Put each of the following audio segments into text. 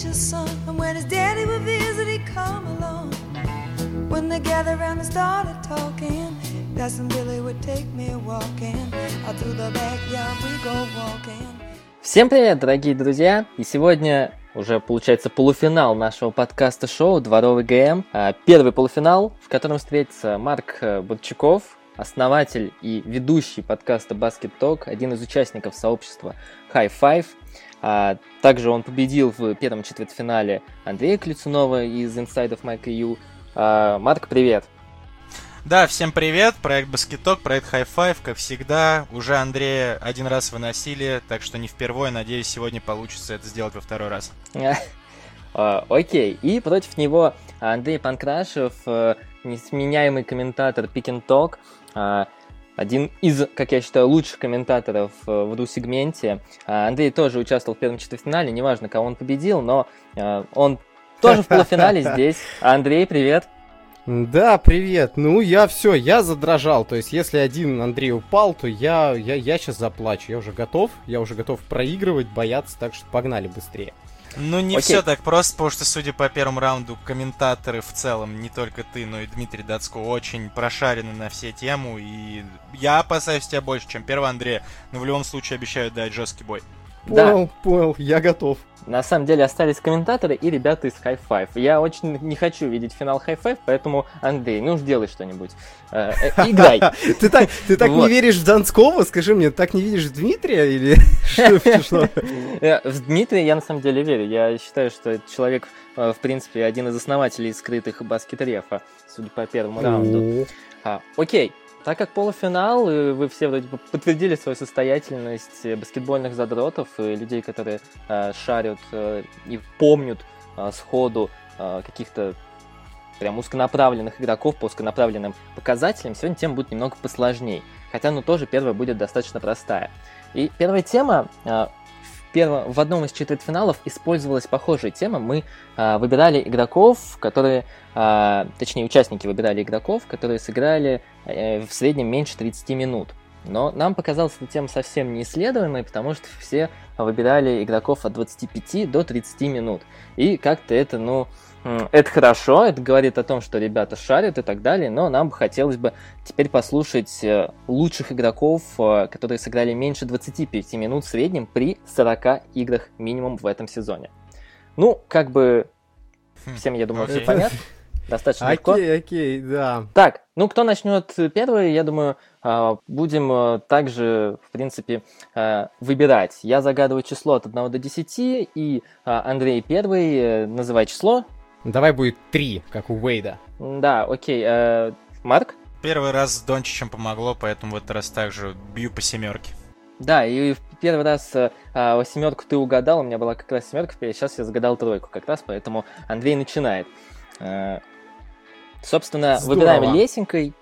teacher's son. And when his daddy would visit, he'd come along. When they gathered around and started talking, Cousin Billy would take me walking. Out through the backyard we go walking. Всем привет, дорогие друзья! И сегодня уже получается полуфинал нашего подкаста-шоу «Дворовый ГМ». А, первый полуфинал, в котором встретится Марк э, Бодчаков, основатель и ведущий подкаста Basket Talk, один из участников сообщества High Five. А, также он победил в первом четвертьфинале Андрея Клюцунова из Inside of Mike U. А, Марк, привет! Да, всем привет, проект Баскеток, проект High Five, как всегда, уже Андрея один раз выносили, так что не впервые, надеюсь, сегодня получится это сделать во второй раз. А, окей, и против него Андрей Панкрашев, э, несменяемый комментатор а, один из, как я считаю, лучших комментаторов э, в ру-сегменте. А, Андрей тоже участвовал в первом четвертьфинале, неважно, кого он победил, но э, он тоже в полуфинале здесь. Андрей, привет! Да, привет. Ну, я все, я задрожал. То есть, если один Андрей упал, то я, я, я сейчас заплачу. Я уже готов. Я уже готов проигрывать, бояться, так что погнали быстрее. Ну, не Окей. все так просто, потому что, судя по первому раунду, комментаторы в целом, не только ты, но и Дмитрий Дацко, очень прошарены на все тему, и я опасаюсь тебя больше, чем первый Андрея, но в любом случае обещаю дать жесткий бой. Понял, да. понял, я готов. На самом деле остались комментаторы и ребята из High Five. Я очень не хочу видеть финал High Five, поэтому, Андрей, ну сделай что-нибудь. Э, э, играй. Ты так, ты так не веришь в Донского? Скажи мне, так не видишь Дмитрия или что? Э, в Дмитрия я на самом деле верю. Я считаю, что этот человек, в принципе, один из основателей скрытых баскет-рефа, судя по первому раунду. А, окей, так как полуфинал, вы все вроде бы подтвердили свою состоятельность баскетбольных задротов и людей, которые э, шарят э, и помнят э, сходу э, каких-то прям узконаправленных игроков по узконаправленным показателям, сегодня тема будет немного посложней. Хотя, ну, тоже первая будет достаточно простая. И первая тема э, перво, в одном из четвертьфиналов использовалась похожая тема. Мы а, выбирали игроков, которые, а, точнее, участники выбирали игроков, которые сыграли а, в среднем меньше 30 минут. Но нам показалась эта тема совсем не исследуемой, потому что все выбирали игроков от 25 до 30 минут. И как-то это, ну, это хорошо, это говорит о том, что ребята шарят и так далее, но нам бы хотелось бы теперь послушать э, лучших игроков, э, которые сыграли меньше 25 минут в среднем при 40 играх минимум в этом сезоне. Ну, как бы хм, всем, я думаю, все понятно. Достаточно окей, легко. Окей, окей, да. Так, ну кто начнет первый, я думаю, э, будем также, в принципе, выбирать. Я загадываю число от 1 до 10, и Андрей первый, называй число, Давай будет три, как у Уэйда. Да, окей. Э, Марк? Первый раз с Дончичем помогло, поэтому в этот раз также бью по семерке. Да, и в первый раз э, а, семерку ты угадал, у меня была как раз семерка, сейчас я загадал тройку как раз, поэтому Андрей начинает. Э, собственно, Здорово. выбираем лесенкой.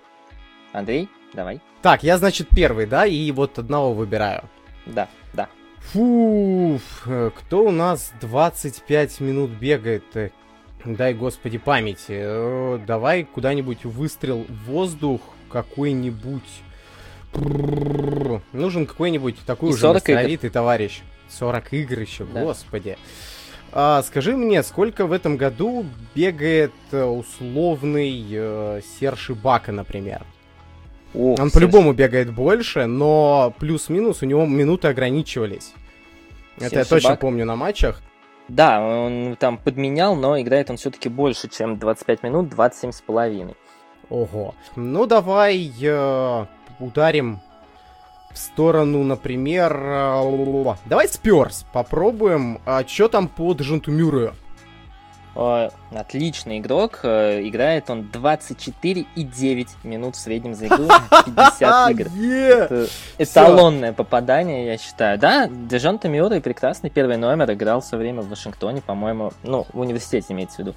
Андрей, давай. Так, я, значит, первый, да, и вот одного выбираю. Да, да. Фу, э, кто у нас 25 минут бегает? Дай господи памяти, э, давай куда-нибудь выстрел в воздух какой-нибудь. Нужен какой-нибудь такой уже мастеровитый товарищ. 40 игр еще, да. господи. А, скажи мне, сколько в этом году бегает условный э, Серж Бака, например? О, Он по-любому бегает больше, но плюс-минус у него минуты ограничивались. Это я точно помню на матчах. Да, он там подменял, но играет он все-таки больше, чем 25 минут, 27 с половиной. Ого. Ну, давай э, ударим в сторону, например... Э, давай Сперс попробуем. А что там по Дженту Мюррею? Отличный игрок. Э, играет он 24,9 минут в среднем за игру. 50 игр. Это эталонное попадание, я считаю. Да, Дежон Тамиора прекрасный первый номер. Играл все время в Вашингтоне, по-моему. Ну, в университете имеется в виду.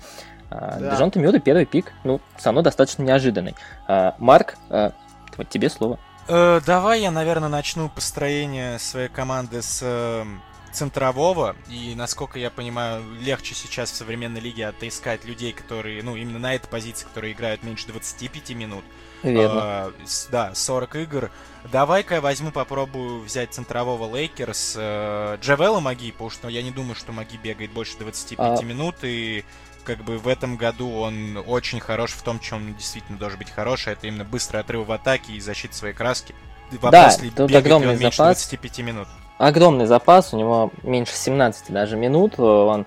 А, да. Дежонта Мюррея первый пик. Ну, все равно достаточно неожиданный. А, Марк, вот тебе слово. Э, давай я, наверное, начну построение своей команды с э, центрового, и, насколько я понимаю, легче сейчас в современной лиге отыскать людей, которые, ну, именно на этой позиции, которые играют меньше 25 минут. Верно. А, да, 40 игр. Давай-ка я возьму, попробую взять центрового Лейкерс э, Джавейла Макги, потому что я не думаю, что Макги бегает больше 25 а... минут, и как бы в этом году он очень хорош в том, чем он действительно должен быть хорош, а это именно быстрый отрыв в атаке и защита своей краски. Вопрос, да, тут огромный запас. 25 минут. Огромный запас, у него меньше 17 даже минут, он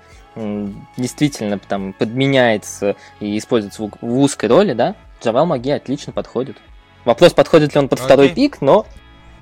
действительно там подменяется и используется в узкой роли, да, Джавал Маги отлично подходит. Вопрос, подходит ли он под Окей. второй пик, но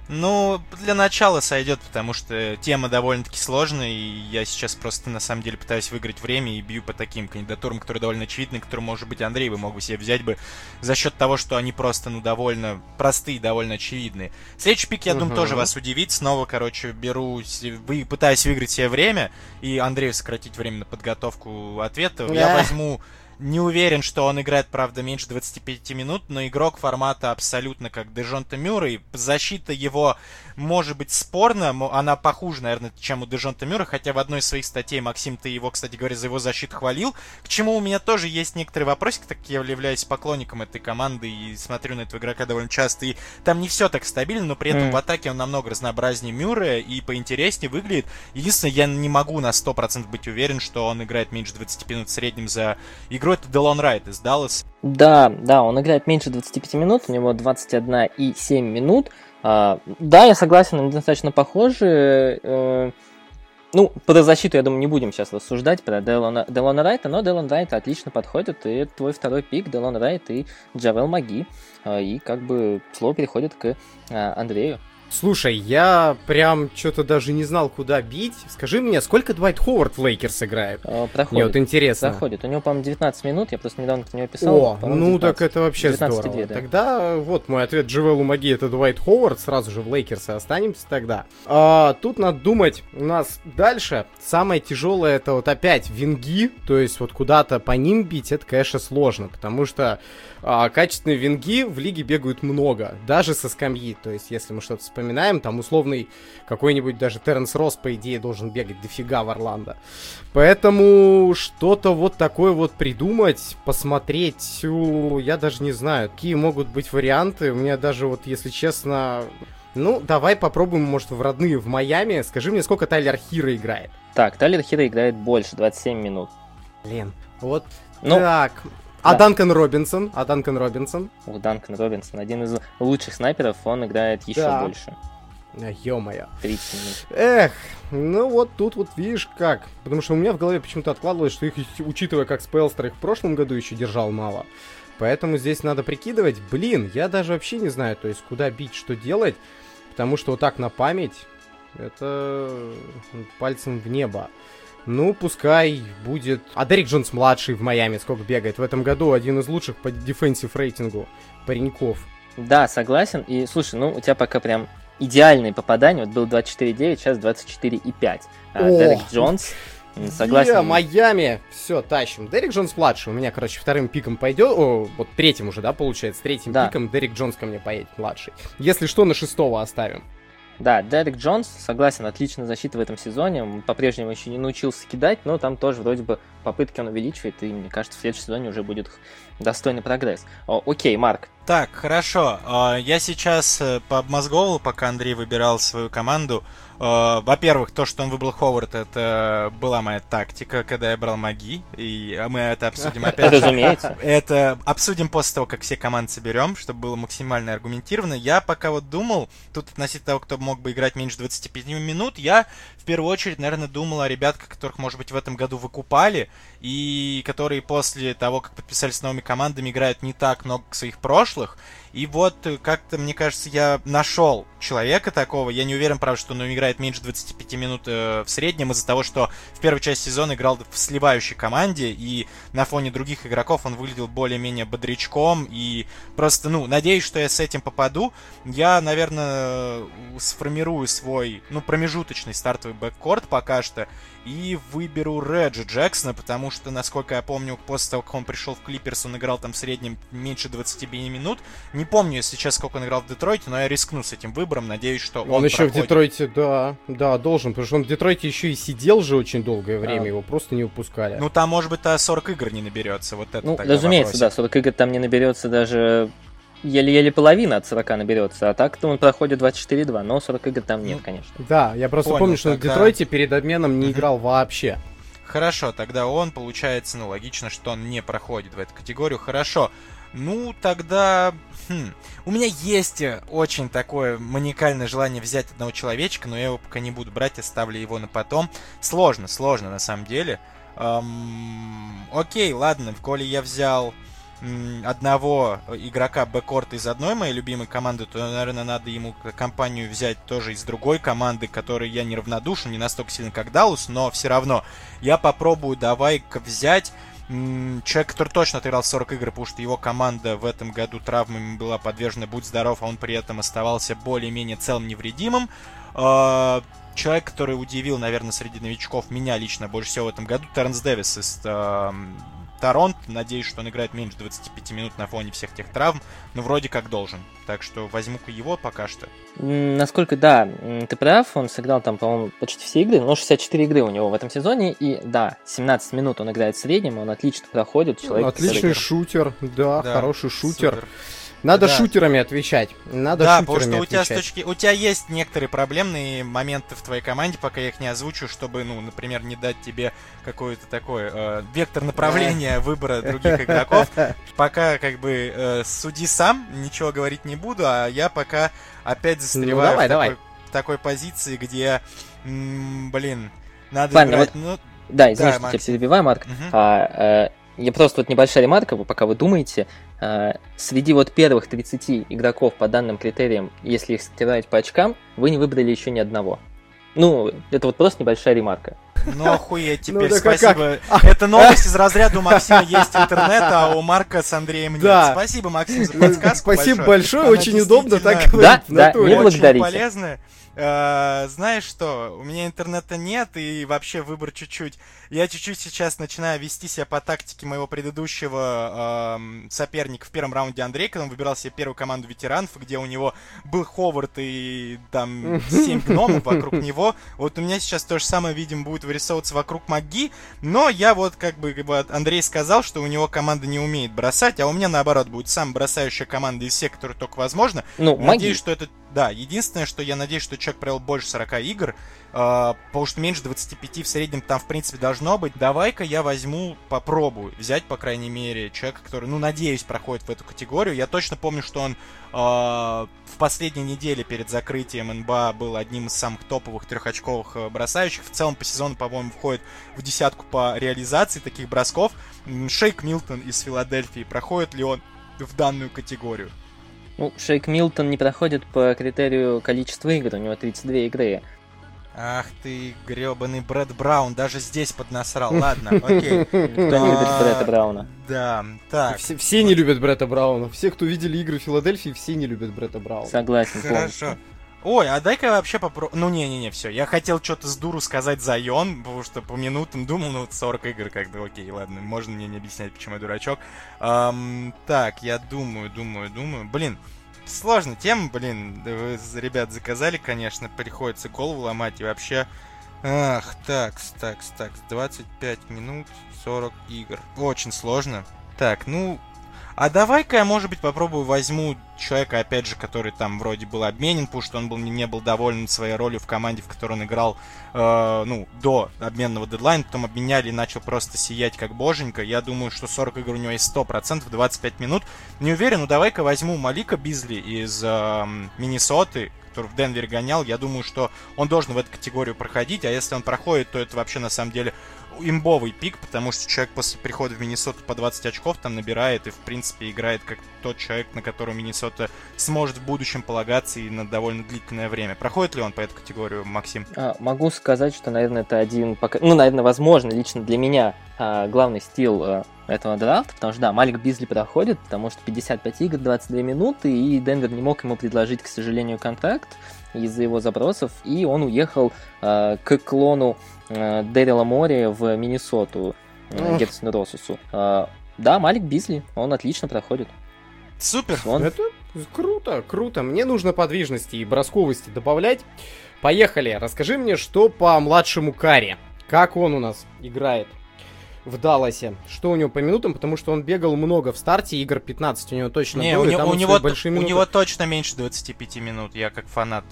ну, для начала сойдет, потому что тема довольно-таки сложная, и я сейчас просто на самом деле пытаюсь выиграть время и бью по таким кандидатурам, которые довольно очевидны, которые, может быть, Андрей бы мог бы себе взять бы за счет того, что они просто, ну, довольно простые, довольно очевидные. Следующий пик, я uh-huh. думаю, тоже вас удивит. Снова, короче, беру, вы, пытаюсь выиграть себе время, и Андрею сократить время на подготовку ответов. Yeah. Я возьму не уверен, что он играет, правда, меньше 25 минут, но игрок формата абсолютно как Дежонта Мюррей. Защита его может быть спорна, она похуже, наверное, чем у Дежонта Мюррея, хотя в одной из своих статей Максим, ты его, кстати говоря, за его защиту хвалил, к чему у меня тоже есть некоторые вопросики, так как я являюсь поклонником этой команды и смотрю на этого игрока довольно часто, и там не все так стабильно, но при этом mm. в атаке он намного разнообразнее Мюррея и поинтереснее выглядит. Единственное, я не могу на 100% быть уверен, что он играет меньше 20 минут в среднем за игру, это Делон Райт из Даллас. Да, да, он играет меньше 25 минут, у него 21 и 7 минут, да, я согласен, они достаточно похожи. Э, ну, про защиту, я думаю, не будем сейчас рассуждать про Делона, Делона Райта, но Делон Райт отлично подходит, и это твой второй пик, Делон Райт и Джавейл Макги. А, и как бы слово переходит к а, Андрею. Слушай, я прям что-то даже не знал, куда бить. Скажи мне, сколько Двайт Ховард в Лейкерс играет? О, проходит. Мне вот интересно. Проходит. У него, по-моему, 19 минут. Я просто недавно про него писал. О, ну 19, так это вообще здорово. 2, да. Тогда вот мой ответ Джавейлу Макги это Двайт Ховард. Сразу же в Лейкерсе останемся тогда. А, тут надо думать у нас дальше. Самое тяжелое это вот опять винги. То есть вот куда-то по ним бить, это, конечно, сложно. Потому что а, качественные винги в лиге бегают много, даже со скамьи. То есть, если мы что-то вспоминаем, там условный какой-нибудь даже Терренс Росс, по идее, должен бегать дофига в Орландо. Поэтому что-то вот такое вот придумать, посмотреть, я даже не знаю, какие могут быть варианты. У меня даже вот, если честно, ну, давай попробуем, может, в родные в Майами. Скажи мне, сколько Тайлер Хира играет? Так, Тайлер Хира играет больше, 27 минут. Блин, вот ну, так. А да. Данкан Робинсон? А Данкан Робинсон? О, Данкан Робинсон, один из лучших снайперов, он играет еще да. больше. Ё-моё. 30 минут. Эх, ну вот тут вот видишь как. Потому что у меня в голове почему-то откладывалось, что их, учитывая как Спелстер их в прошлом году еще держал мало. Поэтому здесь надо прикидывать. Блин, я даже вообще не знаю, то есть куда бить, что делать. Потому что вот так на память, это пальцем в небо. Ну, пускай будет... А Дерек Джонс младший в Майами сколько бегает? В этом году один из лучших по дефенсив рейтингу пареньков. Да, согласен. И слушай, ну у тебя пока прям идеальные попадания. Вот был 24,9, сейчас 24,5. А, Дерек Джонс Согласен. Yeah, Майами. Все, тащим. Дерек Джонс младший. У меня, короче, вторым пиком пойдет. О, вот третьим уже, да, получается. Третьим да. пиком Дерек Джонс ко мне поедет младший. Если что, на шестого оставим. Да, Дерек Джонс, согласен, отличная защита в этом сезоне. Он по-прежнему еще не научился кидать, но там тоже вроде бы попытки он увеличивает, и мне кажется, в следующем сезоне уже будет достойный прогресс. О, окей, Марк. Так, хорошо. А, я сейчас э, пообмозговал, пока Андрей выбирал свою команду. Э, во-первых, то, что он выбрал Ховард, это была моя тактика, когда я брал маги, и мы это обсудим опять же. Разумеется. Это обсудим после того, как все команды соберем, чтобы было максимально аргументировано. Я пока вот думал, тут относительно того, кто мог бы играть меньше 25 минут, я в первую очередь, наверное, думал о ребятках, которых, может быть, в этом году выкупали, и которые после того, как подписались с новыми командами, играют не так много своих прошлых, и вот э, как-то, мне кажется, я нашел человека такого. Я не уверен, правда, что он играет меньше 25 минут э, в среднем из-за того, что в первой части сезона играл в сливающей команде, и на фоне других игроков он выглядел более-менее бодрячком. И просто, ну, надеюсь, что я с этим попаду. Я, наверное, сформирую свой, ну, промежуточный стартовый бэккорд пока что и выберу Реджи Джексона, потому что, насколько я помню, после того, как он пришел в Клиперс, он играл там в среднем меньше 20 минут. Не помню, если сейчас, сколько он играл в Детройте, но я рискну с этим выбором, надеюсь, что он Он еще проходит. в Детройте, да, да, должен, потому что он в Детройте еще и сидел же очень долгое время, а. его просто не выпускали. Ну, там, может быть, 40 игр не наберется, вот это Ну, разумеется, вопрос. да, 40 игр там не наберется даже еле-еле половина от 40 наберется, а так-то он проходит 24-2, но 40 игр там нет, ну, конечно. Да, я просто Понял, помню, что тогда... в Детройте перед обменом не играл вообще. Хорошо, тогда он, получается, ну, логично, что он не проходит в эту категорию. Хорошо. Ну, тогда... Хм. У меня есть очень такое маникальное желание взять одного человечка, но я его пока не буду брать, оставлю его на потом. Сложно, сложно на самом деле. Эм... Окей, ладно, в коли я взял одного игрока бэкорта из одной моей любимой команды, то, наверное, надо ему компанию взять тоже из другой команды, которой я неравнодушен, не настолько сильно, как Даллас, но все равно я попробую давай-ка взять человек, который точно отыграл 40 игр, потому что его команда в этом году травмами была подвержена, будь здоров, а он при этом оставался более-менее целым невредимым. А, человек, который удивил, наверное, среди новичков меня лично больше всего в этом году, Тернс Дэвис из Торонто. Надеюсь, что он играет меньше 25 минут на фоне всех тех травм, но вроде как должен. Так что возьму-ка его пока что. Насколько, да, ты прав, он сыграл там, по-моему, почти все игры, но 64 игры у него в этом сезоне, и да, 17 минут он играет в среднем, он отлично проходит. Человек, Отличный который... шутер, да, да, хороший шутер. Супер. Надо да. шутерами отвечать. Надо да, потому что у тебя, с точки, у тебя есть некоторые проблемные моменты в твоей команде, пока я их не озвучу, чтобы, ну, например, не дать тебе какой-то такой э, вектор направления выбора других игроков. Пока, как бы, э, суди сам, ничего говорить не буду, а я пока опять ну, застреваю ну, давай, в, давай. Такой, в такой позиции, где, м, блин, надо Ладно, играть, вот... ну... Да, извини, да, что тебя перебиваю, Марк. Угу. А, э, я просто вот небольшая ремарка, пока вы думаете. Э, среди вот первых 30 игроков по данным критериям, если их стирать по очкам, вы не выбрали еще ни одного. Ну, это вот просто небольшая ремарка. Ну, охуеть ну теперь, ну, спасибо. Как? Это новость из разряда у Максима есть интернет, а у Марка с Андреем нет. Да. Спасибо, Максим, за подсказку Спасибо большое, очень удобно так. Да, да, не благодарите. Очень полезно. Э, знаешь что, у меня интернета нет и вообще выбор чуть-чуть. Я чуть-чуть сейчас начинаю вести себя по тактике моего предыдущего э, соперника в первом раунде Андрей, когда он выбирал себе первую команду ветеранов, где у него был Ховард и там 7 гномов вокруг него. Вот у меня сейчас то же самое, видимо, будет вырисовываться вокруг Маги, но я вот как бы Андрей сказал, что у него команда не умеет бросать, а у меня наоборот будет самая бросающая команда из всех, которые только возможно. Ну, Надеюсь, маги. что это да, единственное, что я надеюсь, что человек провел больше 40 игр, э, потому что меньше 25 в среднем там, в принципе, должно быть. Давай-ка я возьму, попробую взять, по крайней мере, человека, который, ну, надеюсь, проходит в эту категорию. Я точно помню, что он э, в последней неделе перед закрытием НБА был одним из самых топовых трехочковых э, бросающих. В целом по сезону, по-моему, входит в десятку по реализации таких бросков. Шейк Милтон из Филадельфии, проходит ли он в данную категорию? Ну, Шейк Милтон не проходит по критерию количества игр, у него 32 игры. Ах ты, гребаный Брэд Браун, даже здесь поднасрал. Ладно, окей. Кто не любит Брэда Брауна? Да, так. Все, все не любят Брэда Брауна. Все, кто видели игры в Филадельфии, все не любят Брэда Брауна. Согласен. Хорошо. Ой, а дай-ка вообще попробую. Ну, не-не-не, все. Я хотел что-то с дуру сказать за Йон, потому что по минутам думал, ну, 40 игр, как бы, окей, ладно, можно мне не объяснять, почему я дурачок. Эм, так, я думаю, думаю, думаю. Блин, сложная тема, блин. Вы, ребят, заказали, конечно, приходится голову ломать и вообще... Ах, такс, такс, такс. 25 минут, 40 игр. Очень сложно. Так, ну, а давай-ка я, может быть, попробую возьму человека, опять же, который там вроде был обменен, потому что он был, не был доволен своей ролью в команде, в которой он играл, э, ну, до обменного дедлайна, потом обменяли и начал просто сиять как боженька. Я думаю, что 40 игр у него есть 100%, 25 минут. Не уверен, ну давай-ка возьму Малика Бизли из э, Миннесоты, который в Денвере гонял. Я думаю, что он должен в эту категорию проходить, а если он проходит, то это вообще на самом деле имбовый пик, потому что человек после прихода в Миннесоту по 20 очков там набирает и, в принципе, играет как тот человек, на которого Миннесота сможет в будущем полагаться и на довольно длительное время. Проходит ли он по эту категорию, Максим? А, могу сказать, что, наверное, это один, ну, наверное, возможно, лично для меня а, главный стил а, этого драфта, потому что, да, Малик Бизли проходит, потому что 55 игр, 22 минуты, и Денвер не мог ему предложить, к сожалению, контракт из-за его запросов, и он уехал э, к клону э, Дэрила Мори в Миннесоту. mm. Герцену Росусу. А, да, Малик Бизли, он отлично проходит. Супер! Он... Это круто, круто. Мне нужно подвижности и бросковости добавлять. Поехали, расскажи мне, что по младшему Каре. Как он у нас играет? В Далласе. Что у него по минутам? Потому что он бегал много в старте, игр 15 у него точно Не, было, у, него, у, него, большие у него точно меньше 25 минут. Я как фанат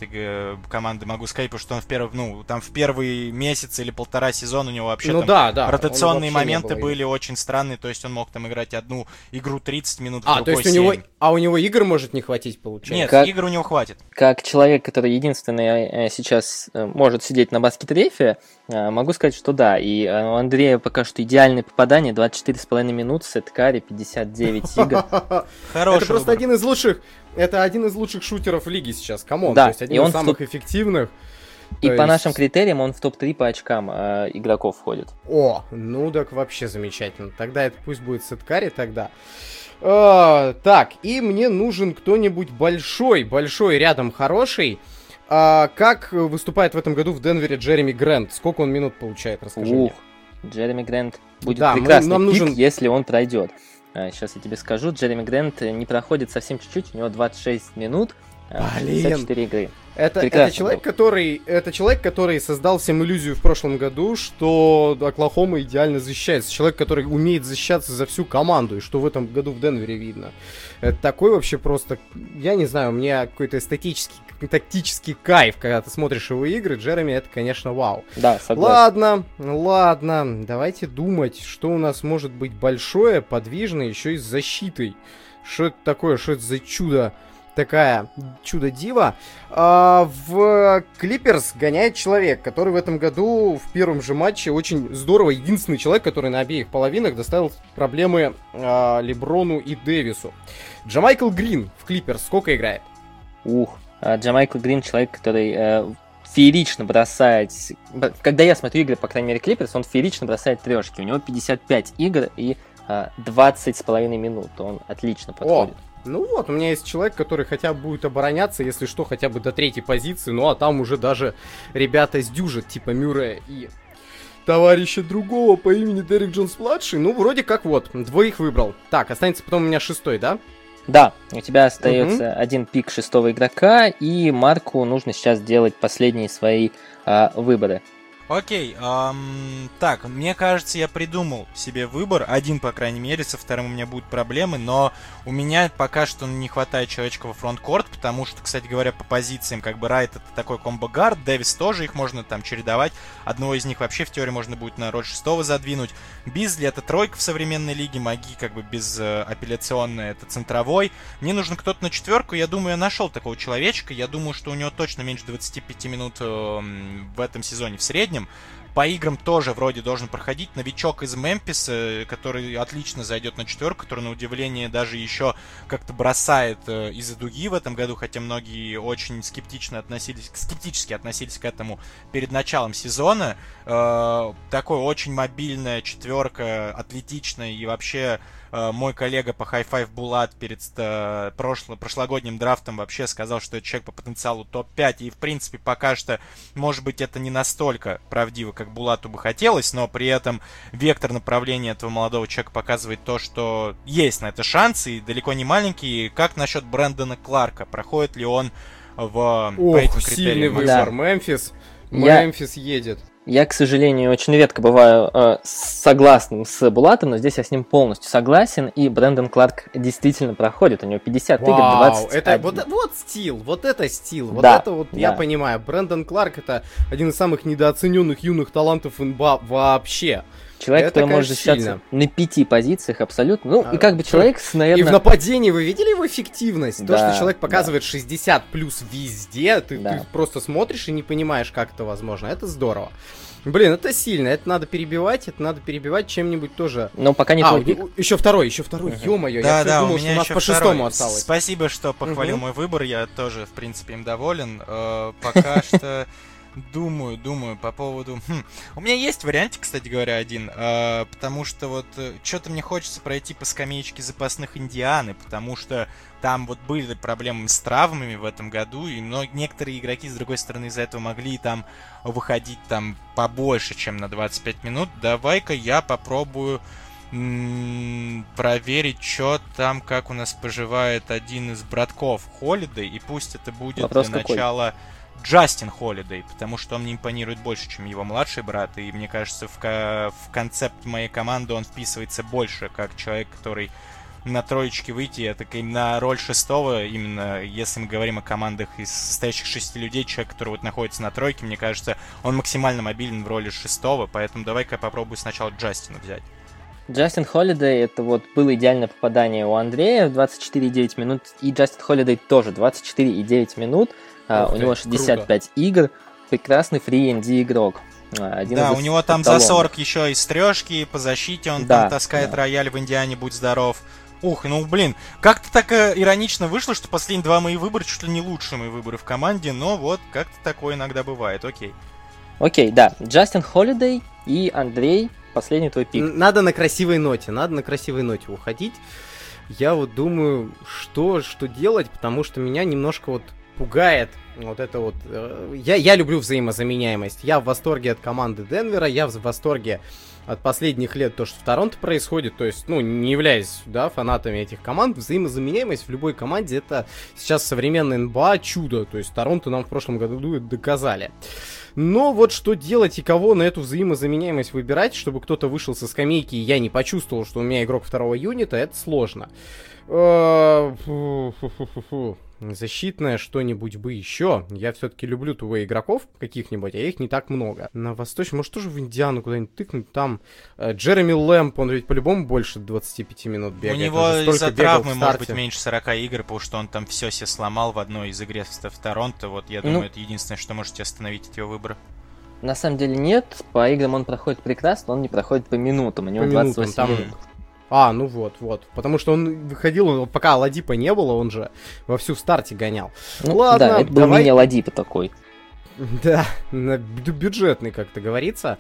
команды могу сказать, потому что он в первый, ну, там в первый месяц или полтора сезона у него вообще ну, там да, да, ротационные моменты были очень странные, то есть он мог там играть одну игру 30 минут, а, то есть 7. у него, а у него игр может не хватить, получается? Нет, как, игр у него хватит. Как человек, который единственный э, сейчас э, может сидеть на баскет-рефе, э, могу сказать, что да, и у Андрея пока что идеальное попадание, 24,5 минут, сет-карри, 59 игр. Хороший Это просто один из лучших, это один из лучших шутеров лиги сейчас, come on, да, то есть один из самых эффективных. И То по есть... нашим критериям он в топ-3 по очкам э, игроков входит. О, ну так вообще замечательно. Тогда это пусть будет Сет Карри тогда. А, так, и мне нужен кто-нибудь большой, большой рядом хороший. А, как выступает в этом году в Денвере Джереми Грант? Сколько он минут получает? Расскажи Ух, мне. Джереми Грэнд будет да, прекрасный мы, нам пик, нужен... если он пройдет. Сейчас а, я тебе скажу, Джереми Грэнд не проходит совсем чуть-чуть, у него 26 минут, Блин. 54 игры. Это, это человек, который, это человек, который создал всем иллюзию в прошлом году, что Оклахома идеально защищается. Человек, который умеет защищаться за всю команду, и что в этом году в Денвере видно. Это такой вообще просто, я не знаю, у меня какой-то эстетический, тактический кайф, когда ты смотришь его игры. Джереми, это, конечно, вау. Да, согласен. Ладно, ладно, давайте думать, что у нас может быть большое, подвижное, еще и с защитой. Что это такое, что это за чудо? такая чудо-дива. А, в Клиперс гоняет человек, который в этом году в первом же матче очень здорово, единственный человек, который на обеих половинах доставил проблемы а, Леброну и Дэвису. Джамайкл Грин в Клиперс сколько играет? Ух, Джамайкл Грин человек, который э, феерично бросает... Когда я смотрю игры, по крайней мере, Клиперс, он феерично бросает трешки. У него 55 игр и э, 20 с половиной минут. Он отлично подходит. О! Ну вот, у меня есть человек, который хотя бы будет обороняться, если что, хотя бы до третьей позиции. Ну а там уже даже ребята сдюжат, типа Мюррея и товарища другого по имени Дерек Джонс-младший. Ну, вроде как вот, двоих выбрал. Так, останется потом у меня шестой, да? Да, у тебя остается угу. один пик шестого игрока, и Марку нужно сейчас сделать последние свои а, выборы. Окей, эм, так, мне кажется, я придумал себе выбор. Один, по крайней мере, со вторым у меня будут проблемы, но у меня пока что не хватает человечка во фронткорт, потому что, кстати говоря, по позициям, как бы Райт это такой комбо-гард, Дэвис тоже их можно там чередовать. Одного из них вообще в теории можно будет на роль шестого задвинуть. Бизли это тройка в современной лиге, Маги как бы без э, апелляционной, это центровой. Мне нужен кто-то на четверку, я думаю, я нашел такого человечка, я думаю, что у него точно меньше 25 минут э, в этом сезоне в среднем среднем. По играм тоже вроде должен проходить. Новичок из Мемфиса, который отлично зайдет на четверку, который, на удивление, даже еще как-то бросает э, из-за дуги в этом году, хотя многие очень скептично относились, скептически относились к этому перед началом сезона. Э, такой очень мобильная четверка, атлетичная и вообще Э, мой коллега по High Five Булат перед э, прошло, прошлогодним драфтом вообще сказал, что это человек по потенциалу топ-5, и в принципе пока что, может быть, это не настолько правдиво, как Булату бы хотелось, но при этом вектор направления этого молодого человека показывает то, что есть на это шансы, и далеко не маленькие. Как насчет Брэндона Кларка? Проходит ли он в, Ох, по этим критериям? сильный выбор. Да. Мемфис. Мемфис Я... едет. Я, к сожалению, очень редко бываю э, согласным с Булатом, но здесь я с ним полностью согласен, и Брэндон Кларк действительно проходит, у него 50 Вау, игр, 20 это вот, вот стил, вот это стил, вот да, это вот да. я понимаю. Брэндон Кларк это один из самых недооцененных юных талантов НБА вообще. Человек, это, который конечно, может защищаться сильно. на пяти позициях абсолютно. Ну, а, и как бы человек, с, наверное... И в нападении вы видели его эффективность? Да, То, что человек показывает да. 60 плюс везде, ты, да. ты просто смотришь и не понимаешь, как это возможно. Это здорово. Блин, это сильно, это надо перебивать, это надо перебивать чем-нибудь тоже. Но пока не а, твой пик. Еще второй, еще второй, uh-huh. ё-моё, да, я да, думал, у меня что у нас по второй. шестому осталось. Спасибо, что похвалил uh-huh. мой выбор, я тоже, в принципе, им доволен. Э, пока что Думаю, думаю по поводу... Хм. У меня есть вариантик, кстати говоря, один. Э, потому что вот э, что-то мне хочется пройти по скамеечке запасных Индианы, потому что там вот были проблемы с травмами в этом году, и но некоторые игроки, с другой стороны, из-за этого могли там выходить там побольше, чем на 25 минут. Давай-ка я попробую проверить, что там, как у нас поживает один из братков Холидей, и пусть это будет Вопрос для какой? начала Джастин Холидей, потому что он мне импонирует больше, чем его младший брат, и мне кажется, в, в концепт моей команды он вписывается больше, как человек, который на троечке выйти, это на роль шестого, именно если мы говорим о командах из состоящих шести людей, человек, который вот находится на тройке, мне кажется, он максимально мобилен в роли шестого, поэтому давай-ка я попробую сначала Джастина взять. Джастин Холидей, это вот было идеальное попадание у Андрея, 24,9 минут, и Джастин Холидей тоже 24,9 минут, а, Ух у него 65 круто. игр, прекрасный фри игрок. А, один да, у него там за 40 еще из трешки, по защите он да, там таскает да. рояль в Индиане, будь здоров. Ух, ну блин, как-то так э, иронично вышло, что последние два мои выбора чуть ли не лучшие мои выборы в команде, но вот как-то такое иногда бывает, окей. Окей, да, Джастин Холидей и Андрей, последний твой пик. Надо на красивой ноте, надо на красивой ноте уходить. Я вот думаю, что, что делать, потому что меня немножко вот пугает вот это вот... Э, я, я люблю взаимозаменяемость. Я в восторге от команды Денвера, я в восторге от последних лет то, что в Торонто происходит, то есть, ну, не являясь, да, фанатами этих команд, взаимозаменяемость в любой команде это сейчас современный НБА чудо, то есть Торонто нам в прошлом году доказали. Но вот что делать и кого на эту взаимозаменяемость выбирать, чтобы кто-то вышел со скамейки и я не почувствовал, что у меня игрок второго юнита, это сложно. Защитное что-нибудь бы еще. Я все-таки люблю ТВ игроков каких-нибудь, а их не так много. На Восточном, может, тоже в Индиану куда-нибудь тыкнуть. Там э, Джереми Лэмп, он ведь по-любому больше 25 минут бегает. У него из-за травмы может быть меньше 40 игр, потому что он там все себе сломал в одной из игр в Торонто. Вот я думаю, ну, это единственное, что можете остановить от его выбора. На самом деле нет, по играм он проходит прекрасно, он не проходит по минутам, у него по 28 минутам, там... минут. А, ну вот, вот. Потому что он выходил, он, пока Ладипа не было, он же вовсю в старте гонял. Ну, Ладно, да, это был давай... мини-Ладипа такой. Да, бюджетный, как то говорится.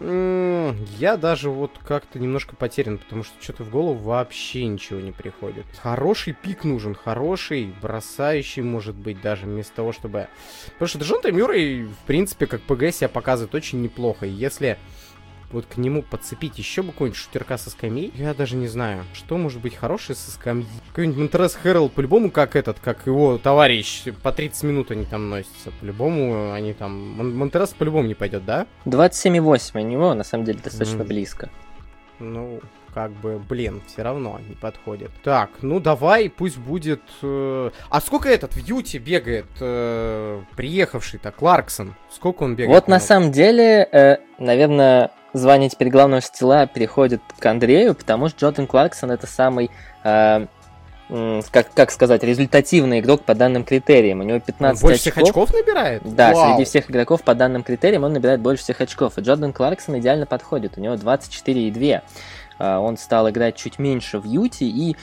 Я даже вот как-то немножко потерян, потому что что-то в голову вообще ничего не приходит. Хороший пик нужен, хороший, бросающий, может быть, даже вместо того, чтобы... Потому что Джон Мюррей, в принципе, как ПГ себя показывает очень неплохо. И если вот к нему подцепить еще бы какой-нибудь шутерка со скамьи, я даже не знаю, что может быть хорошее со скамьи. Какой-нибудь Монтерес Хэрролл по-любому как этот, как его товарищ, по 30 минут они там носятся. По-любому они там... Монтерес по-любому не пойдет, да? 27,8 у него, на самом деле, достаточно mm. близко. Ну, как бы, блин, все равно не подходит. Так, ну давай, пусть будет... Э... А сколько этот в Юте бегает, э... приехавший-то, Кларксон? Сколько он бегает? Вот на самом деле, э, наверное, звание теперь главного стила переходит к Андрею, потому что Джордан Кларксон это самый, э, как, как сказать, результативный игрок по данным критериям. У него 15 он больше очков. всех очков набирает? Да, Вау. среди всех игроков по данным критериям он набирает больше всех очков. И Джордан Кларксон идеально подходит. У него 24,2. Э, он стал играть чуть меньше в Юте и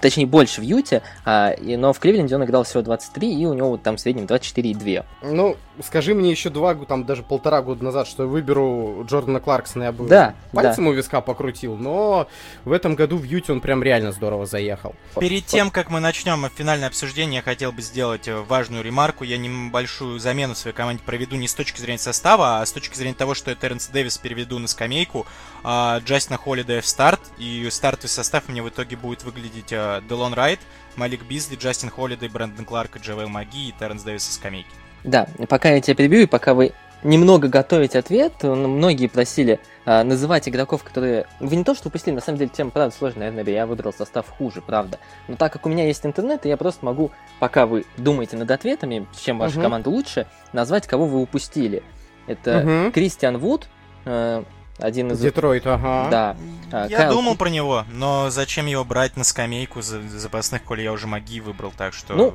точнее, больше в Юте, а, и, но в Кливленде он играл всего 23, и у него там в среднем 24,2. Ну, скажи мне еще два, там даже полтора года назад, что я выберу Джордана Кларксона, я бы да, пальцем да. у виска покрутил, но в этом году в Юте он прям реально здорово заехал. Перед тем, как мы начнем финальное обсуждение, я хотел бы сделать э, важную ремарку. Я небольшую замену своей команде проведу не с точки зрения состава, а с точки зрения того, что я Терренс Дэвис переведу на скамейку, а Джастина Холлидея в старт, и стартовый состав мне в итоге будет выглядеть Делон Райт, Малик Бизли, Джастин Холлидей, Брэндон Кларк, Джавел Маги и Терренс Дэвис из скамейки. Да, пока я тебя перебью, и пока вы немного готовите ответ, многие просили а, называть игроков, которые... Вы не то, что упустили, на самом деле тема, правда, сложная, наверное, я выбрал состав хуже, правда. Но так как у меня есть интернет, я просто могу, пока вы думаете над ответами, чем ваша uh-huh. команда лучше, назвать, кого вы упустили. Это uh-huh. Кристиан Вуд, э, один из... Детройт, ага. Да. А, я Кайл... думал про него, но зачем его брать на скамейку за запасных, коли я уже Макги выбрал, так что... Ну,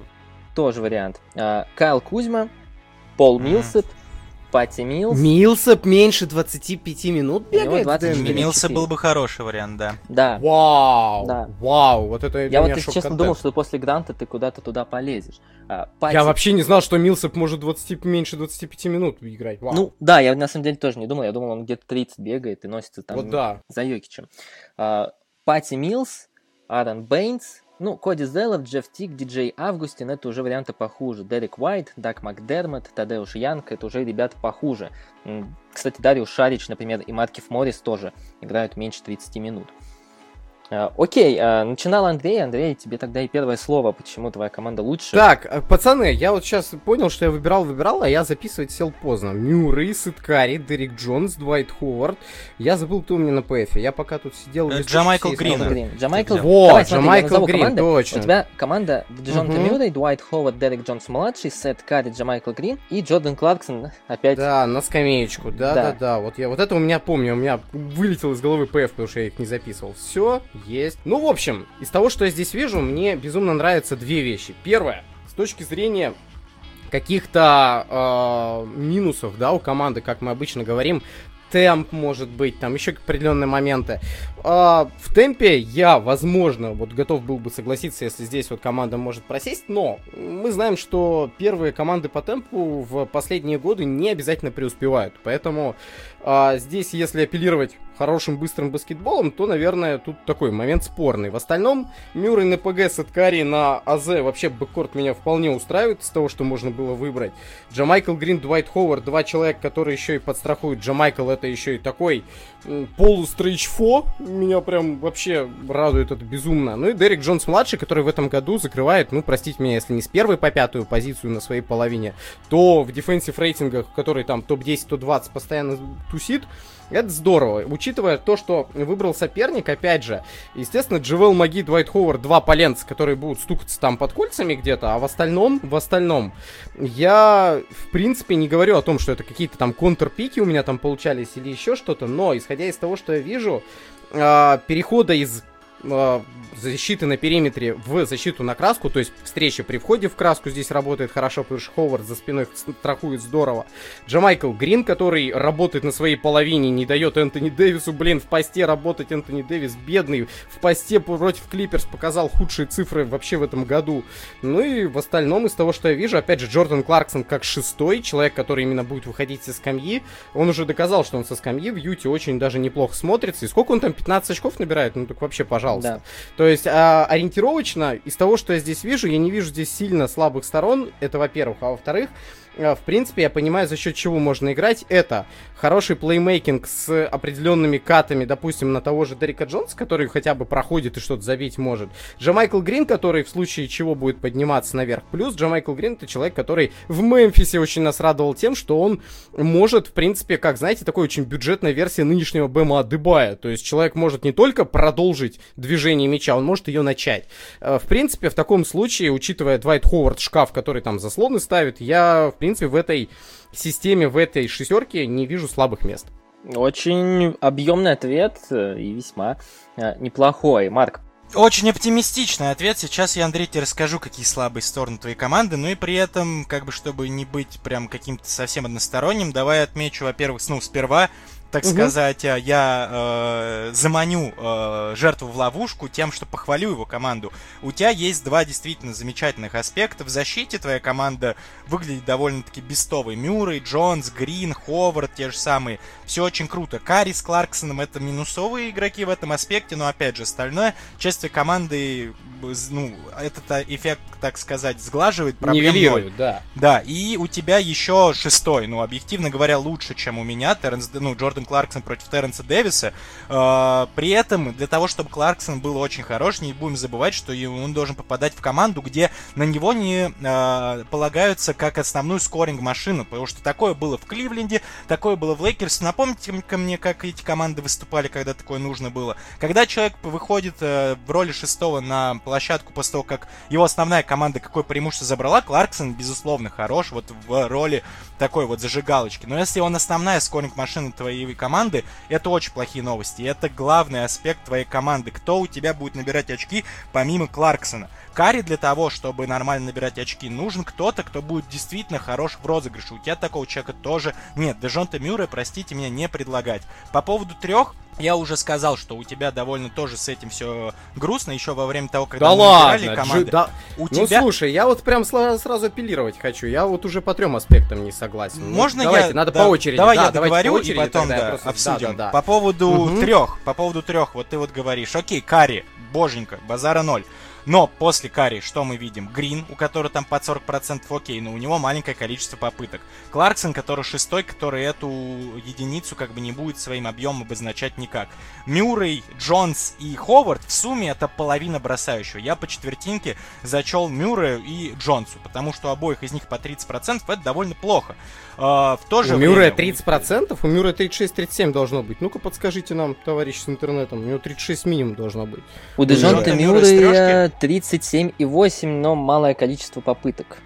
тоже вариант. А, Кайл Кузьма, Пол Милсап, Патти Миллс. Милсап меньше 25 минут бегает? 20 Милсап был бы хороший вариант, да. Да. Вау! Да. Вау! Вот это Я вот, если честно, думал, что после Гранта ты куда-то туда полезешь. А, Патти... Я вообще не знал, что Милсап может 20, меньше 25 минут играть. Вау. Ну, да, я на самом деле тоже не думал. Я думал, он где-то 30 бегает и носится там вот да. за Йокичем. А, Патти Миллс, Аарон Бейнс, ну, Коди Зеллер, Джефф Тиг, Диджей Августин, это уже варианты похуже. Дерек Уайт, Дак Макдермот, Тадеуш Янг, это уже ребята похуже. Кстати, Дарио Шарич, например, и Маркифф Моррис тоже играют меньше 30 минут. А, окей, а, начинал Андрей. Андрей, тебе тогда и первое слово, почему твоя команда лучше. Так, э, пацаны, я вот сейчас понял, что я выбирал-выбирал, а я записывать сел поздно. Мюррей, Сет Карри, Дерек Джонс, Двайт Ховард. Я забыл, кто у меня на ПФ. Я пока тут сидел... Э, Джамайкл Грин. Грин. Джамайкл... Вот, Давай, Джамайкл Грин, команды. точно. У тебя команда Джон угу. Мюррей, Дуайт Ховард, Дерек Джонс младший, Сет Карри, Джамайкл Грин и Джордан Кларксон опять... Да, на скамеечку, да-да-да. Вот я вот это у меня помню, у меня вылетел из головы ПФ, потому что я их не записывал. Все, есть. Ну, в общем, из того, что я здесь вижу, мне безумно нравятся две вещи. Первое, с точки зрения каких-то э, минусов, да, у команды, как мы обычно говорим, темп, может быть, там еще определенные моменты. А, в темпе я, возможно, вот готов был бы согласиться, если здесь вот команда может просесть, но мы знаем, что первые команды по темпу в последние годы не обязательно преуспевают, поэтому а, здесь, если апеллировать хорошим быстрым баскетболом, то, наверное, тут такой момент спорный. В остальном, Мюррей на ПГ, Саткари на АЗ, вообще бэккорт меня вполне устраивает из того, что можно было выбрать. Джамайкл Грин, Двайт Ховард, два человека, которые еще и подстрахуют. Джамайкл это еще и такой полустрейчфо, меня прям вообще радует это безумно. Ну и Дерек Джонс-младший, который в этом году закрывает, ну, простите меня, если не с первой по пятую позицию на своей половине, то в дефенсив рейтингах, который там топ-10, топ-20 постоянно тусит, это здорово, учитывая то, что выбрал соперник, опять же, естественно, Джевел Маги, Двайт Ховард, два поленца, которые будут стукаться там под кольцами где-то, а в остальном, в остальном, я, в принципе, не говорю о том, что это какие-то там контрпики у меня там получались или еще что-то, но, исходя из того, что я вижу, э, перехода из защиты на периметре в защиту на краску, то есть встреча при входе в краску здесь работает хорошо, потому что Ховард за спиной страхует здорово. Джамайкл Грин, который работает на своей половине, не дает Энтони Дэвису, блин, в посте работать. Энтони Дэвис бедный, в посте против Клиперс показал худшие цифры вообще в этом году. Ну и в остальном из того, что я вижу, опять же, Джордан Кларксон как шестой, человек, который именно будет выходить со скамьи, он уже доказал, что он со скамьи в Юте очень даже неплохо смотрится. И сколько он там, 15 очков набирает? Ну так вообще, пожалуйста. Да. То есть а, ориентировочно, из того, что я здесь вижу, я не вижу здесь сильно слабых сторон. Это во-первых. А во-вторых, в принципе, я понимаю, за счет чего можно играть. Это хороший плеймейкинг с определенными катами, допустим, на того же Дерека Джонса, который хотя бы проходит и что-то забить может. Джамайкл Грин, который в случае чего будет подниматься наверх. Плюс Джамайкл Грин это человек, который в Мемфисе очень нас радовал тем, что он может, в принципе, как, знаете, такой очень бюджетная версия нынешнего Бэма Адыбая. То есть человек может не только продолжить движение мяча, он может ее начать. Э, в принципе, в таком случае, учитывая Двайт Ховард шкаф, который там заслоны ставит, я, в принципе, принципе, в этой системе, в этой шестерке не вижу слабых мест. Очень объемный ответ э, и весьма э, неплохой. Марк, очень оптимистичный ответ. Сейчас я, Андрей, тебе расскажу, какие слабые стороны твоей команды, но и при этом, как бы, чтобы не быть прям каким-то совсем односторонним, давай отмечу, во-первых, ну, сперва так угу. сказать, э, я э, заманю э, жертву в ловушку тем, что похвалю его команду. У тебя есть два действительно замечательных аспекта. В защите твоя команда выглядит довольно-таки бестовой. Мюррей, Джонс, Грин, Ховард, те же самые. Все очень круто. Карри с Кларксоном это минусовые игроки в этом аспекте, но опять же, остальное, часть твоей команды ну, этот а, эффект, так сказать, сглаживает проблему. Нивелирует, да. Да, и у тебя еще шестой, ну, объективно говоря, лучше, чем у меня, Терренс, ну, Джордан Кларксон против Терренса Дэвиса. Э, при этом, для того, чтобы Кларксон был очень хорош, не будем забывать, что он должен попадать в команду, где на него не э, полагаются как основную скоринг-машину, потому что такое было в Кливленде, такое было в Лейкерс. Напомните-ка мне, как эти команды выступали, когда такое нужно было. Когда человек выходит э, в роли шестого на площадку после того, как его основная команда какое преимущество забрала, Кларксон, безусловно, хорош вот в роли такой вот зажигалочки. Но если он основная scoring машина твоей, счастливой команды, это очень плохие новости. Это главный аспект твоей команды. Кто у тебя будет набирать очки помимо Кларксона? Карри для того, чтобы нормально набирать очки, нужен кто-то, кто будет действительно хорош в розыгрыше. У тебя такого человека тоже нет. Дежонта Мюррея, простите меня, не предлагать. По поводу трех, я уже сказал, что у тебя довольно тоже с этим все грустно, еще во время того, когда да мы ладно, команды. Джи, да... У ну тебя... слушай, я вот прям сразу апеллировать хочу. Я вот уже по трем аспектам не согласен. Ну, Можно ну, давайте, я... надо да, по очереди. Давай да, я договорю и потом да, просто... обсудим. Да, да, да. По поводу угу. трех, по поводу трех, вот ты вот говоришь, окей, Кари, боженька, базара ноль. Но после Карри что мы видим? Грин, у которого там под 40% окей, но у него маленькое количество попыток. Кларксон, который шестой, который эту единицу как бы не будет своим объемом обозначать никак. Мюррей, Джонс и Ховард в сумме это половина бросающего. Я по четвертинке зачел Мюррею и Джонсу, потому что у обоих из них по 30% это довольно плохо. Uh, в то же у время... Мюррея 30%? У Мюррея 36-37 должно быть. Ну-ка подскажите нам, товарищи с интернетом. У него 36 минимум должно быть. У Дежонта Мюррея 37,8, но малое количество попыток.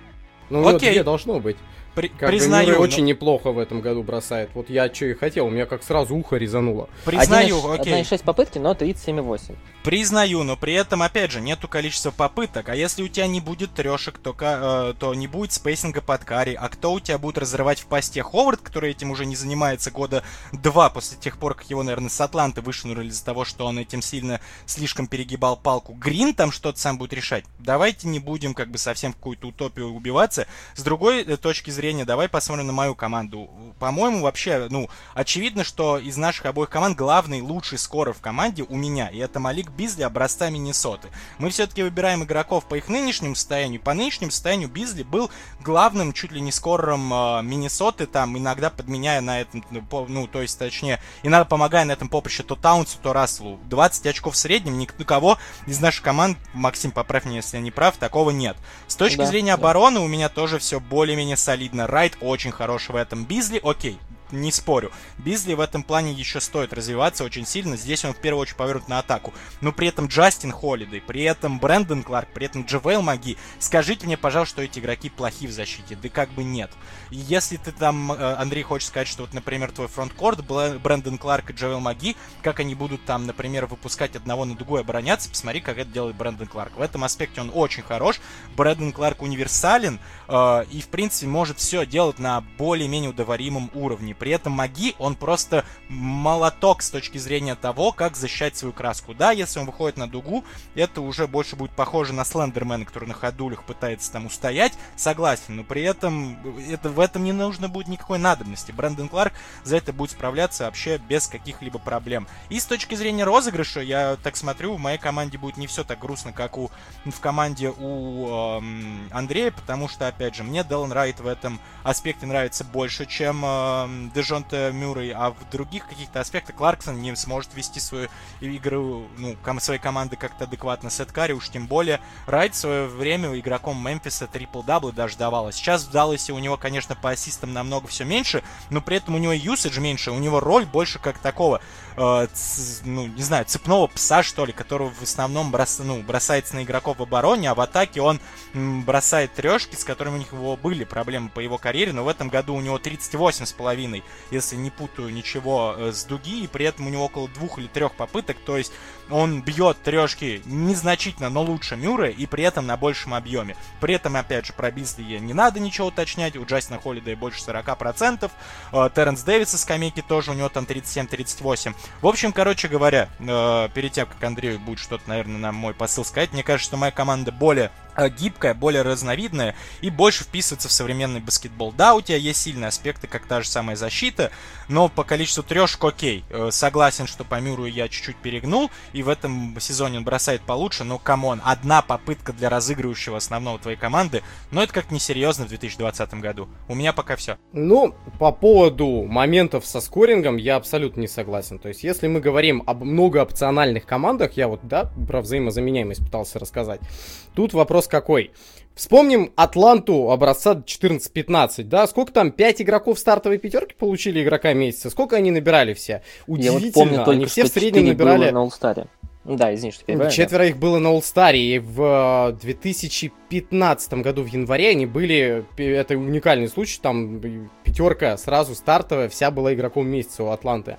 Ну, Окей. вот где должно быть. При, как признаю, бы но... очень неплохо в этом году бросает. Вот я что и хотел, у меня как сразу ухо резануло. Признаю, 1, окей. 1,6 попытки, но 37,8. Признаю, но при этом, опять же, нету количества попыток. А если у тебя не будет трешек, то, э, то не будет спейсинга под карри. А кто у тебя будет разрывать в посте? Ховард, который этим уже не занимается года два после тех пор, как его, наверное, с Атланты вышвырнули из-за того, что он этим сильно слишком перегибал палку. Грин там что-то сам будет решать. Давайте не будем как бы совсем в какую-то утопию убиваться. С другой э, точки зрения, давай посмотрим на мою команду. По-моему, вообще, ну, очевидно, что из наших обоих команд главный, лучший скорер в команде у меня. И это Малик Бизли образца Миннесоты. Мы все-таки выбираем игроков по их нынешнему состоянию. По нынешнему состоянию Бизли был главным чуть ли не скором э, Миннесоты, там иногда подменяя на этом, ну, ну, то есть, точнее, иногда помогая на этом поприще то Таунсу, то Расселу. 20 очков в среднем, никого из наших команд, Максим, поправь меня, если я не прав, такого нет. С точки да, зрения да. обороны у меня тоже все более-менее солидно. Райт очень хороший в этом. Бизли, окей, не спорю. Бизли в этом плане еще стоит развиваться очень сильно. Здесь он в первую очередь повернут на атаку. Но при этом Джастин Холлидей, при этом Брэндон Кларк, при этом Джавейл Макги. Скажите мне, пожалуйста, что эти игроки плохи в защите. Да как бы нет. Если ты там, э, Андрей, хочешь сказать, что вот, например, твой frontcourt, Брэндон Кларк и Джавейл Макги, как они будут там, например, выпускать одного на другой обороняться, посмотри, как это делает Брэндон Кларк. В этом аспекте он очень хорош. Брэндон Кларк универсален э, и, в принципе, может все делать на более-менее удоваримом уровне. При этом Маги, он просто молоток с точки зрения того, как защищать свою краску. Да, если он выходит на дугу, это уже больше будет похоже на Слендермена, который на ходулях пытается там устоять, согласен, но при этом это, в этом не нужно будет никакой надобности. Брэндон Кларк за это будет справляться вообще без каких-либо проблем. И с точки зрения розыгрыша, я так смотрю, в моей команде будет не все так грустно, как у, в команде у эм, Андрея, потому что, опять же, мне Делан Райт в этом аспекте нравится больше, чем эм, Дежонте Мюррей, а в других каких-то аспектах Кларксон не сможет вести свою игру, ну, ком своей команды как-то адекватно. Сет Карри уж тем более. Райт в свое время игроком Мемфиса трипл-даблы даже давала. Сейчас в Далласе у него, конечно, по ассистам намного все меньше, но при этом у него юсидж меньше, у него роль больше как такого, э, ну, не знаю, цепного пса, что ли, который в основном брос, ну, бросается на игроков в обороне, а в атаке он м, бросает трешки, с которыми у них были проблемы по его карьере, но в этом году у него 38,5, если не путаю ничего э, с дуги, и при этом у него около двух или трех попыток, то есть он бьет трешки незначительно, но лучше Мюра, и при этом на большем объеме. При этом, опять же, про Бизли не надо ничего уточнять, у Джастина Холлидея больше 40%, э, Терренс Дэвис из скамейки тоже, у него там 37-38. В общем, короче говоря, э, перед тем, как Андрею будет что-то, наверное, на мой посыл сказать, мне кажется, что моя команда более Э, гибкая, более разновидная и больше вписывается в современный баскетбол. Да, у тебя есть сильные аспекты, как та же самая защита, но по количеству трешек окей. Согласен, что по Мюррею я чуть-чуть перегнул, и в этом сезоне он бросает получше, но come on, одна попытка для разыгрывающего основного твоей команды, но это как несерьезно в 2020 году. У меня пока все. Ну, по поводу моментов со скорингом я абсолютно не согласен. То есть, если мы говорим об многоопциональных командах, я вот, да, про взаимозаменяемость пытался рассказать, тут вопрос какой. Вспомним Атланту образца 14-15, да? Сколько там, 5 игроков стартовой пятерки получили игрока месяца? Сколько они набирали все? Удивительно, Я вот помню только, они все в среднем набирали... на Да, извини, что перебиваю. Четверо да. их было на All-Star, и в 2015 году в январе они были, это уникальный случай, там пятерка сразу стартовая, вся была игроком месяца у Атланты.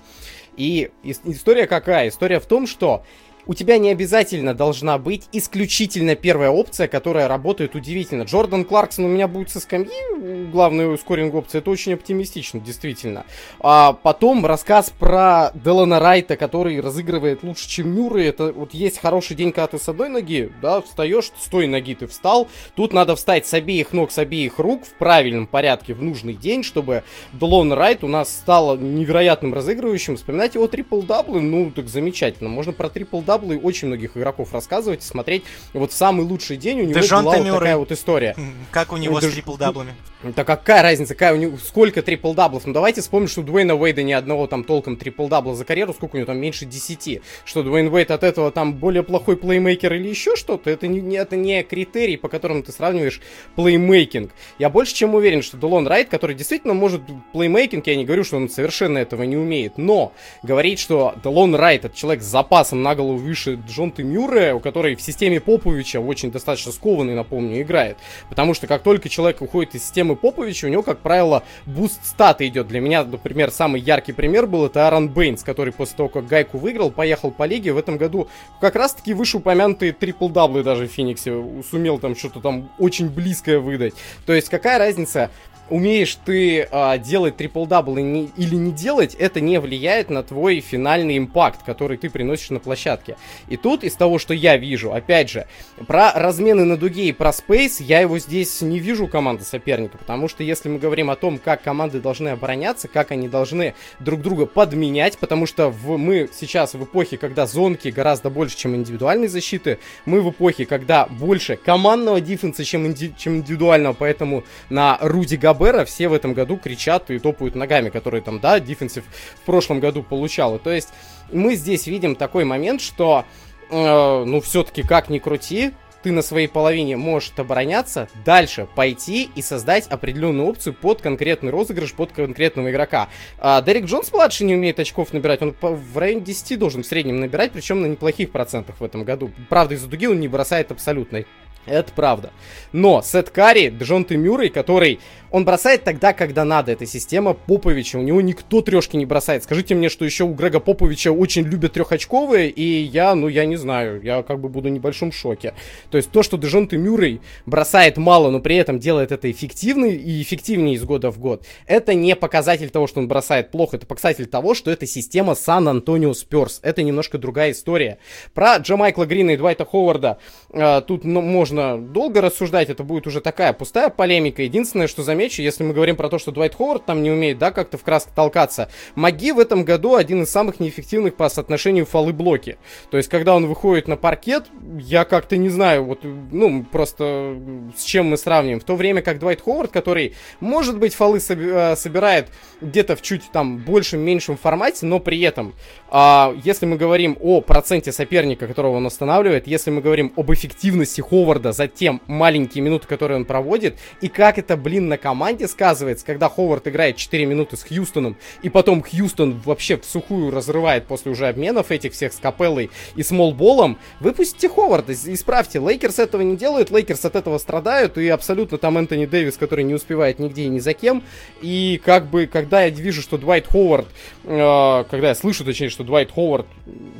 И история какая? История в том, что у тебя не обязательно должна быть исключительно первая опция, которая работает удивительно. Джордан Кларксон у меня будет со скамьи, главная ускоринг опция, это очень оптимистично, действительно. А потом рассказ про Делана Райта, который разыгрывает лучше, чем Мюррей. Это вот есть хороший день, когда ты с одной ноги, да, встаешь, с той ноги ты встал. Тут надо встать с обеих ног, с обеих рук в правильном порядке в нужный день, чтобы Делон Райт у нас стал невероятным разыгрывающим. Вспоминать его трипл-даблы, ну, так замечательно. Можно про трипл-даблы, даблы очень многих игроков рассказывать и смотреть. Вот в самый лучший день у него Дежонте была вот такая вот история. Как у него Дж... с трипл-даблами? Да какая разница, какая у него, сколько трипл-даблов? Ну давайте вспомним, что Дуэйна Уэйда ни одного там толком трипл-дабла за карьеру, сколько у него там, меньше 10. Что Дуэйн Уэйд от этого там более плохой плеймейкер или еще что-то, это не, это не критерий, по которым ты сравниваешь playmaking. Я больше чем уверен, что Делон Райт, который действительно может playmaking, я не говорю, что он совершенно этого не умеет, но говорить, что Делон Райт это человек с запасом на голову выше Дежонте Мюррея, у которой в системе Поповича очень достаточно скованный, напомню, играет. Потому что как только человек уходит из системы Поповича, у него, как правило, boost стата идет. Для меня, например, самый яркий пример был это Аарон Бейнс, который после того, как Гайку выиграл, поехал по лиге в этом году как раз-таки вышеупомянутые трипл-даблы даже в Фениксе сумел там что-то там очень близкое выдать. То есть какая разница, умеешь ты а, делать трипл-дабл или не делать, это не влияет на твой финальный impact, который ты приносишь на площадке. И тут из того, что я вижу, опять же, про размены на дуге и про space, я его здесь не вижу команды соперника, потому что если мы говорим о том, как команды должны обороняться, как они должны друг друга подменять, потому что в, мы сейчас в эпохе, когда зонки гораздо больше, чем индивидуальной защиты, мы в эпохе, когда больше командного дефенса, чем, инди, чем индивидуального, поэтому на Руди Габера все в этом году кричат и топают ногами, которые там, да, дефенсив в прошлом году получал. И то есть мы здесь видим такой момент, что, э, ну, все-таки как ни крути, ты на своей половине можешь обороняться, дальше пойти и создать определенную опцию под конкретный розыгрыш, под конкретного игрока. А Дерек Джонс младший не умеет очков набирать, он в районе 10 должен в среднем набирать, причем на неплохих процентах в этом году. Правда, из-за дуги он не бросает абсолютно. Это правда. Но Сет Карри, Джонты Мюррей, который... Он бросает тогда, когда надо. Эта система Поповича. У него никто трешки не бросает. Скажите мне, что еще у Грега Поповича очень любят трехочковые, и я, ну, я не знаю. Я как бы буду в небольшом шоке. То есть то, что Дежонты Мюррей бросает мало, но при этом делает это эффективно и эффективнее из года в год, это не показатель того, что он бросает плохо. Это показатель того, что это система Сан-Антонио Сперс. Это немножко другая история. Про Джамайкла Грина и Двайта Ховарда э, тут ну, можно можно долго рассуждать, это будет уже такая пустая полемика. Единственное, что замечу, если мы говорим про то, что Дуайт Ховард там не умеет, да, как-то в красках толкаться, Маги в этом году один из самых неэффективных по соотношению фолы-блоки. То есть, когда он выходит на паркет, я как-то не знаю, вот, ну, просто с чем мы сравним. В то время как Дуайт Ховард, который, может быть, фолы э, собирает где-то в чуть там большем-меньшем формате, но при этом, а, если мы говорим о проценте соперника, которого он останавливает, если мы говорим об эффективности Ховарда, Ховарда за те маленькие минуты, которые он проводит, и как это, блин, на команде сказывается, когда Ховард играет 4 минуты с Хьюстоном, и потом Хьюстон вообще в сухую разрывает после уже обменов этих всех с Капеллой и small ball ом, выпустите Ховарда, исправьте. Лейкерс этого не делают, Лейкерс от этого страдают, и абсолютно там Энтони Дэвис, который не успевает нигде и ни за кем, и как бы, когда я вижу, что Двайт Ховард, э, когда я слышу, точнее, что Двайт Ховард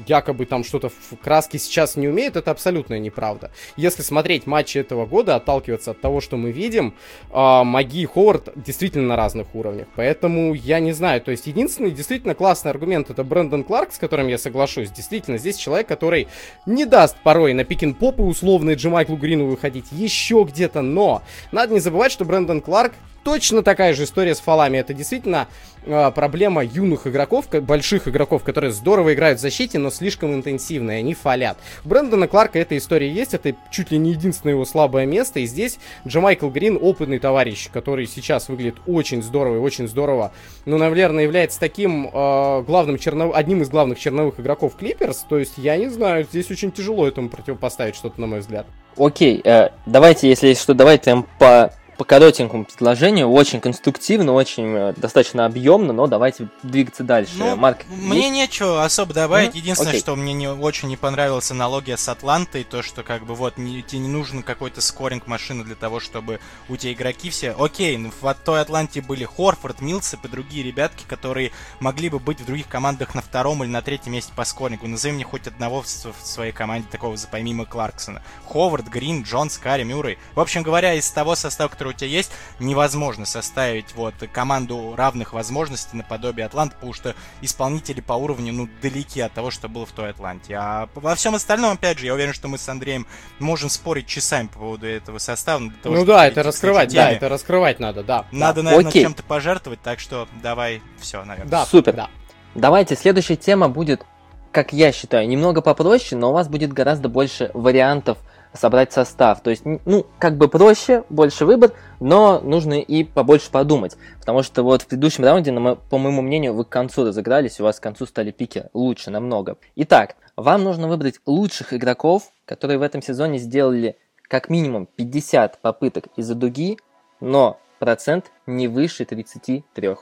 якобы там что-то в краске сейчас не умеет, это абсолютная неправда. Если смотреть смотреть матчи этого года, отталкиваться от того, что мы видим, э, Маги и Ховард действительно на разных уровнях. Поэтому я не знаю. То есть единственный действительно классный аргумент это Брэндон Кларк, с которым я соглашусь. Действительно, здесь человек, который не даст порой на пикин попы условные Джемайклу Грину выходить еще где-то, но надо не забывать, что Брэндон Кларк точно такая же история с фалами. Это действительно э, проблема юных игроков, больших игроков, которые здорово играют в защите, но слишком интенсивно, и они фалят. У Брэндона Кларка эта история есть, это чуть ли не единственное его слабое место, и здесь Джамайкл Грин опытный товарищ, который сейчас выглядит очень здорово и очень здорово, но, наверное, является таким э, главным чернов... одним из главных черновых игроков Клиперс, то есть, я не знаю, здесь очень тяжело этому противопоставить что-то, на мой взгляд. Окей, э, давайте, если что, давайте по по коротенькому предложению, очень конструктивно, очень э, достаточно объемно, но давайте двигаться дальше. Ну, Марк, мне есть? нечего особо добавить. Mm-hmm. Единственное, Окей. что мне не очень не понравилась аналогия с Атлантой, то, что как бы вот не, тебе не нужен какой-то скоринг машины для того, чтобы у тебя игроки все... Окей, ну, в той Атланте были Хорфорд, Милсеп и другие ребятки, которые могли бы быть в других командах на втором или на третьем месте по скорингу. Назови мне хоть одного в, в своей команде такого помимо Кларксона. Ховард, Грин, Джонс, Карри, Мюррей. В общем говоря, из того состава, который у тебя есть, невозможно составить вот команду равных возможностей наподобие Атланты, потому что исполнители по уровню, ну, далеки от того, что было в той Атланте. А во всем остальном, опять же, я уверен, что мы с Андреем можем спорить часами по поводу этого состава. Того, ну да, это раскрывать, да, это раскрывать надо, да. Надо, да. наверное, Окей. чем-то пожертвовать, так что давай, все, наверное. Да, супер. Да. Давайте, следующая тема будет, как я считаю, немного попроще, но у вас будет гораздо больше вариантов собрать состав. То есть, ну, как бы проще, больше выбор, но нужно и побольше подумать. Потому что вот в предыдущем раунде, по моему мнению, вы к концу разыгрались, у вас к концу стали пики лучше намного. Итак, вам нужно выбрать лучших игроков, которые в этом сезоне сделали как минимум 50 попыток из-за дуги, но процент не выше 33.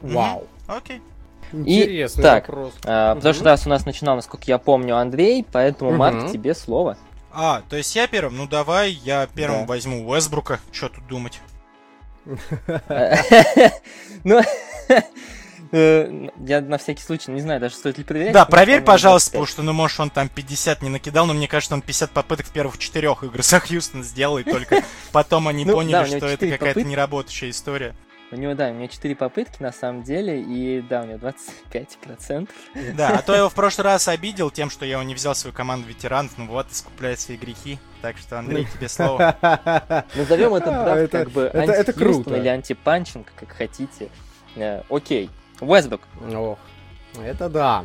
Вау. Окей. И так, вопрос. А, в прошлый раз у нас начинал, насколько я помню, Андрей, поэтому, угу. Марк, тебе слово. А, то есть я первым? Ну давай, я первым да. возьму Уэсбрука. Что тут думать? Ну, э, я на всякий случай не знаю, даже стоит ли проверять. Да, проверь, пожалуйста, потому что, ну, может, он там 50 не накидал, но мне кажется, он 50 попыток в первых четырех играх за Хьюстон сделал, и только потом они ну, поняли, что это какая-то неработающая история. У него, да, у него 4 попытки на самом деле, и да, у него 25%. Да, а то я его в прошлый раз обидел тем, что я его не взял в свою команду ветеранов, ну вот, искупляет свои грехи. Так что, Андрей, тебе слово. Назовем это, правда, как бы это круто или антипанчинг, как хотите. Э, окей, Уэсбек. Ох, это да.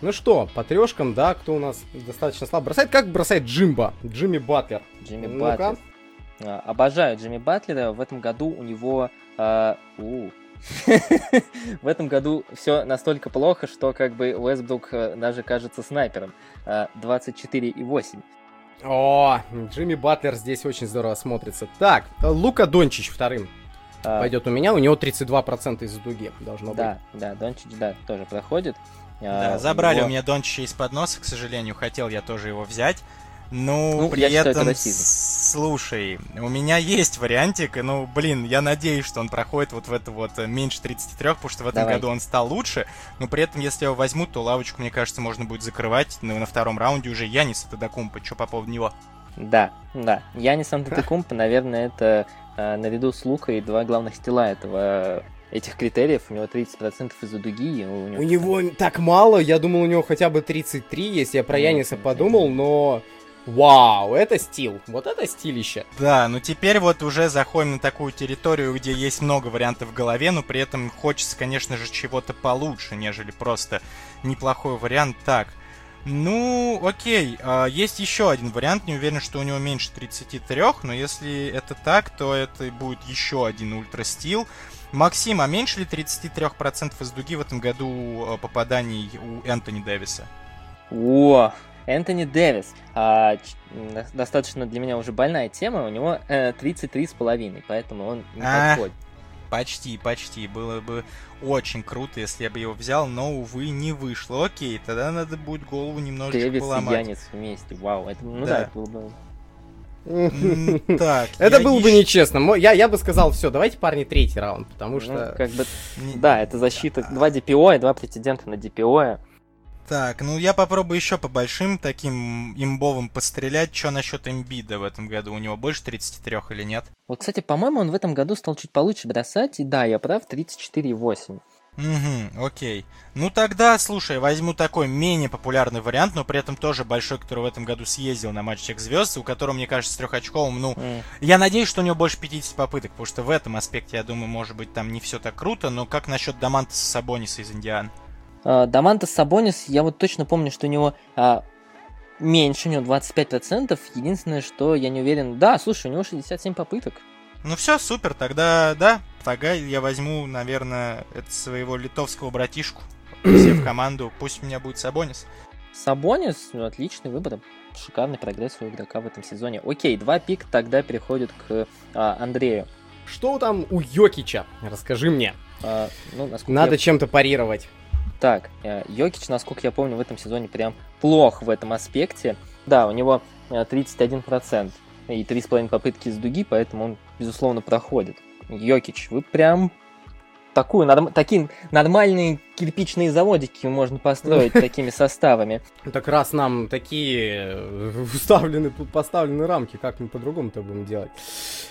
Ну что, по трешкам, да, кто у нас достаточно слабо бросает? Как бросает Джимба? Джимми Батлер. Джимми Батлер. А, обожаю Джимми Батлера. В этом году у него а, у. В этом году все настолько плохо, что как бы Уэсбрук э, даже кажется снайпером. 24,8. А, О, Джимми Батлер здесь очень здорово смотрится. Так, Лука Дончич вторым. А... Пойдет у меня, у него 32% из дуги должно да, быть. Да, да, Дончич, да, тоже проходит. Да, а, забрали его... у меня Дончича из-под носа, к сожалению, хотел я тоже его взять. Ну, ну при этом, это слушай, у меня есть вариантик, ну, блин, я надеюсь, что он проходит вот в это вот э, меньше 33, потому что в этом Давай. году он стал лучше, но при этом, если его возьмут, то лавочку, мне кажется, можно будет закрывать, ну, на втором раунде уже Янис Тадакумпа, что по поводу него? Да, да, Янис Антетокумпа, наверное, это э, наряду с Лукой два главных стила этого этих критериев, у него 30% из-за дуги. У него... у него так мало, я думал, у него хотя бы 33, если я про Яниса подумал, но Вау, это стил. Вот это стилище. Да, ну теперь вот уже заходим на такую территорию, где есть много вариантов в голове, но при этом хочется, конечно же, чего-то получше, нежели просто неплохой вариант. Так, ну, окей, а, есть еще один вариант, не уверен, что у него меньше 33, но если это так, то это будет еще один ультра стил. Максим, а меньше ли 33% из дуги в этом году а, попаданий у Энтони Дэвиса? О, Энтони Дэвис. А, достаточно для меня уже больная тема. У него э, 33,5, поэтому он не а, подходит. Почти, почти. Было бы очень круто, если я бы его взял, но, увы, не вышло. Окей, тогда надо будет голову немножечко Дэвис поломать. и Янец вместе. Вау, это, ну да, да это было бы... Так, это было бы нечестно. Я, я бы сказал, все, давайте, парни, третий раунд, потому ну, что... как бы, да, это защита. Два DPO и два претендента на DPO. Так, ну я попробую еще по большим таким имбовым пострелять. Что насчет имбида в этом году? У него больше 33 или нет? Вот, кстати, по-моему, он в этом году стал чуть получше бросать. И да, я прав, 34,8. Угу, окей. Ну тогда, слушай, возьму такой менее популярный вариант, но при этом тоже большой, который в этом году съездил на матч всех звезд, у которого, мне кажется, с трехочковым, ну, mm. я надеюсь, что у него больше 50 попыток, потому что в этом аспекте, я думаю, может быть, там не все так круто, но как насчет Дамантаса Сабониса из Индиан? Uh, Дамантас Сабонис, я вот точно помню, что у него uh, меньше, у него 25%. Единственное, что я не уверен... Да, слушай, у него 67 попыток. Ну все, супер, тогда, да, тогда я возьму, наверное, это своего литовского братишку все в команду, пусть у меня будет Сабонис. Сабонис, ну, отличный выбор, шикарный прогресс у игрока в этом сезоне. Окей, два пик тогда переходят к а, Андрею. Что там у Йокича? Расскажи мне. А, ну, Надо я... чем-то парировать. Так, э, Йокич, насколько я помню, в этом сезоне прям плох в этом аспекте. Да, у него 31% э, и 3,5 попытки с дуги, поэтому он, безусловно, проходит. Йокич, вы прям такую, норм, такие нормальные кирпичные заводики можно построить такими составами. Так раз нам такие уставлены, тут поставлены рамки, как мы по-другому-то будем делать?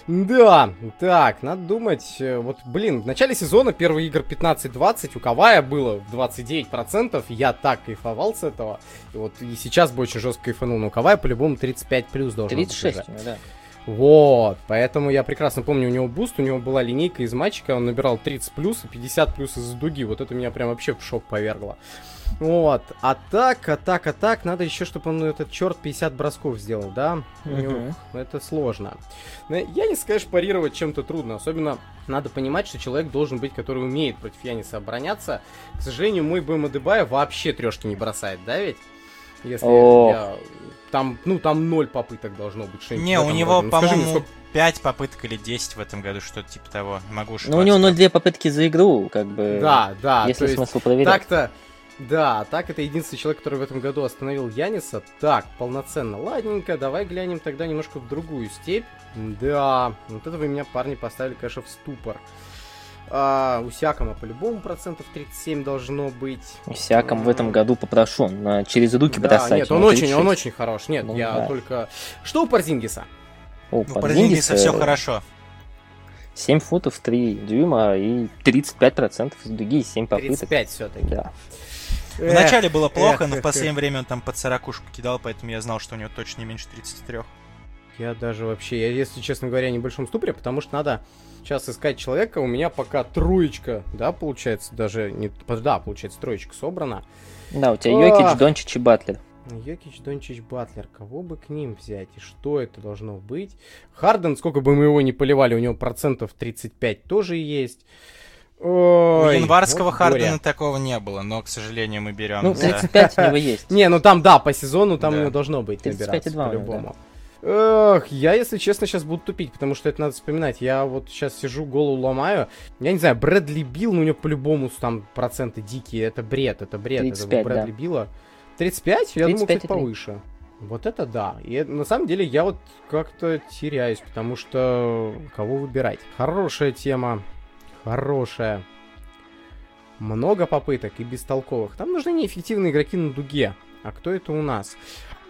Да, так, надо думать, э, вот, блин, в начале сезона первые игр 15-20, у Кавая было 29%, я так кайфовал с этого, и вот и сейчас бы очень жестко кайфанул, но у Кавая по-любому 35 плюс должен 36, быть да. Вот, поэтому я прекрасно помню, у него boost, у него была линейка из матчика, он набирал 30 плюс и 50 плюс из дуги, вот это меня прям вообще в шок повергло. Вот, а так, а так, а так, надо еще, чтобы он этот черт 50 бросков сделал, да? Uh-huh. Это сложно. Но я не скажешь, парировать чем-то трудно, особенно надо понимать, что человек должен быть, который умеет против Яниса обороняться. К сожалению, мой Бэм вообще трешки не бросает, да ведь? Если oh. я там, ну, там ноль попыток должно быть. Не, у него, ну, по-моему, сколько... 5 попыток или 10 в этом году, что-то типа того. Могу Ну, у него 0,2 попытки за игру, как бы. Да, да. Есть ли смысл проверять? Так-то, да, так это единственный человек, который в этом году остановил Яниса. Так, полноценно. Ладненько, давай глянем тогда немножко в другую степь. Да, вот это вы меня, парни, поставили, конечно, в ступор. А, у Сякома по-любому процентов 37 должно быть. У Сяком в этом году попрошу на, через руки да, бросать. Нет, он очень, он очень хорош. Нет, ну, я да. только... Что у Парзингиса? У, Парзингиса все хорошо. 7 футов 3 дюйма и 35% из дуги и 7 попыток. 35 все-таки. Да. Вначале было плохо, эх, но эх, в последнее эх. время он там под 40 кидал, поэтому я знал, что у него точно не меньше 33. Я даже вообще, я, если честно говоря, не в большом ступоре, потому что надо сейчас искать человека. У меня пока троечка, да, получается, даже не... Да, получается, троечка собрана. Да, у тебя Йокич, Дончич и Батлер. Йокич, Дончич, Батлер. Кого бы к ним взять? И что это должно быть? Харден, сколько бы мы его не поливали, у него процентов 35 тоже есть. Ой, у январского вот Хардена горе. такого не было, но, к сожалению, мы берем. Ну, 35 за... у него есть. Не, ну там, да, по сезону там да. у него должно быть набираться по-любому. Эх, я, если честно, сейчас буду тупить, потому что это надо вспоминать. Я вот сейчас сижу, голову ломаю. Я не знаю, Брэдли Билл, ну у него по-любому там проценты дикие. Это бред, это бред. 35, это Брэдли да. Билла. 35? Я 35 думал, кстати, повыше. Вот это да. И на самом деле я вот как-то теряюсь, потому что кого выбирать? Хорошая тема. Хорошая. Много попыток и бестолковых. Там нужны неэффективные игроки на дуге. А кто это у нас?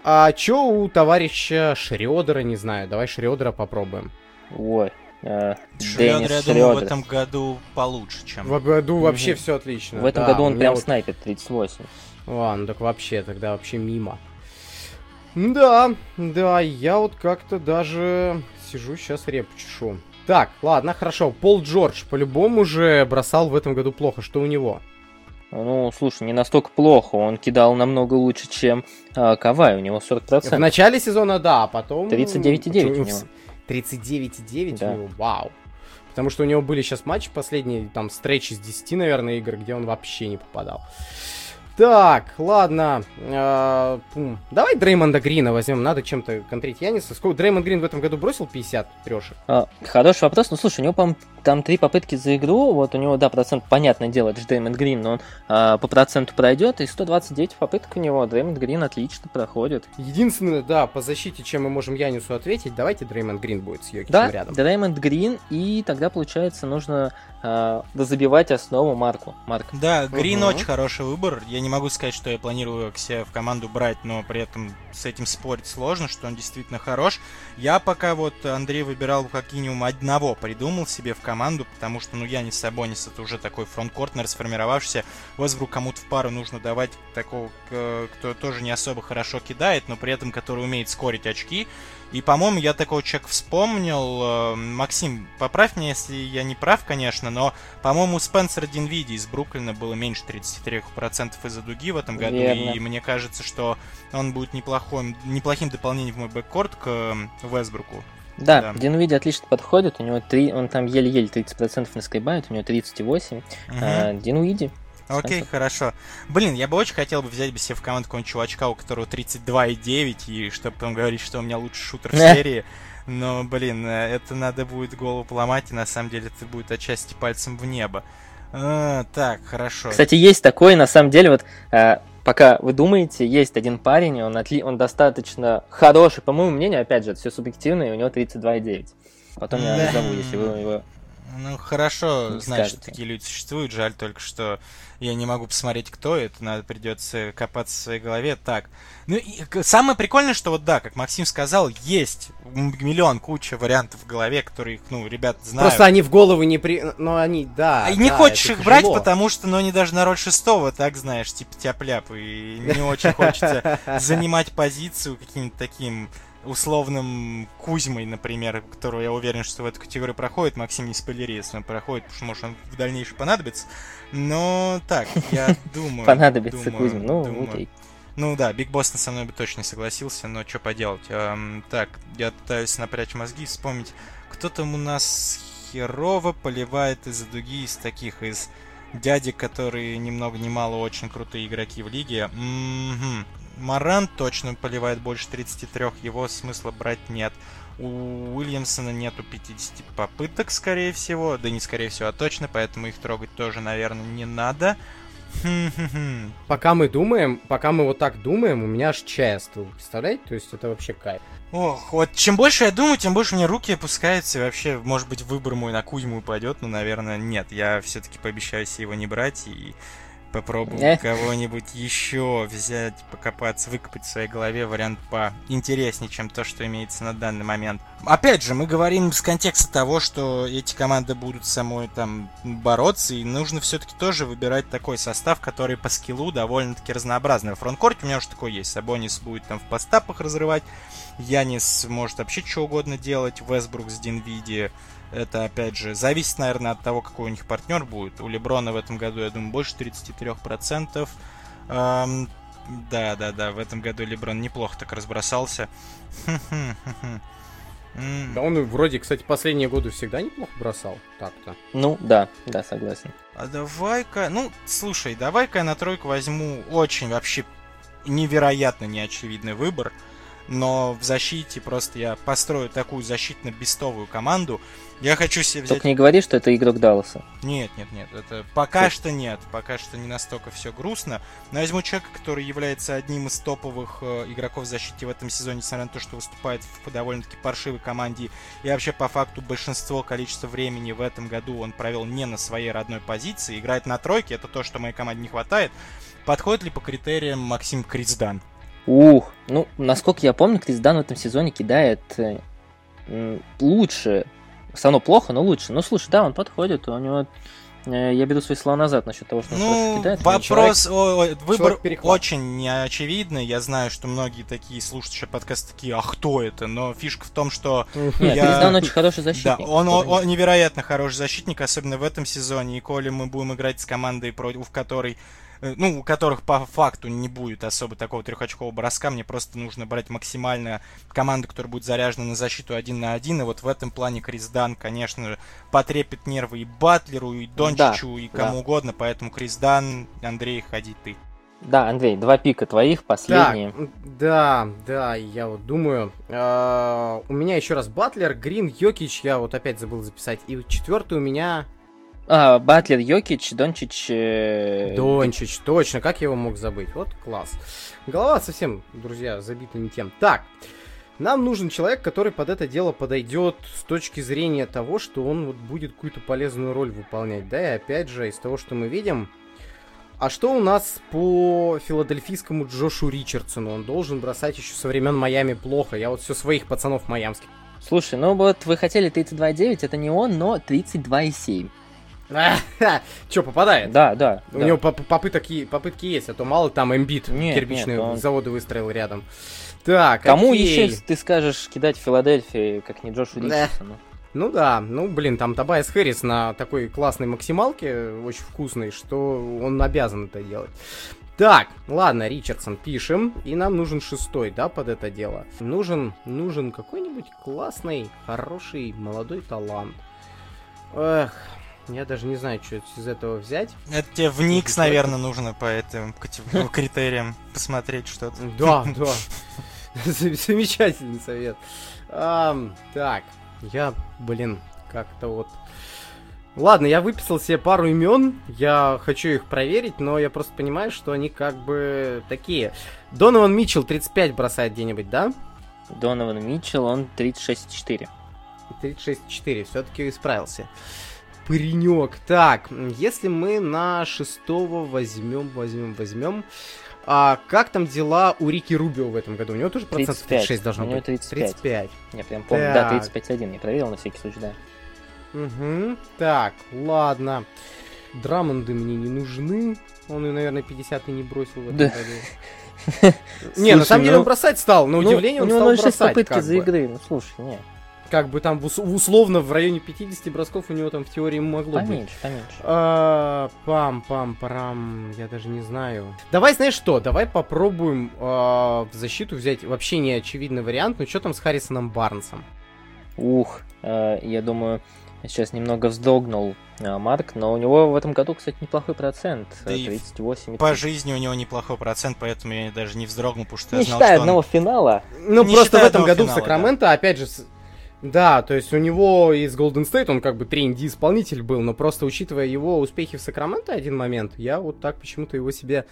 А чё у товарища Шредера, не знаю. Давай Шредера попробуем. Ой. Э, Шредер, я думаю, в этом году получше, чем... В году вообще все отлично. В этом да, году он прям вот... снайпер 38. Ладно, так вообще, тогда вообще мимо. Да, да, я вот как-то даже сижу сейчас реп чешу. Так, ладно, хорошо. Пол Джордж по-любому же бросал в этом году плохо. Что у него? Ну, слушай, не настолько плохо. Он кидал намного лучше, чем э, Кавай. У него 40%. В начале сезона, да, а потом... 39,9 у него. 39,9 да. у него, вау. Потому что у него были сейчас матчи последние, там, встречи из 10, наверное, игр, где он вообще не попадал. Так, ладно. Э, давай Дреймонда Грина возьмем. Надо чем-то контрить Яниса. Сколько Дреймонд Грин в этом году бросил 50 трешек? А, хороший вопрос. Ну, слушай, у него, по там три попытки за игру. Вот у него, да, процент, понятное дело, это же Дреймонд Грин, но он а, по проценту пройдет. И 129 попыток у него. Дреймонд Грин отлично проходит. Единственное, да, по защите, чем мы можем Янису ответить, давайте Дреймонд Грин будет с Йокичем да, рядом. Дреймонд Грин, и тогда, получается, нужно э, забивать основу Марку. Марк. Да, Грин угу. очень хороший выбор. Я не могу сказать, что я планирую к себе в команду брать, но при этом с этим спорить сложно, что он действительно хорош. Я пока вот Андрей выбирал как минимум одного, придумал себе в команду, потому что, ну, я не Сабонис, это уже такой фронткортнер сформировавшийся. Весбрук кому-то в пару нужно давать такого, кто тоже не особо хорошо кидает, но при этом который умеет скорить очки. И, по-моему, я такого человека вспомнил. Э, Максим, поправь меня, если я не прав, конечно, но, по-моему, Спенсер Динвиди из Бруклина было меньше 33% из-за дуги в этом году. Верно. И мне кажется, что он будет неплохим, неплохим дополнением в мой бэккорд к э, Вестбруку. Да, да. Динвиди отлично подходит. У него 3, он там еле-еле 30% на скайбает, у него 38. Угу. А, Динвиди Окей, хорошо. Блин, я бы очень хотел бы взять бы себе в команду какого-нибудь чувачка, у которого 32,9, и чтобы потом говорить, что у меня лучший шутер в серии. Но, блин, э, это надо будет голову поломать, и на самом деле это будет отчасти пальцем в небо. А, так, хорошо. Кстати, есть такой, на самом деле, вот э, пока вы думаете, есть один парень, он, отли... он достаточно хороший, по моему мнению, опять же, это все субъективно, и у него 32,9. Потом я назову, если вы его ну, хорошо, что такие люди существуют. Жаль только, что я не могу посмотреть, кто это. Надо придется копаться в своей голове. Так. Ну, и самое прикольное, что вот да, как Максим сказал, есть миллион, куча вариантов в голове, которые, ну, ребят знают. Просто они в голову не при... Ну, они, да. И да, не хочешь их тяжело. брать, потому что, ну, они даже на роль шестого, так, знаешь, типа тяп-ляп. И не очень хочется занимать позицию каким-то таким условным Кузьмой, например, которого я уверен, что в эту категорию проходит. Максим не спойлери, если он проходит, потому что, может, он в дальнейшем понадобится. Но так, я думаю... Понадобится Кузьма, ну окей. Ну да, Биг Босс со мной бы точно согласился, но что поделать. Эм, так, я пытаюсь напрячь мозги, вспомнить, кто там у нас херово поливает из-за дуги из таких, из дяди, которые ни много ни мало очень крутые игроки в лиге. М-м-м. Маран точно поливает больше 33, его смысла брать нет. У Уильямсона нету 50 попыток, скорее всего. Да не скорее всего, а точно, поэтому их трогать тоже, наверное, не надо. Пока мы думаем, пока мы вот так думаем, у меня аж чай остыл. Представляете? То есть это вообще кайф. Ох, вот чем больше я думаю, тем больше мне руки опускаются. И вообще, может быть, выбор мой на Кузьму пойдет, но, наверное, нет. Я все-таки пообещаю себе его не брать и Попробую э? кого-нибудь еще взять, покопаться, выкопать в своей голове вариант поинтереснее, чем то, что имеется на данный момент. Опять же, мы говорим с контекста того, что эти команды будут самой там бороться, и нужно все-таки тоже выбирать такой состав, который по скиллу довольно-таки разнообразный. В фронткорте у меня уже такой есть. Сабонис будет там в постапах разрывать, Янис может вообще что угодно делать, Весбрук с Динвиди это, опять же, зависит, наверное, от того, какой у них партнер будет. У Леброна в этом году, я думаю, больше 33%. Эм, да, да, да, в этом году Леброн неплохо так разбросался. Да он вроде, кстати, последние годы всегда неплохо бросал, так-то. Ну, да, да, согласен. А давай-ка, ну, слушай, давай-ка я на тройку возьму очень вообще невероятно неочевидный выбор но в защите просто я построю такую защитно-бестовую команду. Я хочу себе взять... Только не говори, что это игрок Далласа. Нет, нет, нет, это пока что нет, пока что не настолько все грустно. Но я возьму человека, который является одним из топовых э, игроков в защите в этом сезоне, несмотря на то, что выступает в довольно-таки паршивой команде. И вообще, по факту, большинство количества времени в этом году он провел не на своей родной позиции. Играет на тройке, это то, что моей команде не хватает. Подходит ли по критериям Максим Крицдан? Ух, ну, насколько я помню, Крис Дан в этом сезоне кидает э, лучше. Все равно плохо, но лучше. Ну, слушай, да, он подходит, у него э, я беру свои слова назад насчет того, что он ну, кидает. Вопрос, человек, о, выбор очень неочевидный. Я знаю, что многие такие слушающие подкасты такие, а кто это? Но фишка в том, что... Нет, я... Крис очень хороший защитник. Да, он, он, он невероятно хороший защитник, особенно в этом сезоне. И коли мы будем играть с командой, против которой ну, у которых по факту не будет особо такого трехочкового броска, мне просто нужно брать максимально команду, которая будет заряжена на защиту один на один, и вот в этом плане Крис Дан, конечно же, потрепит нервы и Батлеру, и Дончичу, да, и кому да. угодно, поэтому Крис Дан, Андрей, ходи ты. Да, Андрей, два пика твоих, последние. Так, да, да, я вот думаю. Э, у меня еще раз Батлер, Грин, Йокич, я вот опять забыл записать. И четвертый у меня а, Батлер, Йокич, Дончич... Э... Дончич, точно, как я его мог забыть? Вот класс. Голова совсем, друзья, забита не тем. Так, нам нужен человек, который под это дело подойдет с точки зрения того, что он вот будет какую-то полезную роль выполнять. Да, и опять же, из того, что мы видим, а что у нас по филадельфийскому Джошу Ричардсону? Он должен бросать еще со времен Майами плохо. Я вот все своих пацанов майамских. Слушай, ну вот вы хотели 32,9, это не он, но 32,7. Че, попадает? Да, да. У да. него попыток, попытки есть, а то мало там эмбит кирпичные нет, он... заводы выстроил рядом. Так, Кому окей. еще ты скажешь кидать в Филадельфии, как не Джошу Ричардсону? Ну да, ну блин, там Табайс Хэрис на такой классной максималке, очень вкусной, что он обязан это делать. Так, ладно, Ричардсон, пишем. И нам нужен шестой, да, под это дело. Нужен, нужен какой-нибудь классный, хороший, молодой талант. Эх, Я даже не знаю, что из этого взять. Это тебе в Никс, наверное, нужно по этим критериям посмотреть что-то. Да, да. Замечательный совет. так, я, блин, как-то вот... Ладно, я выписал себе пару имен, я хочу их проверить, но я просто понимаю, что они как бы такие. Донован Митчелл 35 бросает где-нибудь, да? Донован Митчелл, он 36-4. 36-4, все-таки исправился. Паренек. Так, если мы на шестого возьмем, возьмем, возьмем. А как там дела у Рики Рубио в этом году? У него тоже процент 36 должно быть. У него 35. 35. Я прям помню, так. да, 35-1. Я проверил на всякий случай, да. Угу. Так, ладно. Драмонды мне не нужны. Он, наверное, 50 и не бросил в этом да. году. Не, на самом деле он ну, бросать стал. На ну, удивление он стал бросать. У него попытки за игры. Ну, слушай, не как бы там условно в районе 50 бросков у него там в теории могло поменьше, быть. Поменьше, а, пам, пам, парам, я даже не знаю. Давай, знаешь что, давай попробуем а, в защиту взять вообще не очевидный вариант, но что там с Харрисоном Барнсом? Ух, э, я думаю, сейчас немного вздрогнул э, Марк, но у него в этом году, кстати, неплохой процент. Да 38. По жизни у него неплохой процент, поэтому я даже не вздрогнул, потому что не я знал, считая что одного он... финала. Ну, не просто в этом году финала, в Сакраменто, да. опять же, да, то есть у него из Golden State, он как бы 3 исполнитель был, но просто учитывая его успехи в Сакраменто один момент, я вот так почему-то его себе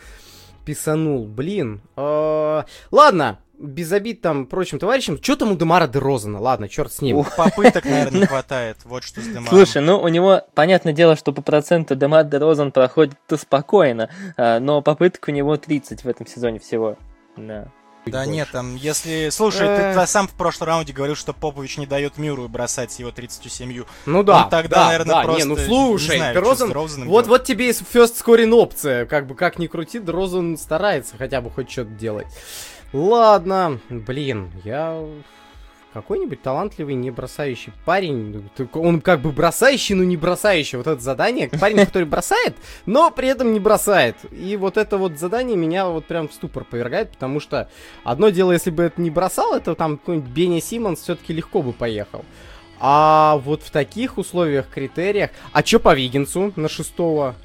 писанул. Блин. Э, ладно, без обид там прочим товарищам. Что там у Демара Дерозана? Ладно, черт с ним. Ух, попыток, наверное, не хватает. Вот что с Демаром. Слушай, ну у него, понятное дело, что по проценту Демар Дерозан проходит спокойно, а, но попыток у него 30 в этом сезоне всего. Да. Да больше. нет, там, если... Слушай, ты, сам в прошлом раунде говорил, что Попович не дает Миру бросать с его 37. Ну да, Он тогда, да, наверное, да, просто... Не, ну слушай, не знаю, Дрозен... вот, вот тебе и first scoring опция. Как бы, как ни крути, Дрозен старается хотя бы хоть что-то делать. Ладно, блин, я какой-нибудь талантливый, не бросающий парень, он как бы бросающий, но не бросающий, вот это задание, парень, который бросает, но при этом не бросает. И вот это вот задание меня вот прям в ступор повергает, потому что одно дело, если бы это не бросал, это там какой-нибудь Бенни Симмонс все-таки легко бы поехал. А вот в таких условиях, критериях... А чё по Виггинсу на шестого?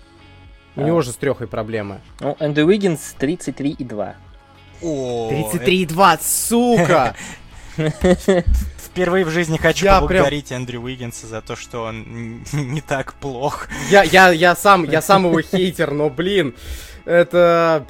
У него же с трехой проблемы. Ну, Эндрю Уиггинс 33,2. 33,2, сука! Впервые в жизни хочу я поблагодарить прям... Эндрю Уиггинса за то, что он не так плох. Я, я, я, сам, я сам его хейтер, но, блин, это...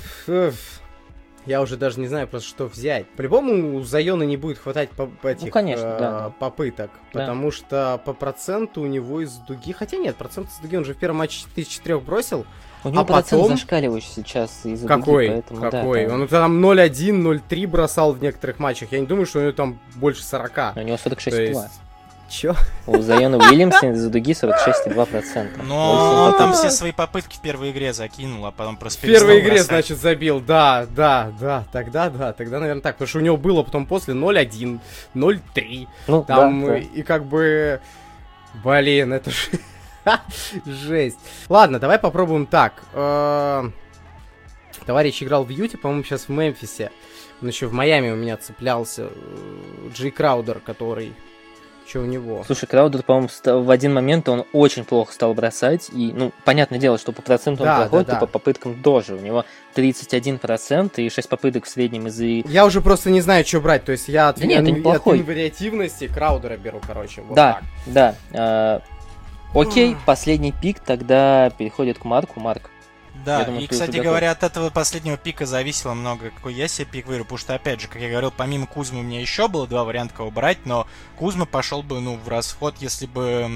Я уже даже не знаю просто, что взять. По-любому у Зайона не будет хватать по этих ну, конечно, э, да. попыток. Да. Потому что по проценту у него из дуги... Хотя нет, процент из дуги он же в первом матче из четырех бросил. У него а процент потом... зашкаливающий сейчас из Какой? Дуги, поэтому, Какой? Да, там... Он там 0-1, 0-3 бросал в некоторых матчах. Я не думаю, что у него там больше 40. У него 46,2. Есть... Чё? У Зайона Уильямса из-за дуги 46,2%. Но он там все свои попытки в первой игре закинул, а потом просто В первой игре, бросать. значит, забил, да, да, да, тогда да, тогда, наверное, так, потому что у него было потом после 0-1, 0-3, ну, там, да, да. и как бы, блин, это же... Жесть. Ладно, давай попробуем так. Э, товарищ играл в Юте, по-моему, сейчас в Мемфисе. Он еще в Майами у меня цеплялся. Э, Джей Краудер, который что у него? Слушай, Краудер, по-моему, в один момент он очень плохо стал бросать. И, ну, понятное дело, что по проценту да, он проходит, да, да. и по попыткам тоже. У него 31% и 6 попыток в среднем из Я уже просто не знаю, что брать. То есть я от, да нет, от, от вариативности Краудера беру, короче. Вот да, так. да. Э, Окей, последний пик тогда переходит к Марку. Марк, да, думаю, и, кстати говоря, от этого последнего пика зависело много, какой я себе пик выберу, потому что, опять же, как я говорил, помимо Кузмы у меня еще было два варианта, кого брать, но Кузма пошел бы, ну, в расход, если бы,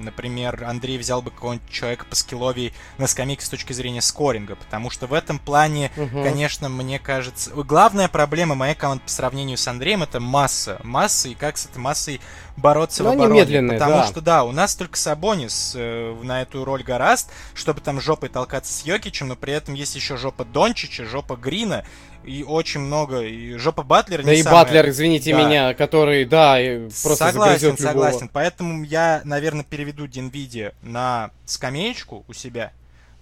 например, Андрей взял бы какого-нибудь человека по скилловей на скамейке с точки зрения скоринга, потому что в этом плане, угу. конечно, мне кажется, главная проблема моей команды по сравнению с Андреем это масса, масса и как с этой массой бороться Но в обороне. Медленные, потому да. что, да, у нас только Сабонис э, на эту роль гораст, чтобы там жопой толкаться с Йокичем, но при этом есть еще жопа Дончича, жопа Грина, и очень много, и жопа Батлера Да и самая... Батлер, извините да. меня, который, да, просто Согласен, согласен. Поэтому я, наверное, переведу Динвиди на скамеечку у себя,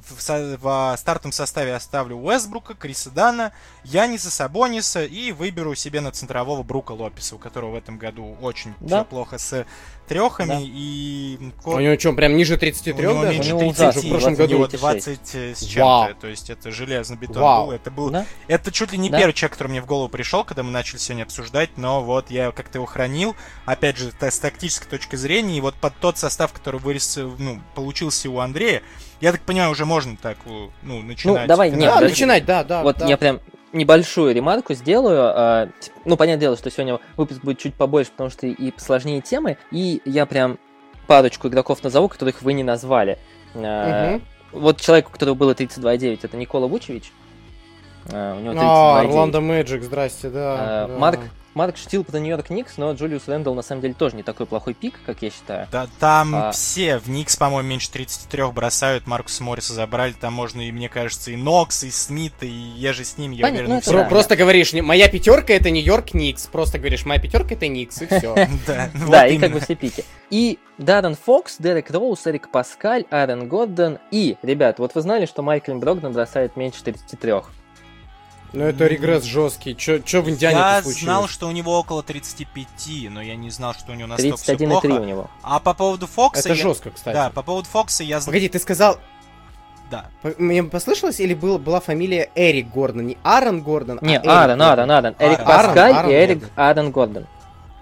в, в, в стартовом составе оставлю Уэсбрука, Криса Дана, Яниса Сабониса и выберу себе на центрового Брука Лопеса, у которого в этом году очень да. все плохо с трехами да. и... У него что, прям ниже 33 у него даже? меньше 30, в прошлом году. У него 20 с чем-то, то есть это железный бетон Вау. был. Это был... Да? Это чуть ли не да? первый человек, который мне в голову пришел, когда мы начали сегодня обсуждать, но вот я как-то его хранил, опять же, с тактической точки зрения, и вот под тот состав, который вырез, ну, получился у Андрея, я так понимаю, уже можно так, ну, начинать. Ну, давай, нет, да, начинать, да, да. Вот да. я прям небольшую ремарку сделаю. А, ну, понятное дело, что сегодня выпуск будет чуть побольше, потому что и сложнее темы. И я прям парочку игроков назову, которых вы не назвали. Угу. Вот человеку, у которого было 32,9, это Никола Вучевич. А, у него 32,9. А, Орландо Мэджик, здрасте, да. Марк Марк шутил про Нью-Йорк Никс, но Джулиус Рэндалл на самом деле тоже не такой плохой пик, как я считаю. Да, там а... все в Никс, по-моему, меньше 33 бросают, Маркуса Морриса забрали, там можно, и мне кажется, и Нокс, и Смит, и я же с ним, я Понятно, уверен. Ну, Про- да, просто да. говоришь, моя пятерка это Нью-Йорк Никс, просто говоришь, моя пятерка это Никс, и все. Да, и как бы все пики. И Даррен Фокс, Дерек Роуз, Эрик Паскаль, Аарон Гордон и, ребят, вот вы знали, что Майкл Брогдон бросает меньше 33? Ну это регресс жесткий. Че в Индиане Я случилось? знал, что у него около 35, но я не знал, что у него настолько 31 все плохо. у него. А по поводу Фокса... Это я... жестко, кстати. Да, по поводу Фокса я... Погоди, ты сказал... Да. Мне послышалось, или был, была фамилия Эрик Гордон? Не Аарон Гордон, Не, а Аарон, Аарон, Аарон. Эрик Паскаль и Эрик Аарон Гордон.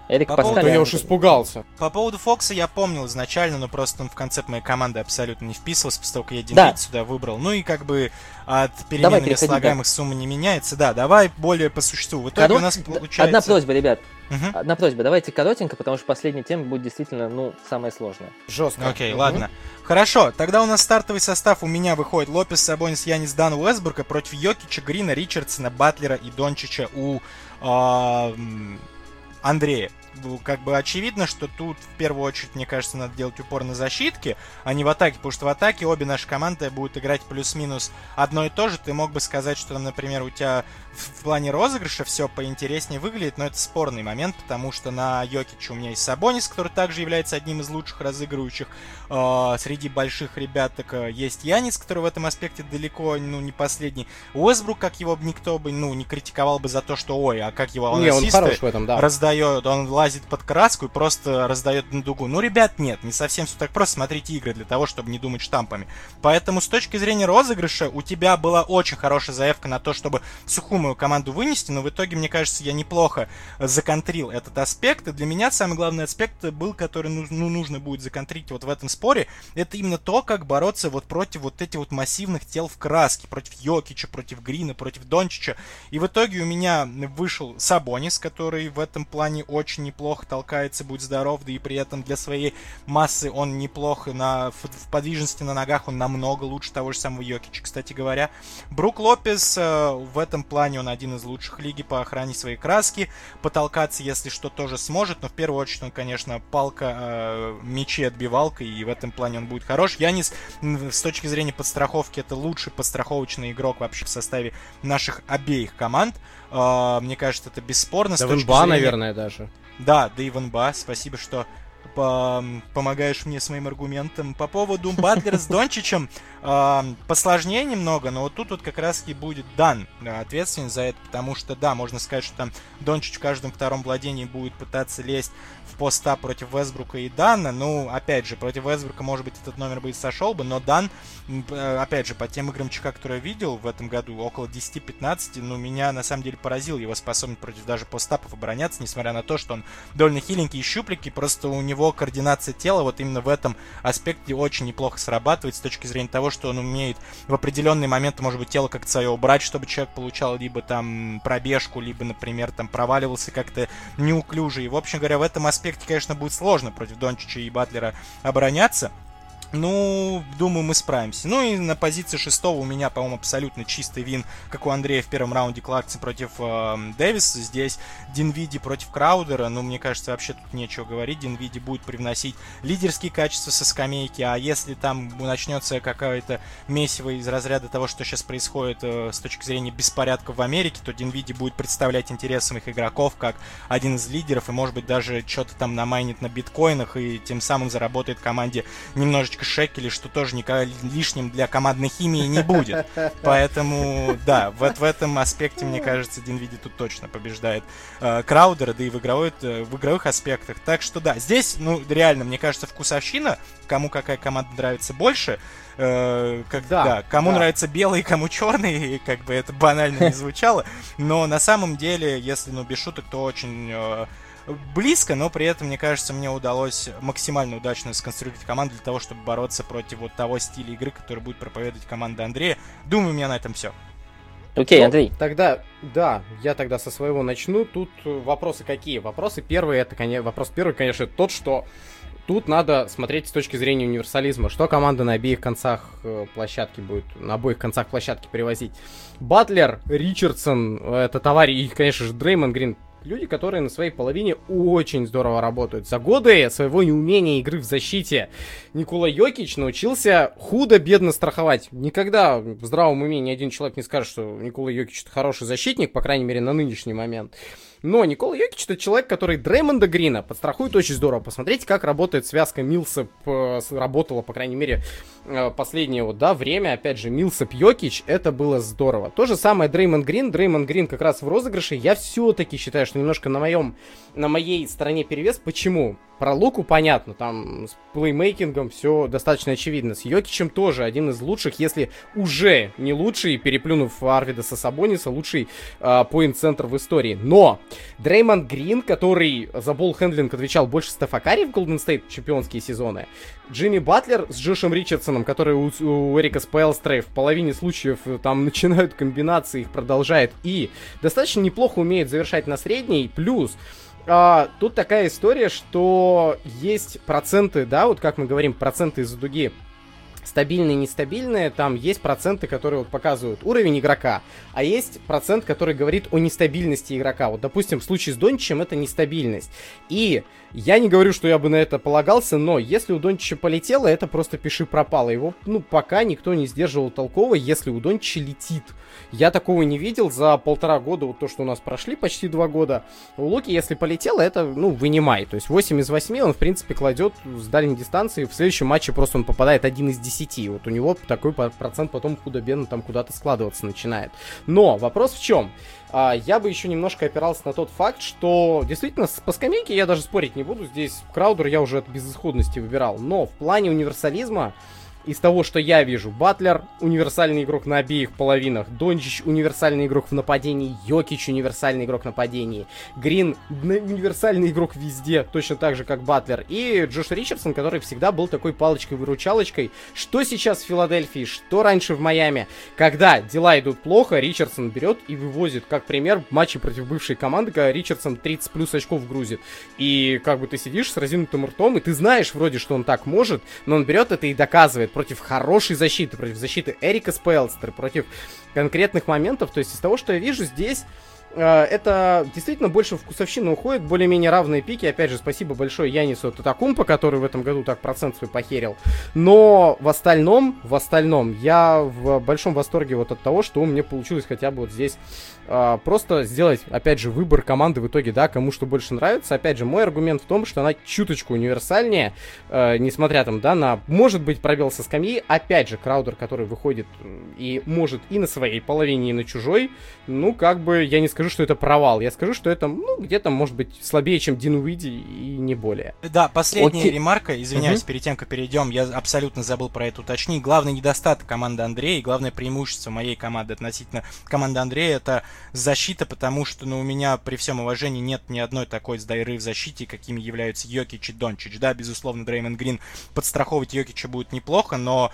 Эрик по Паскаль. Поводу... Я уж испугался. По поводу Фокса я помнил изначально, но просто он в концепт моей команды абсолютно не вписывался, после того, как я Динвид да. сюда выбрал. Ну и как бы от перемены слагаемых да. суммы не меняется. Да, давай более по существу. В итоге Корот... у нас получается... Одна просьба, ребят. Угу. Одна просьба, давайте коротенько, потому что последняя тема будет действительно, ну, самая сложная. Жестко. Окей, угу. ладно. Хорошо, тогда у нас стартовый состав у меня выходит Лопес, Сабонис, Янис, Дан, Уэсбурга против Йокича, Грина, Ричардсона, Батлера и Дончича у э, Андрея как бы очевидно, что тут в первую очередь, мне кажется, надо делать упор на защитке, а не в атаке, потому что в атаке обе наши команды будут играть плюс-минус одно и то же. Ты мог бы сказать, что, например, у тебя в плане розыгрыша все поинтереснее выглядит, но это спорный момент, потому что на Йокиче у меня есть Сабонис, который также является одним из лучших разыгрывающих. Э, среди больших ребят так, э, есть Янис, который в этом аспекте далеко ну, не последний. Уэсбрук, как его никто бы ну, не критиковал бы за то, что ой, а как его не, он хорош в этом, да. раздает, он лазит под краску и просто раздает на дугу. Ну, ребят, нет, не совсем все так просто. Смотрите игры для того, чтобы не думать штампами. Поэтому с точки зрения розыгрыша у тебя была очень хорошая заявка на то, чтобы сухую мою команду вынести, но в итоге, мне кажется, я неплохо законтрил этот аспект. И для меня самый главный аспект был, который ну, ну, нужно будет законтрить вот в этом споре, это именно то, как бороться вот против вот этих вот массивных тел в краске, против Йокича, против Грина, против Дончича. И в итоге у меня вышел Сабонис, который в этом плане очень неплохо толкается, будь здоров, да и при этом для своей массы он неплохо на, в, в подвижности на ногах, он намного лучше того же самого Йокича, кстати говоря. Брук Лопес э, в этом плане он один из лучших лиги по охране своей краски. Потолкаться, если что, тоже сможет, но в первую очередь он, конечно, палка э, мечи отбивалка, и в этом плане он будет хорош. Янис с точки зрения подстраховки это лучший подстраховочный игрок вообще в составе наших обеих команд. Э, мне кажется, это бесспорно. Да, Венба, зрения... наверное, даже. Да, да и Венба, спасибо, что по помогаешь мне с моим аргументом. По поводу Батлера с Дончичем э, посложнее немного, но вот тут вот как раз и будет Дан ответственен за это, потому что, да, можно сказать, что там Дончич в каждом втором владении будет пытаться лезть в поста против Весбрука и Дана. Ну, опять же, против Весбрука, может быть, этот номер бы сошел бы, но Дан, э, опять же, по тем играм ЧК, которые я видел в этом году, около 10-15, ну, меня на самом деле поразил его способность против даже постапов обороняться, несмотря на то, что он довольно хиленький и щупленький, просто у него координация тела вот именно в этом аспекте очень неплохо срабатывает с точки зрения того, что он умеет в определенные моменты, может быть, тело как-то свое убрать, чтобы человек получал либо там пробежку, либо, например, там проваливался как-то неуклюже. И, в общем говоря, в этом аспекте аспекте, конечно, будет сложно против Дончича и Батлера обороняться. Ну, думаю, мы справимся. Ну и на позиции шестого у меня, по-моему, абсолютно чистый вин, как у Андрея в первом раунде Кларксон против э, Дэвиса. Здесь Динвиди против Краудера. Ну, мне кажется, вообще тут нечего говорить. Динвиди будет привносить лидерские качества со скамейки. А если там начнется какая-то месиво из разряда того, что сейчас происходит э, с точки зрения беспорядка в Америке, то Динвиди будет представлять интересы своих игроков как один из лидеров и, может быть, даже что-то там намайнит на биткоинах и тем самым заработает команде немножечко несколько шекелей, что тоже никогда лишним для командной химии не будет. Поэтому, да, вот в этом аспекте, мне кажется, Динвиди тут точно побеждает э, Краудера, да и в, игровой, э, в игровых аспектах. Так что, да, здесь, ну, реально, мне кажется, вкусовщина, кому какая команда нравится больше, э, как, да, да, кому да. нравится белый, кому черный, как бы это банально не звучало, но на самом деле, если, ну, без шуток, то очень э, близко, но при этом, мне кажется, мне удалось максимально удачно сконструировать команду для того, чтобы бороться против вот того стиля игры, который будет проповедовать команда Андрея. Думаю, у меня на этом все. Окей, okay, ну, Андрей. Тогда, да, я тогда со своего начну. Тут вопросы какие? Вопросы первые, это, конечно, вопрос первый, конечно, тот, что тут надо смотреть с точки зрения универсализма. Что команда на обеих концах э, площадки будет, на обоих концах площадки перевозить. Батлер, Ричардсон, это товарищ, и, конечно же, Дреймон Грин люди, которые на своей половине очень здорово работают. За годы своего неумения игры в защите Никола Йокич научился худо-бедно страховать. Никогда в здравом уме ни один человек не скажет, что Никола Йокич это хороший защитник, по крайней мере, на нынешний момент. Но Никола Йокич это человек, который Дреймонда Грина подстрахует очень здорово. Посмотрите, как работает связка Милсап, работала, по крайней мере, э, последнее вот, да, время. Опять же, Милсап Йокич, это было здорово. То же самое Дреймонд Грин. Дреймонд Грин как раз в розыгрыше. Я все-таки считаю, что немножко на моем, на моей стороне перевес. Почему? Про Луку понятно, там с playmaking ом все достаточно очевидно. С Йокичем тоже один из лучших, если уже не лучший, переплюнув Арвидаса Сабониса, лучший э, point-центр в истории. Но Дреймонд Грин, который за ball-handling отвечал больше Стефа Карри в Golden State чемпионские сезоны, Джимми Батлер с Джошем Ричардсоном, который у, у Эрика Споэльстры в половине случаев э, там начинают комбинации, их продолжает, и достаточно неплохо умеет завершать на средней, плюс а, тут такая история, что есть проценты, да, вот как мы говорим, проценты из-за дуги стабильные нестабильные, там есть проценты, которые вот показывают уровень игрока, а есть процент, который говорит о нестабильности игрока. Вот, допустим, в случае с Дончичем это нестабильность. И я не говорю, что я бы на это полагался, но если у Дончича полетело, это просто пиши пропало. Его, ну, пока никто не сдерживал толково, если у Дончича летит. Я такого не видел за полтора года, вот то, что у нас прошли почти два года. У Луки, если полетело, это, ну, вынимай. То есть 8 из 8 он, в принципе, кладет с дальней дистанции. В следующем матче просто он попадает 1 из 10. Вот у него такой процент потом худо-бедно там куда-то складываться начинает. Но вопрос в чем? А, я бы еще немножко опирался на тот факт, что действительно по скамейке я даже спорить не буду. Здесь Краудер я уже от безысходности выбирал. Но в плане универсализма из того, что я вижу, Батлер универсальный игрок на обеих половинах, Дончич универсальный игрок в нападении, Йокич универсальный игрок в нападении, Грин универсальный игрок везде, точно так же, как Батлер, и Джош Ричардсон, который всегда был такой палочкой-выручалочкой. Что сейчас в Филадельфии, что раньше в Майами? Когда дела идут плохо, Ричардсон берет и вывозит, как пример, матчи против бывшей команды, когда Ричардсон 30 плюс очков грузит. И как бы ты сидишь с разинутым ртом, и ты знаешь вроде, что он так может, но он берет это и доказывает против хорошей защиты, против защиты Эрика Спелстера, против конкретных моментов. То есть из того, что я вижу здесь, это действительно больше вкусовщина уходит, более-менее равные пики. Опять же, спасибо большое Янису Татакумпа, который в этом году так процент свой похерил. Но в остальном, в остальном, я в большом восторге вот от того, что у меня получилось хотя бы вот здесь а, просто сделать, опять же, выбор команды в итоге, да, кому что больше нравится. Опять же, мой аргумент в том, что она чуточку универсальнее, э, несмотря там, да, на, может быть, пробел со скамьи. Опять же, Краудер, который выходит и может и на своей половине, и на чужой, ну, как бы, я не скажу, что это провал. Я скажу, что это, ну, где-то, может быть, слабее, чем Дин Уиди и не более. Да, последняя Окей. ремарка, извиняюсь, угу. перед тем, как перейдем, я абсолютно забыл про это уточнить. Главный недостаток команды Андрея и главное преимущество моей команды относительно команды Андрея это защита, потому что, ну, у меня при всем уважении нет ни одной такой сдайры в защите, какими являются Йокич и Дончич. Да, безусловно, Дреймон Грин подстраховывать Йокича будет неплохо, но,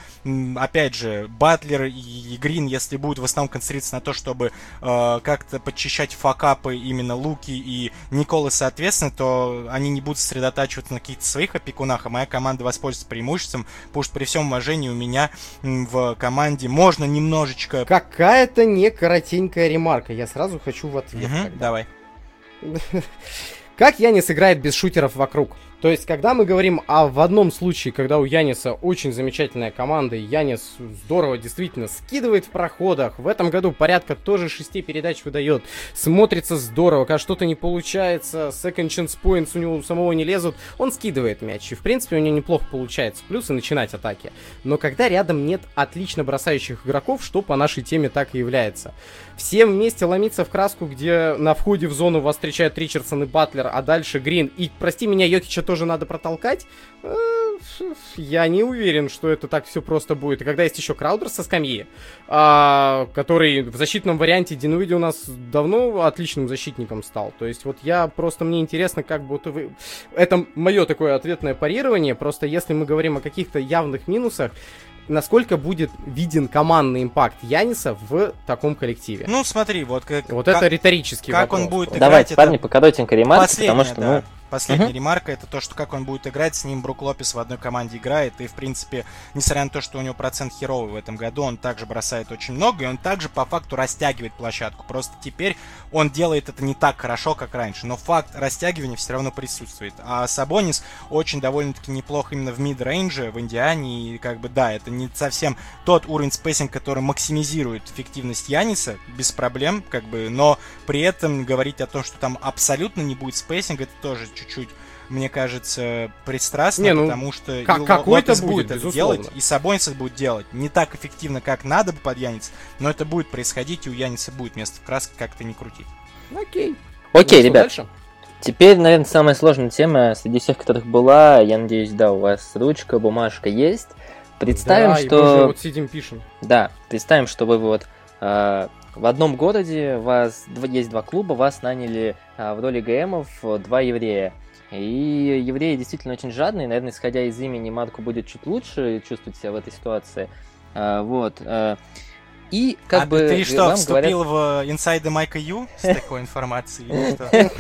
опять же, Батлер и Грин, если будут в основном концентрироваться на то, чтобы э, как-то подчищать факапы именно Луки и Николы, соответственно, то они не будут сосредотачиваться на каких-то своих опекунах, а моя команда воспользуется преимуществом, потому что при всем уважении у меня в команде можно немножечко... Какая-то не коротенькая ремарка, я сразу хочу в ответ. Угу, давай. Как Янис играет без шутеров вокруг? То есть, когда мы говорим о в одном случае, когда у Яниса очень замечательная команда, и Янис здорово действительно скидывает в проходах, в этом году порядка тоже шести передач выдает, смотрится здорово, когда что-то не получается, second chance points у него самого не лезут, он скидывает мяч, и в принципе у него неплохо получается, плюс и начинать атаки. Но когда рядом нет отлично бросающих игроков, что по нашей теме так и является. Всем вместе ломиться в краску, где на входе в зону вас встречают Ричардсон и Батлер, а дальше Грин, и, прости меня, Йокича тоже надо протолкать, э, я не уверен, что это так все просто будет. И когда есть еще Краудер со скамьи, а, который в защитном варианте Динуиди у нас давно отличным защитником стал. То есть вот я просто, мне интересно, как будто вы... Это мое такое ответное парирование. Просто если мы говорим о каких-то явных минусах, насколько будет виден командный импакт Яниса в таком коллективе. Ну, смотри, вот как... Вот как, это риторический как вопрос. он будет играть, Давайте, это... парни, по коротенькой ремарке, потому что, да. ну, Последняя uh-huh. ремарка это то, что как он будет играть, с ним Брук Лопес в одной команде играет, и в принципе, несмотря на то, что у него процент херовый в этом году, он также бросает очень много, и он также по факту растягивает площадку. Просто теперь он делает это не так хорошо, как раньше, но факт растягивания все равно присутствует. А Сабонис очень довольно-таки неплохо именно в mid-range е, в Индиане, и как бы да, это не совсем тот уровень spacing, который максимизирует эффективность Яниса, без проблем, как бы, но при этом говорить о том, что там абсолютно не будет spacing а, это тоже чуть-чуть мне кажется, пристрастно, не, ну, потому что как, какой-то будет, будет это делать, и Сабонис это будет делать. Не так эффективно, как надо бы под Яниса, но это будет происходить, и у Яниса будет место в краске, как-то не крутить. Окей. Окей, ребят. Дальше? Теперь, наверное, самая сложная тема среди всех, которых была. Я надеюсь, да, у вас ручка, бумажка есть. Представим, да, что... И мы уже вот сидим, пишем. Да, представим, что вы вот э, в одном городе у вас есть два клуба, вас наняли а, в роли ГМов два еврея. И евреи действительно очень жадные, наверное, исходя из имени, Матку будет чуть лучше чувствовать себя в этой ситуации. А, вот. А, и как а бы ты что, вступил говорят... в инсайды Майка Ю с такой информацией?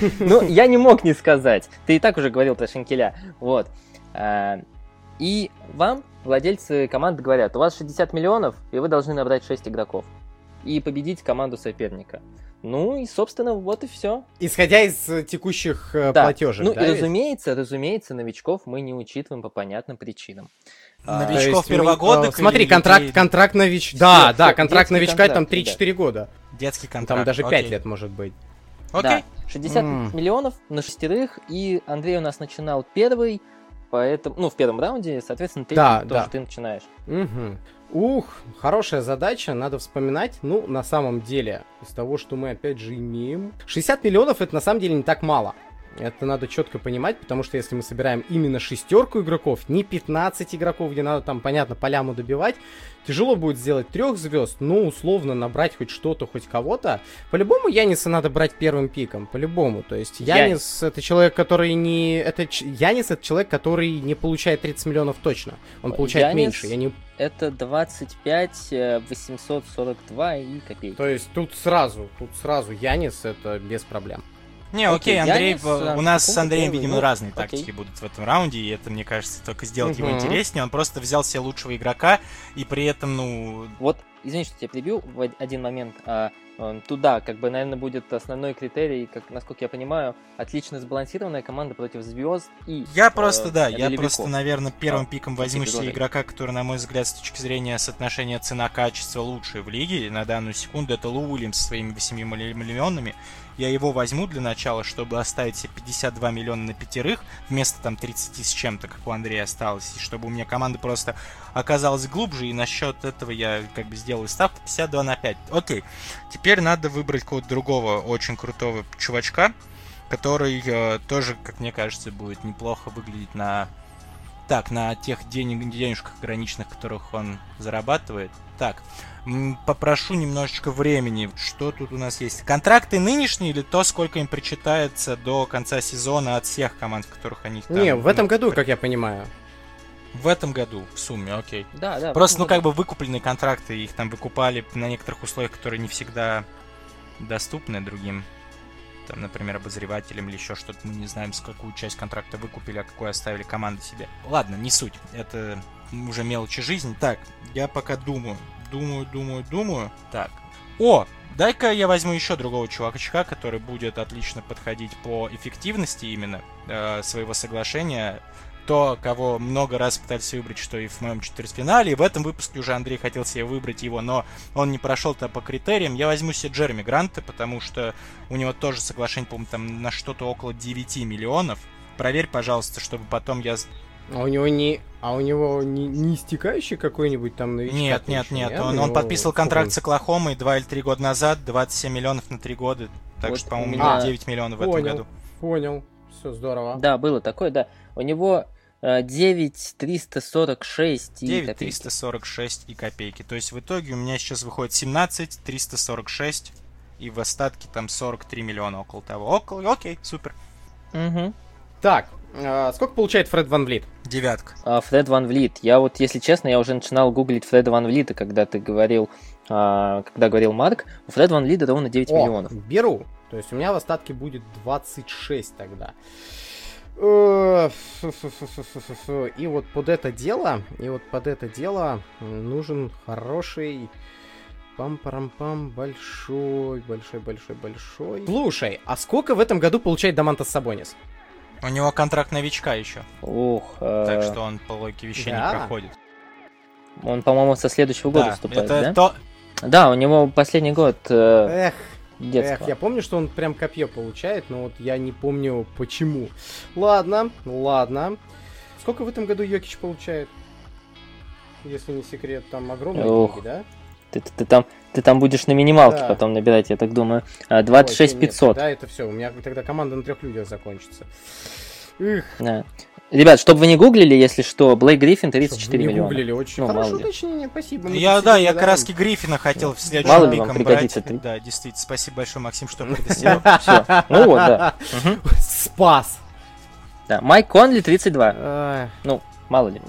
Ну, я не мог не сказать. Ты и так уже говорил про Шенкеля. Вот. А, и вам владельцы команды говорят, у вас 60 миллионов, и вы должны набрать 6 игроков и победить команду соперника. Ну и, собственно, вот и все. Исходя из э, текущих э, да. платежек. Ну да, и разумеется, разумеется, новичков мы не учитываем по понятным причинам. А, новичков а, первогодок. Смотри, контракт, людей... контракт нович. Да, да, контракт новичка контракт, там 3-4 да. года. Детский контракт. Там даже Окей. 5 лет может быть. Окей. Да, 60 mm. миллионов на шестерых, и Андрей у нас начинал первый, поэтому, ну, в первом раунде, соответственно, третий да, тоже да. ты начинаешь. Угу. Ух, хорошая задача, надо вспоминать. Ну, на самом деле, из того, что мы опять же имеем... 60 миллионов это на самом деле не так мало. Это надо четко понимать, потому что если мы собираем именно шестерку игроков, не 15 игроков, где надо там, понятно, поляму добивать, тяжело будет сделать трех звезд, но условно набрать хоть что-то, хоть кого-то. По-любому Яниса надо брать первым пиком, по-любому. То есть Янис, Янис это человек, который не... Это... Янис это человек, который не получает 30 миллионов точно. Он получает Янис... меньше. Я не... Это 25 842 э, и копейки. То есть тут сразу, тут сразу Янис это без проблем. Не, окей, окей Андрей, Янис, у нас с Андреем, видимо, ну, разные окей. тактики будут в этом раунде, и это, мне кажется, только сделать угу. его интереснее. Он просто взял себе лучшего игрока, и при этом, ну... Вот, извини, что тебя прибил в один момент. А, а, туда, как бы, наверное, будет основной критерий, как, насколько я понимаю, отлично сбалансированная команда против звезд и Я э, просто, да, я просто, наверное, первым а, пиком возьму себе игрока, который, на мой взгляд, с точки зрения соотношения цена-качество лучший в лиге. На данную секунду это Лу Уильямс со своими 8 миллионами я его возьму для начала, чтобы оставить себе 52 миллиона на пятерых, вместо там 30 с чем-то, как у Андрея осталось, и чтобы у меня команда просто оказалась глубже, и насчет этого я как бы сделаю ставку 52 на 5. Окей, теперь надо выбрать какого-то другого очень крутого чувачка, который э, тоже, как мне кажется, будет неплохо выглядеть на так, на тех денег, денежках ограниченных, которых он зарабатывает. Так, попрошу немножечко времени. Что тут у нас есть? Контракты нынешние или то, сколько им причитается до конца сезона от всех команд, в которых они там... Не, в этом ну, году, как я понимаю. В этом году, в сумме, окей. Да, да. Просто, ну, как бы выкупленные контракты, их там выкупали на некоторых условиях, которые не всегда доступны другим там, например, обозревателем или еще что-то, мы не знаем, с какую часть контракта выкупили, а какую оставили команды себе. Ладно, не суть, это уже мелочи жизни. Так, я пока думаю, думаю, думаю, думаю. Так, О, дай-ка я возьму еще другого чувачка, который будет отлично подходить по эффективности именно э, своего соглашения то, кого много раз пытались выбрать, что и в моем четвертьфинале. И в этом выпуске уже Андрей хотел себе выбрать его, но он не прошел-то по критериям. Я возьму себе Джереми Гранта, потому что у него тоже соглашение, по-моему, там на что-то около 9 миллионов. Проверь, пожалуйста, чтобы потом я а у него не, а у него не, не истекающий какой-нибудь там новичок? Нет, нет, нет. нет. Он, он подписывал контракт с Оклахомой 2 или 3 года назад, 27 миллионов на 3 года. Так вот что, по-моему, меня... 9 миллионов понял, в этом году. Понял. Все здорово. Да, было такое, да. У него 9 346 9 копейки. 346 и копейки. То есть в итоге у меня сейчас выходит 17 346 и в остатке там 43 миллиона около того. Около, окей, супер. Угу. Так, а, сколько получает Фред Ван Влит? Девятка. А, Фред Ван Влит. Я вот, если честно, я уже начинал гуглить Фреда Ван Влита, когда ты говорил, а, когда говорил Марк. У Фреда Ван Влита ровно 9 О, миллионов. беру. То есть у меня в остатке будет 26 тогда. Э, и вот под это дело, и вот под это дело нужен хороший пам-парам-пам, большой, большой, большой, большой. Слушай, а сколько в этом году получает Дамантас Сабонис? У него контракт новичка еще. Ух. Так что он по логике вещей да. не проходит. Он, по-моему, со следующего года да, вступает, это да? То... Да, у него последний год. Э... Эх, детского. Эх, я помню, что он прям копье получает, но вот я не помню почему. Ладно, ладно. Сколько в этом году Йокич получает? Если не секрет, там огромные Ох. деньги, да? Ты, ты, ты, там, ты там будешь на минималке да. потом набирать, я так думаю. 26 Ой, 500. Да, это все. У меня тогда команда на трех людях закончится. Эх. Да. Ребят, чтобы вы не гуглили, если что, Блейк Гриффин 34 миллиона. гуглили, очень ну, хорошее уточнение, спасибо. Я, да, я краски Гриффина хотел в следующем мало пиком брать. Да, действительно, спасибо большое, Максим, что предоставил. Все, ну вот, да. Спас. Да, Майк Конли 32. Ну, мало ли.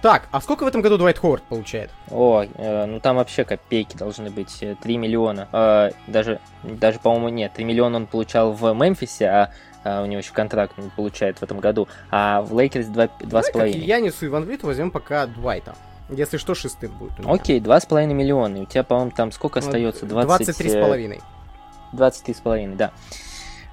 Так, а сколько в этом году Дуайт Ховард получает? О, э, ну там вообще копейки должны быть, 3 э, миллиона. Э, даже, даже по-моему, нет, 3 миллиона он получал в Мемфисе, а, у него еще контракт он получает в этом году, а в Лейкерс 2,5. Янису и Ван Влиту возьмем пока Дуайта. Если что, шестым будет. Окей, два с половиной миллиона. У тебя, по-моему, там сколько остается? 20... 23 с половиной. 23 с половиной, да.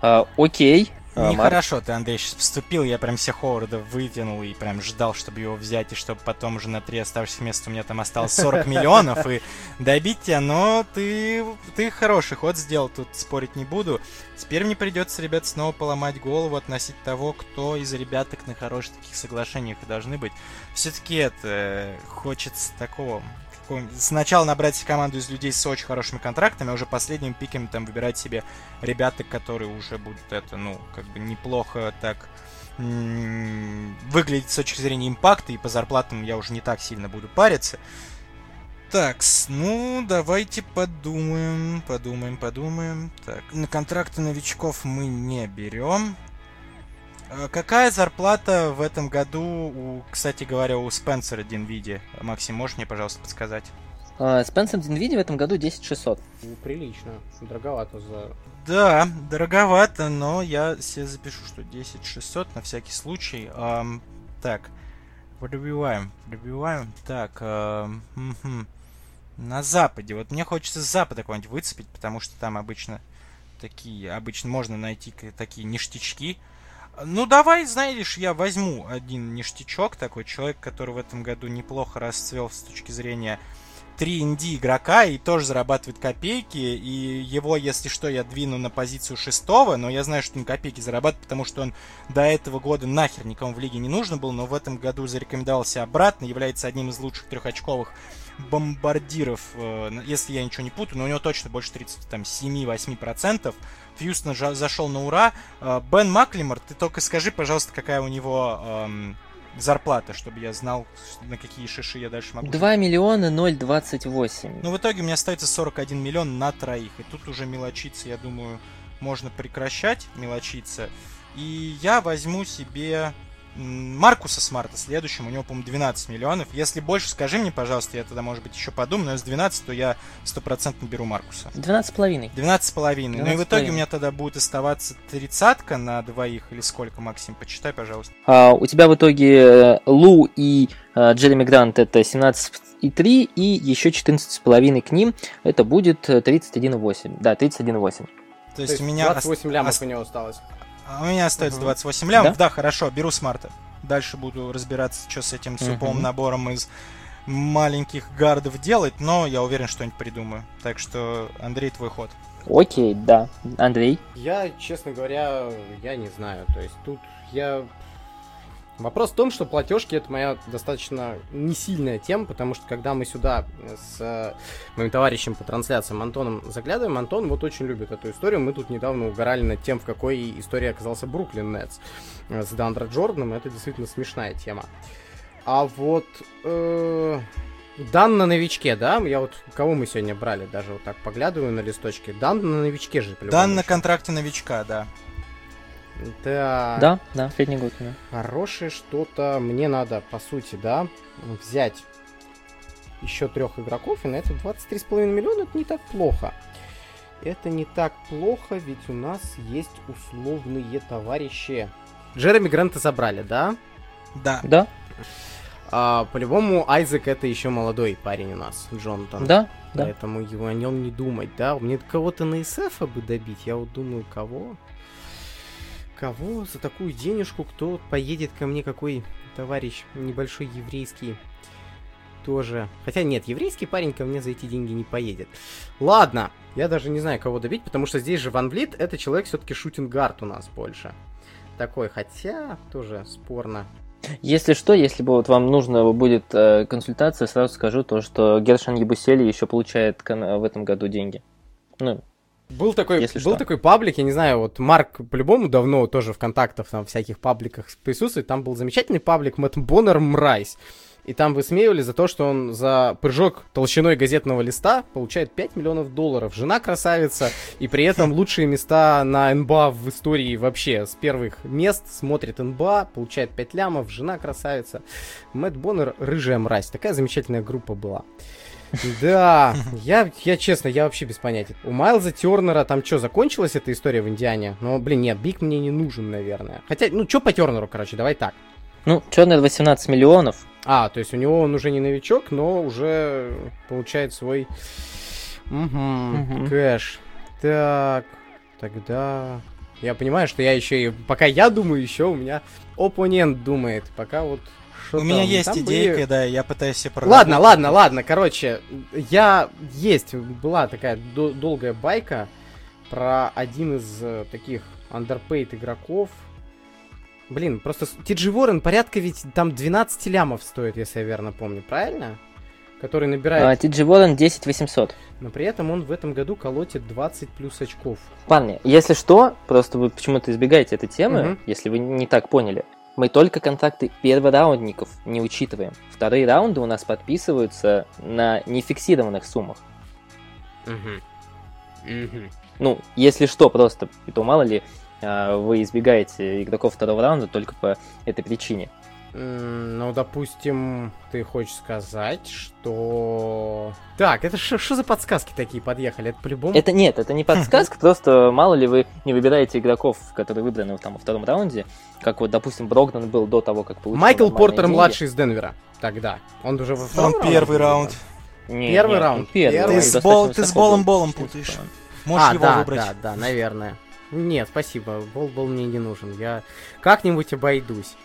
А, окей, а, Нехорошо ты, Андрей, сейчас вступил, я прям всех Ховарда вытянул и прям ждал, чтобы его взять, и чтобы потом уже на три оставшихся места у меня там осталось 40 миллионов, и добить тебя, но ты, ты хороший ход сделал, тут спорить не буду. Теперь мне придется, ребят, снова поломать голову относить того, кто из ребяток на хороших таких соглашениях должны быть. Все-таки это э, хочется такого сначала набрать команду из людей с очень хорошими контрактами, а уже последним пиками там выбирать себе ребята, которые уже будут это, ну, как бы неплохо так выглядеть с точки зрения импакта, и по зарплатам я уже не так сильно буду париться. Так, ну, давайте подумаем, подумаем, подумаем. Так, на контракты новичков мы не берем. А какая зарплата в этом году, у, кстати говоря, у Спенсера Динвиди? Максим, можешь мне, пожалуйста, подсказать? Спенсер Динвиди в этом году 10 600. Ну, прилично. Дороговато за... Да, дороговато, но я себе запишу, что 10 600 на всякий случай. Um, так, пробиваем, пробиваем. Так, uh, угу. на западе. Вот мне хочется с запада какой-нибудь выцепить, потому что там обычно такие, обычно можно найти такие ништячки. Ну, давай, знаешь, я возьму один ништячок, такой человек, который в этом году неплохо расцвел с точки зрения 3 инди игрока и тоже зарабатывает копейки, и его, если что, я двину на позицию шестого, но я знаю, что он копейки зарабатывает, потому что он до этого года нахер никому в лиге не нужен был, но в этом году зарекомендовался обратно, является одним из лучших трехочковых бомбардиров, э, если я ничего не путаю, но у него точно больше 37-8%. Фьюстон зашел на ура. Э, Бен Маклимор, ты только скажи, пожалуйста, какая у него эм, зарплата, чтобы я знал, на какие шиши я дальше могу. 2 миллиона 028. Ну, в итоге у меня остается 41 миллион на троих. И тут уже мелочиться, я думаю, можно прекращать мелочиться. И я возьму себе Маркуса Смарта следующим, у него, по-моему, 12 миллионов. Если больше, скажи мне, пожалуйста, я тогда, может быть, еще подумаю, но если 12, то я стопроцентно беру Маркуса. 12,5. 12,5. Ну и в итоге у меня тогда будет оставаться тридцатка на двоих или сколько, Максим? Почитай, пожалуйста. А, у тебя в итоге э, Лу и а, Джереми Грант это 17 и 3, и еще 14,5 к ним, это будет 31,8. Да, 31,8. То есть, То у меня 28 лямов ост... у него осталось. А у меня остается угу. 28 лямов. Да? да, хорошо, беру смарта. Дальше буду разбираться, что с этим суповым набором из маленьких гардов делать, но я уверен, что-нибудь придумаю. Так что, Андрей, твой ход. Окей, да. Андрей? Я, честно говоря, я не знаю. То есть тут я Вопрос в том, что платежки это моя достаточно не сильная тема, потому что когда мы сюда с э, моим товарищем по трансляциям Антоном заглядываем, Антон вот очень любит эту историю. Мы тут недавно угорали над тем, в какой истории оказался Бруклин Нетс с Дандро Джорданом. Это действительно смешная тема. А вот э, Дан на новичке, да? Я вот кого мы сегодня брали, даже вот так поглядываю на листочке. Дан на новичке же. Дан на контракте новичка, да. Да. Да, да, средний год. Да. Хорошее что-то. Мне надо, по сути, да, взять еще трех игроков, и на это 23,5 миллиона это не так плохо. Это не так плохо, ведь у нас есть условные товарищи. Джереми Гранта забрали, да? Да. Да. А, по-любому, Айзек это еще молодой парень у нас, Джонатан. Да, Поэтому да. его о нем не думать, да? Мне кого-то на СФ бы добить, я вот думаю, кого? Кого за такую денежку, кто поедет ко мне, какой товарищ небольшой еврейский тоже. Хотя нет, еврейский парень ко мне за эти деньги не поедет. Ладно, я даже не знаю, кого добить, потому что здесь же Ван Влит, это человек все-таки шутингард у нас больше. Такой, хотя тоже спорно. Если что, если бы вот вам нужно будет э, консультация, сразу скажу то, что Гершан Ебусели еще получает в этом году деньги. Ну, был такой, Если был что. такой паблик, я не знаю, вот Марк по-любому давно тоже в контактах, там, всяких пабликах присутствует. Там был замечательный паблик Мэтт Боннер Мрайс. И там высмеивали за то, что он за прыжок толщиной газетного листа получает 5 миллионов долларов. Жена красавица, и при этом лучшие места на НБА в истории вообще. С первых мест смотрит НБА, получает 5 лямов, жена красавица. Мэтт Боннер рыжая мразь. Такая замечательная группа была. Да, я, я честно, я вообще без понятия. У Майлза Тернера там что, закончилась эта история в Индиане? Ну, блин, нет, Биг мне не нужен, наверное. Хотя, ну, что по Тернеру, короче, давай так. Ну, Тернер 18 миллионов. А, то есть у него он уже не новичок, но уже получает свой угу, угу. кэш. Так, тогда... Я понимаю, что я еще и... Пока я думаю, еще у меня оппонент думает. Пока вот что У меня есть идейка, были... да, я пытаюсь себе проработать. Ладно, ладно, ладно, короче, я... Есть, была такая долгая байка про один из э, таких underpaid игроков. Блин, просто Тиджи Ворон порядка ведь там 12 лямов стоит, если я верно помню, правильно? Который набирает... А, Тиджи Ворон 10 800. Но при этом он в этом году колотит 20 плюс очков. Парни, если что, просто вы почему-то избегаете этой темы, угу. если вы не так поняли. Мы только контракты первораундников не учитываем. Вторые раунды у нас подписываются на нефиксированных суммах. Угу. Угу. Ну, если что, просто, то мало ли, а, вы избегаете игроков второго раунда только по этой причине. Ну, допустим, ты хочешь сказать, что... Так, это что за подсказки такие подъехали? Это по-любому... Это нет, это не подсказка, просто мало ли вы не выбираете игроков, которые выбраны там во втором раунде, как вот, допустим, Брогдон был до того, как получил Майкл Портер младший из Денвера тогда. Он уже во втором Он первый раунд. Не, первый нет, раунд. Первый. Ты, с, бол, ты с Болом-Болом путаешь. Можешь а, его да, выбрать. Да, да, наверное. Нет, спасибо. Бол-бол мне не нужен. Я как-нибудь обойдусь.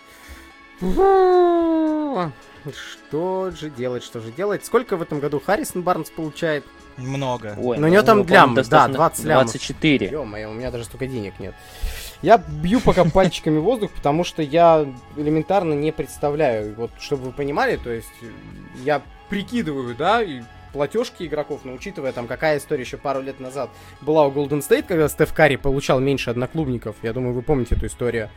Что же делать, что же делать? Сколько в этом году Харрисон Барнс получает? Много. Ой, Но ну, у него там лям, да, 20 лям. 24. Ё-моё, у меня даже столько денег нет. Я бью пока пальчиками воздух, потому что я элементарно не представляю. Вот, чтобы вы понимали, то есть я прикидываю, да, и платежки игроков, но учитывая там, какая история еще пару лет назад была у Golden State, когда Стеф Карри получал меньше одноклубников, я думаю, вы помните эту историю.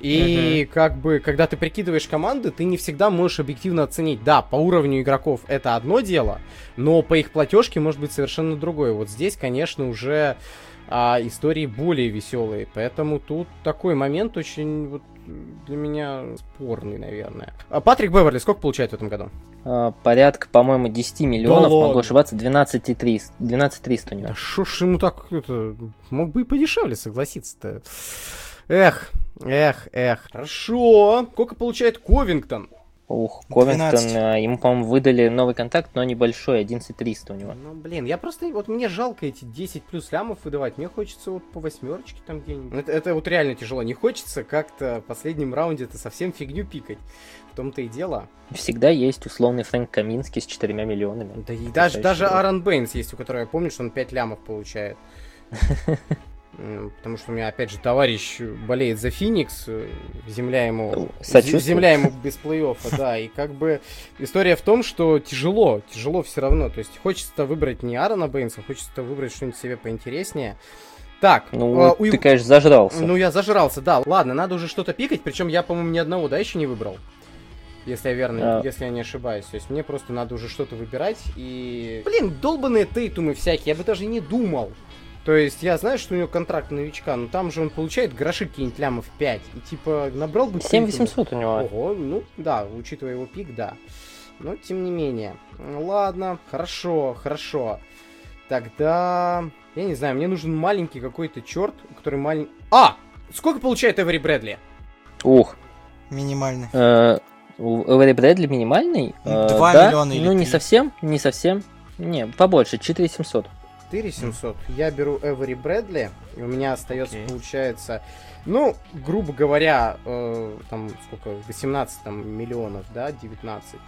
И uh-huh. как бы, когда ты прикидываешь команды, ты не всегда можешь объективно оценить. Да, по уровню игроков это одно дело, но по их платежке может быть совершенно другое. Вот здесь, конечно, уже а, истории более веселые. Поэтому тут такой момент очень вот, для меня спорный, наверное. А Патрик Беверли сколько получает в этом году? А, порядка, по-моему, 10 миллионов, да могу ошибаться, 12 300, 12 300 у него. Да шо ж ему так, это, мог бы и подешевле согласиться-то. Эх, эх, эх. Хорошо. Сколько получает Ковингтон? Ух, Ковингтон, а, ему, по-моему, выдали новый контакт, но небольшой, 11300 у него. Ну, блин, я просто, вот мне жалко эти 10 плюс лямов выдавать, мне хочется вот по восьмерочке там где-нибудь. Это, это вот реально тяжело, не хочется как-то в последнем раунде это совсем фигню пикать. В том-то и дело. Всегда есть условный Фрэнк Каминский с 4 миллионами. Да и даже, даже Аарон Бэйнс есть, у которого я помню, что он 5 лямов получает. Потому что у меня, опять же, товарищ болеет за Феникс, э, земля ему, земля ему без плей-оффа, да, и как бы история в том, что тяжело, тяжело все равно, то есть хочется выбрать не Аарона Бейнса, хочется выбрать что-нибудь себе поинтереснее. Так, ну, а, у... ты, конечно, зажрался. Ну, я зажрался, да. Ладно, надо уже что-то пикать, причем я, по-моему, ни одного, да, еще не выбрал. Если я верно, а... если я не ошибаюсь. То есть мне просто надо уже что-то выбирать и... Блин, долбанные тейтумы всякие, я бы даже не думал. То есть я знаю, что у него контракт новичка, но там же он получает гроши какие-нибудь лямов 5. И типа набрал бы... 7800 у него. Ого, ну да, учитывая его пик, да. Но тем не менее. Ладно, хорошо, хорошо. Тогда... Я не знаю, мне нужен маленький какой-то черт, который маленький... А! Сколько получает Эвери Брэдли? Ух. Минимальный. Э, Эвери Брэдли минимальный? 2 э, миллиона или Ну, не совсем, не совсем. Не, побольше, 4700. 4700. Я беру Эвери Брэдли, и у меня остается, okay. получается, ну, грубо говоря, э, там сколько, 18 там, миллионов, да, 19.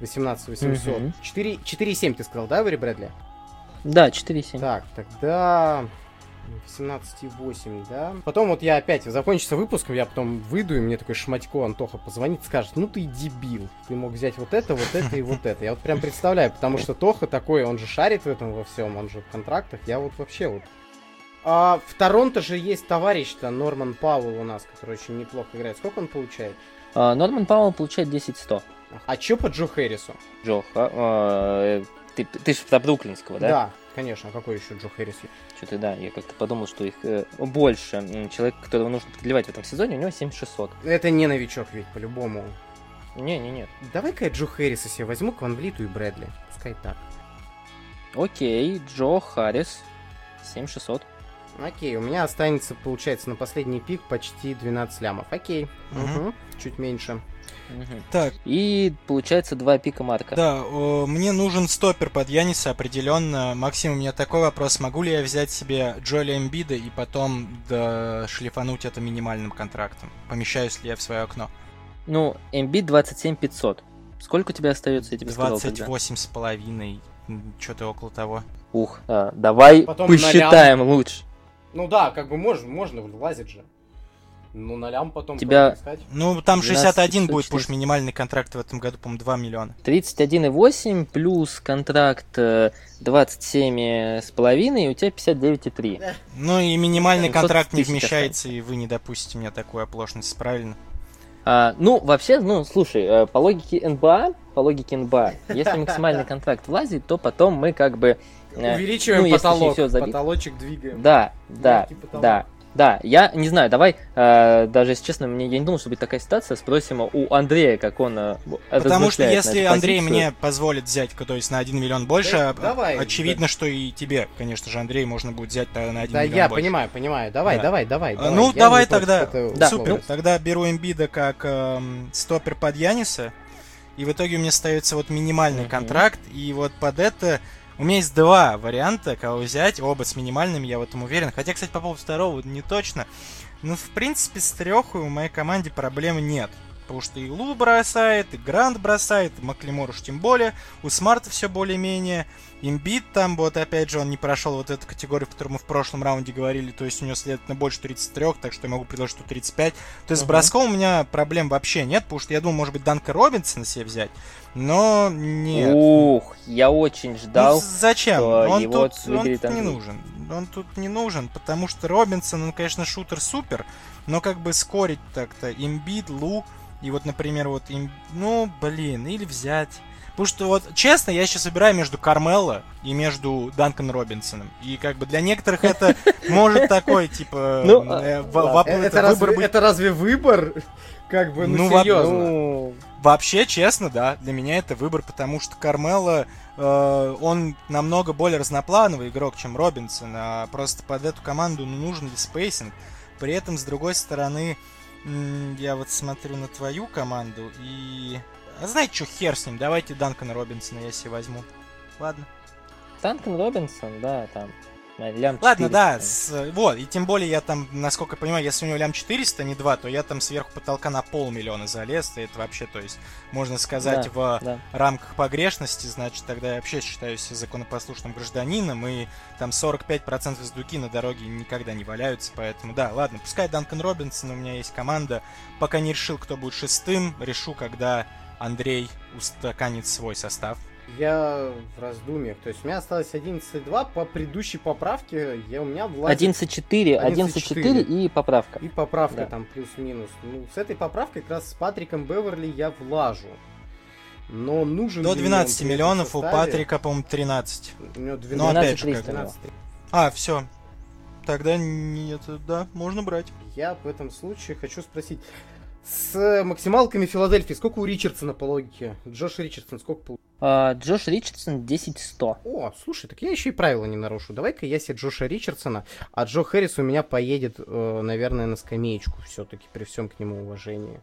18 800. Mm-hmm. 4, 4,7 ты сказал, да, Эвери Брэдли? Да, 4,7. Так, тогда 18,8, да. Потом вот я опять, закончится выпуском, я потом выйду, и мне такой шматько Антоха позвонит, скажет, ну ты дебил, ты мог взять вот это, вот это и вот это. Я вот прям представляю, потому что Тоха такой, он же шарит в этом во всем, он же в контрактах, я вот вообще вот а в Торонто же есть товарищ-то, Норман Пауэлл у нас, который очень неплохо играет. Сколько он получает? А, Норман Пауэлл получает 10-100. А чё по Джо Хэррису? Джо, а, а, ты, ты же про Бруклинского, да? Да. Конечно, а какой еще Джо Хэррис? Что-то да, я как-то подумал, что их э, больше. Человек, которого нужно подливать в этом сезоне, у него 7600. Это не новичок ведь, по-любому. Не, не, нет. Давай-ка я Джо Хэрриса себе возьму, Кван Влиту и Брэдли. Пускай так. Окей, Джо Харрис, 7600. Окей, у меня останется, получается, на последний пик почти 12 лямов. Окей, угу. Угу. чуть меньше. Так. И получается два пика марка. Да, о, мне нужен стопер под Яниса определенно. Максим, у меня такой вопрос. Могу ли я взять себе Джоли Эмбида и потом шлифануть это минимальным контрактом? Помещаюсь ли я в свое окно? Ну, Эмбид 27 500. Сколько у тебя остается, я тебе 28 с половиной. Что-то около того. Ух, а, давай Потом посчитаем лучше. Ну да, как бы можно, можно, влазит же. Ну, на лям потом Тебя... искать. Ну, там 61 будет, потому что минимальный контракт в этом году, по-моему, 2 миллиона. 31,8 плюс контракт 27 э, с половиной, и у тебя 59,3. Ну, и минимальный контракт не вмещается, и вы не допустите мне такую оплошность, правильно? А, ну, вообще, ну, слушай, э, по логике НБА, по логике НБА, если максимальный контракт влазит, то потом мы как бы... Э, Увеличиваем ну, потолок, потолочек двигаем. Да, да, да. Да, я не знаю, давай, э, даже если честно, мне я не думал, что будет такая ситуация, спросим у Андрея, как он э, Потому что если Андрей мне позволит взять, то есть на 1 миллион больше, да, давай, очевидно, да. что и тебе, конечно же, Андрей, можно будет взять на 1 да, миллион я больше. понимаю, понимаю, давай, да. давай, давай, давай. Ну, я давай тогда, да, супер, ну... тогда беру Эмбида как э, стопер под Яниса, и в итоге у меня остается вот минимальный mm-hmm. контракт, и вот под это у меня есть два варианта, кого взять, оба с минимальными, я в этом уверен. Хотя, кстати, по поводу второго не точно. Но, в принципе, с трех у моей команде проблем нет. Потому что и Лу бросает, и Грант бросает, и Маклемор уж тем более. У Смарта все более-менее. Имбит там, вот опять же, он не прошел вот эту категорию, которой мы в прошлом раунде говорили, то есть у него, следовательно, больше 33, так что я могу предложить, что 35. То есть uh-huh. с броском у меня проблем вообще нет, потому что я думал, может быть, Данка Робинсона себе взять, но нет. Ух, я очень ждал. Ну, зачем? Он тут, он тут не нужен. Он тут не нужен, потому что Робинсон, он, конечно, шутер супер, но как бы скорить так-то имбит, Лу, и вот, например, вот им, ну, блин, или взять Потому что вот, честно, я сейчас выбираю между Кармелло и между Данкан Робинсоном. И как бы для некоторых это может такой, типа... Ну, э, это разве выбор? Как бы, ну, серьезно. Ну, вообще, честно, да, для меня это выбор, потому что Кармело, э, он намного более разноплановый игрок, чем Робинсон, а просто под эту команду ну, нужен spacing. При этом, с другой стороны, я вот смотрю на твою команду и... А знаете что, хер с ним, давайте Данкана Робинсона я себе возьму. Ладно. Данкан Робинсон, да, там Лям 400. Ладно, да, с, вот, и тем более я там, насколько я понимаю, если у него лям 400, а не 2, то я там сверху потолка на полмиллиона залез, и это вообще, то есть, можно сказать, да, в да. рамках погрешности, значит, тогда я вообще считаюсь законопослушным гражданином, и там 45% сдуки на дороге никогда не валяются, поэтому, да, ладно, пускай Данкан Робинсон, у меня есть команда, пока не решил, кто будет шестым, решу, когда Андрей устаканит свой состав, я в раздумьях. То есть у меня осталось 11.2 по предыдущей поправке. Я, у меня влазит... 11.4, 11.4 и поправка. И поправка да. там плюс-минус. Ну, с этой поправкой как раз с Патриком Беверли я влажу. Но нужен До 12 миллионов, у Патрика, по-моему, 13. У него 12, Но опять же, как 12. А, все. Тогда нет, да, можно брать. Я в этом случае хочу спросить, с максималками Филадельфии сколько у Ричардсона по логике? Джош Ричардсон сколько получил? А, Джош Ричардсон 10-100. О, слушай, так я еще и правила не нарушу. Давай-ка я себе Джоша Ричардсона, а Джо Хэррис у меня поедет, э, наверное, на скамеечку все-таки, при всем к нему уважении.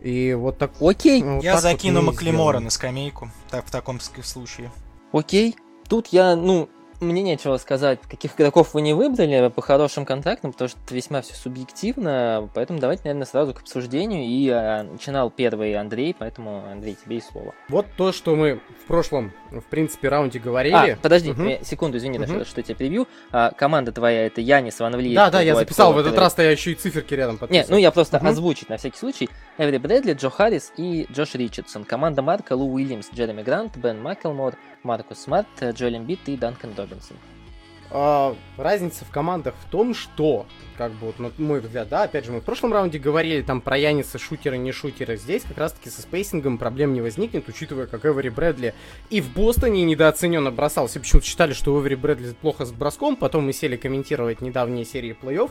И вот так. Окей. Вот я закину вот Маклемора на скамейку, так, в таком случае. Окей. Тут я, ну, мне нечего сказать, каких игроков вы не выбрали по хорошим контрактам, потому что это весьма все субъективно, поэтому давайте, наверное, сразу к обсуждению. И а, начинал первый Андрей, поэтому, Андрей, тебе и слово. Вот то, что мы в прошлом, в принципе, раунде говорили. А, подожди, угу. секунду, извини, угу. Даже, что я тебя перебью. А, команда твоя это Янис, Ван Влиет. Да, да, я записал, в этот раз-то я еще и циферки рядом подписал. Нет, ну я просто угу. озвучить на всякий случай. Эври Брэдли, Джо Харрис и Джош Ричардсон. Команда Марка, Лу Уильямс, Джереми Грант, Бен Маклемор, Маркус Смарт, Джоэл Эмбиид и Данкан Робинсон. А, разница в командах в том, что, как бы, вот, на мой взгляд, да, опять же, мы в прошлом раунде говорили там про Яниса, шутеры, не шутеры. Здесь как раз-таки со spacing ом проблем не возникнет, учитывая, как Эвери Брэдли и в Бостоне недооцененно бросал. Все почему-то считали, что Эвери Брэдли плохо с броском, потом мы сели комментировать недавние серии плей-офф.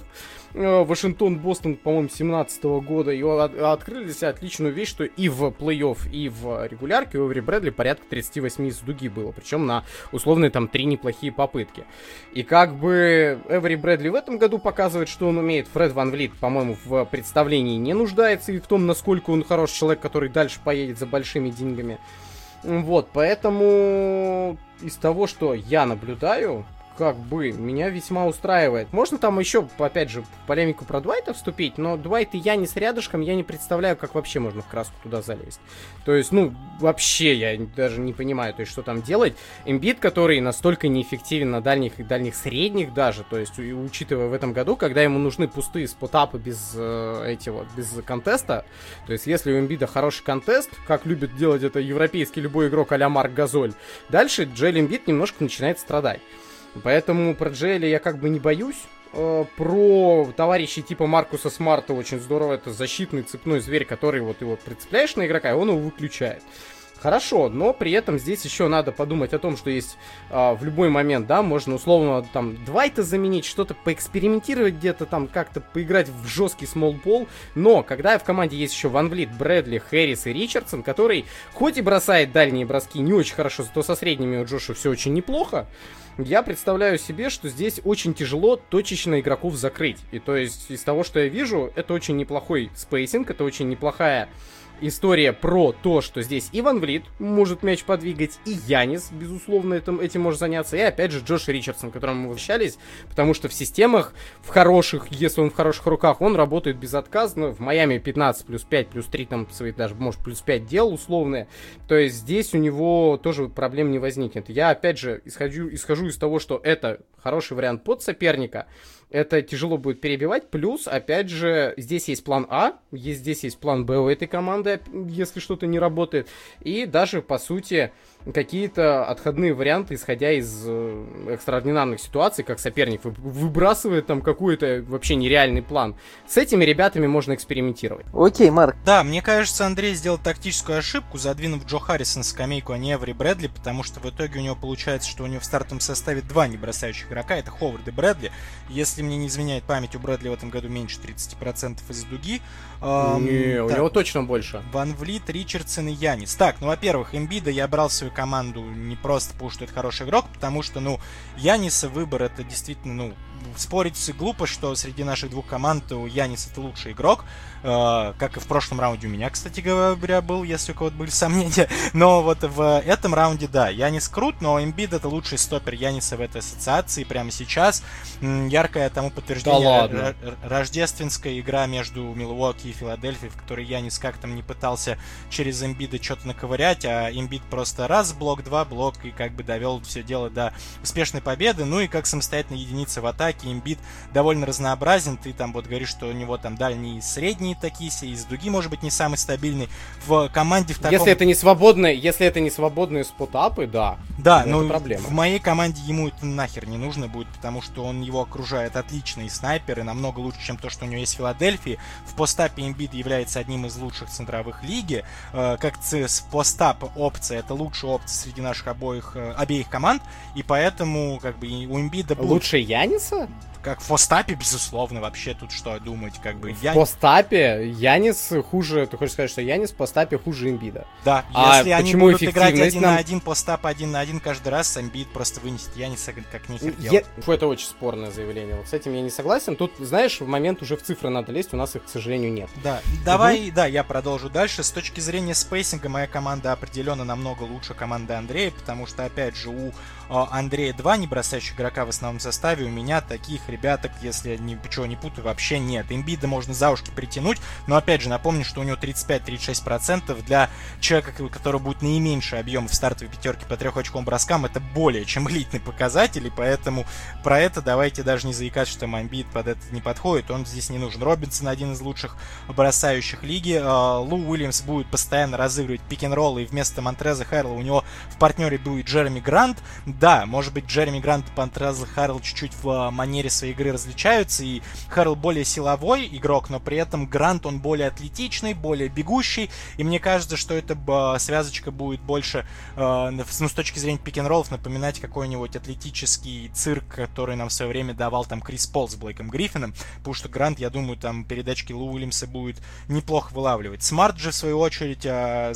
Э, Вашингтон, Бостон, по-моему, 17 года, и открыли для себя отличную вещь, что и в плей-офф, и в регулярке у Эвери Брэдли порядка 38 из дуги было, причем на условные там три неплохие попытки. И как бы Эвери Брэдли в этом году показывает, что он умеет. Фред Ван Влит, по-моему, в представлении не нуждается и в том, насколько он хороший человек, который дальше поедет за большими деньгами. Вот, поэтому из того, что я наблюдаю, как бы меня весьма устраивает. Можно там еще, опять же, полемику про Дуайта вступить, но Дуайт и я не с рядышком, я не представляю, как вообще можно в краску туда залезть. То есть, ну, вообще я даже не понимаю, то есть, что там делать. Эмбит, который настолько неэффективен на дальних и дальних средних даже, то есть, учитывая в этом году, когда ему нужны пустые спотапы без э, этих без контеста, то есть, если у Эмбида хороший контест, как любит делать это европейский любой игрок а Марк Газоль, дальше Джель Эмбит немножко начинает страдать. Поэтому про Джейли я как бы не боюсь. Э, про товарищей типа Маркуса Смарта очень здорово. Это защитный цепной зверь, который вот его прицепляешь на игрока, и он его выключает. Хорошо, но при этом здесь еще надо подумать о том, что есть а, в любой момент, да, можно условно там Двайта заменить, что-то поэкспериментировать где-то там, как-то поиграть в жесткий смолпол, но когда в команде есть еще Ван Влит, Брэдли, Хэррис и Ричардсон, который хоть и бросает дальние броски не очень хорошо, зато со средними у Джоша все очень неплохо, я представляю себе, что здесь очень тяжело точечно игроков закрыть. И то есть из того, что я вижу, это очень неплохой spacing, это очень неплохая история про то, что здесь и Ван Влит может мяч подвигать, и Янис, безусловно, этим, этим может заняться, и опять же Джош Ричардсон, к которому мы общались, потому что в системах, в хороших, если он в хороших руках, он работает безотказно. В Майами 15 плюс 5 плюс 3, там, свои даже, может, плюс 5 дел условные. То есть здесь у него тоже проблем не возникнет. Я, опять же, исхожу, исхожу из того, что это хороший вариант под соперника, это тяжело будет перебивать. Плюс, опять же, здесь есть план А, здесь есть план Б у этой команды, если что-то не работает. И даже, по сути, какие-то отходные варианты, исходя из э, экстраординарных ситуаций, как соперник выбрасывает там какой-то вообще нереальный план. С этими ребятами можно экспериментировать. Окей, Марк. Да, мне кажется, Андрей сделал тактическую ошибку, задвинув Джо Харрисон на скамейку, а не Эври Брэдли, потому что в итоге у него получается, что у него в стартовом составе два небросающих игрока, это Ховард и Брэдли. Если мне не изменяет память, у Брэдли в этом году меньше 30% из дуги. Не, так, у него точно больше. Ван Влит, Ричардсон и Янис. Так, ну, во-первых, Эмбида я брал в свою команду не просто потому, что это хороший игрок, потому что, ну, Яниса выбор это действительно, ну, спорить глупо, что среди наших двух команд у Янис это лучший игрок, э, как и в прошлом раунде у меня, кстати говоря, был, если у кого-то были сомнения. Но вот в этом раунде, да, Янис крут, но Эмбид это лучший стопер Яниса в этой ассоциации прямо сейчас. Яркое тому подтверждение да рождественская игра между Милуоки и Филадельфией, в которой Янис как там не пытался через Эмбида что-то наковырять, а Эмбид просто раз блок, два блок и как бы довел все дело до успешной победы. Ну и как самостоятельная единица в атаке атаки имбит довольно разнообразен. Ты там вот говоришь, что у него там дальние и средние такие, из дуги может быть не самый стабильный. В команде в таком... Если это не свободные, если это не свободные спотапы, да. Да, но проблема. в моей команде ему это нахер не нужно будет, потому что он его окружает отличные снайперы, намного лучше, чем то, что у него есть в Филадельфии. В постапе имбит является одним из лучших центровых лиги. Э, как постап опция, это лучшая опция среди наших обоих, э, обеих команд, и поэтому как бы у имбида будет... Лучше Яниса? good. Как в постапе, безусловно, вообще тут что думать, как бы. В я... постапе Янис хуже, ты хочешь сказать, что Янис в постапе хуже Имбида? Да, а если они будут играть один нам... на один, постап один на один каждый раз, Имбид просто вынесет Яниса как нихер я... Фу, это очень спорное заявление, вот с этим я не согласен. Тут, знаешь, в момент уже в цифры надо лезть, у нас их, к сожалению, нет. Да, давай, угу. да, я продолжу дальше. С точки зрения спейсинга, моя команда определенно намного лучше команды Андрея, потому что, опять же, у а, Андрея два не бросающих игрока в основном составе. У меня таких ребяток, если я ничего не путаю, вообще нет. Имбида можно за ушки притянуть, но опять же напомню, что у него 35-36% для человека, который будет наименьший объем в стартовой пятерке по трех очкам броскам, это более чем элитный показатель, и поэтому про это давайте даже не заикаться, что Мамбит под это не подходит, он здесь не нужен. Робинсон один из лучших бросающих лиги, а, Лу Уильямс будет постоянно разыгрывать пик-н-роллы, и вместо Монтреза Хэрла у него в партнере будет Джереми Грант, да, может быть, Джереми Грант и Пантрезл Харрелл чуть-чуть в а, манере своей игры различаются, и Харрелл более силовой игрок, но при этом Грант, он более атлетичный, более бегущий, и мне кажется, что эта связочка будет больше, а, ну, с точки зрения пик-н-роллов, напоминать какой-нибудь атлетический цирк, который нам в свое время давал там Крис Пол с Блейком Гриффином, потому что Грант, я думаю, там передачки Лу Уильямса будет неплохо вылавливать. Смарт же, в свою очередь,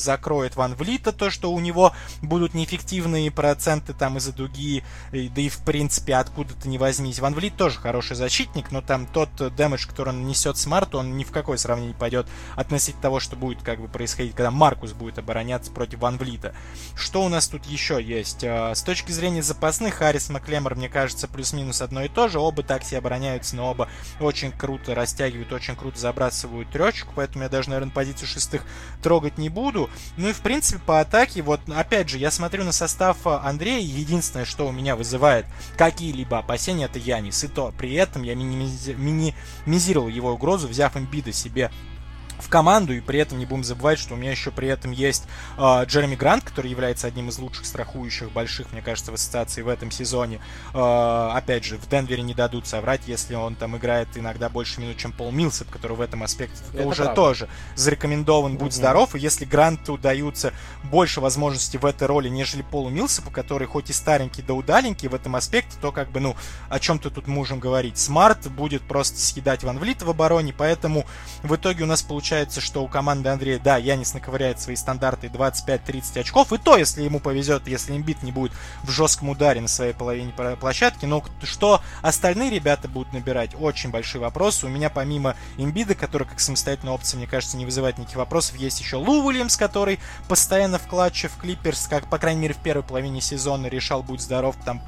закроет Ван Влита, то, что у него будут неэффективные проценты там из-за дуги, да и в принципе откуда-то не возьмись. Ван Влит тоже хороший защитник, но там тот damage, который он несет Смарту, он ни в какое сравнение не пойдет относительно того, что будет как бы происходить, когда Маркус будет обороняться против Ван Влита. Что у нас тут еще есть? А, с точки зрения запасных, Харрис Маклемор, мне кажется, плюс-минус одно и то же. Оба так себе обороняются, но оба очень круто растягивают, очень круто забрасывают тречку, поэтому я даже, наверное, позицию шестых трогать не буду. Ну и, в принципе, по атаке, вот, опять же, я смотрю на состав Андрея, единственное единственное, что у меня вызывает какие-либо опасения, это Янис. И то при этом я минимизировал его угрозу, взяв имбида себе в команду, и при этом не будем забывать, что у меня еще при этом есть э, Джереми Грант, который является одним из лучших страхующих больших, мне кажется, в ассоциации в этом сезоне. Э, опять же, в Денвере не дадут соврать, если он там играет иногда больше минут, чем Пол Милсеп, который в этом аспекте Это уже правда. тоже зарекомендован, будь mm-hmm. здоров, и если Гранту даются больше возможностей в этой роли, нежели Полу Милсепу, который хоть и старенький, да удаленький в этом аспекте, то как бы, ну, о чем-то тут можем говорить. Смарт будет просто съедать Ван Влита в обороне, поэтому в итоге у нас получается получается, что у команды Андрея, да, Янис наковыряет свои стандарты 25-30 очков, и то, если ему повезет, если Эмбиид не будет в жестком ударе на своей половине площадки, но что остальные ребята будут набирать, очень большой вопрос. У меня помимо имбида, который как самостоятельная опция, мне кажется, не вызывает никаких вопросов, есть еще Лу Уильямс, который постоянно в клатче в Клиперс, как, по крайней мере, в первой половине сезона решал, будь здоров, там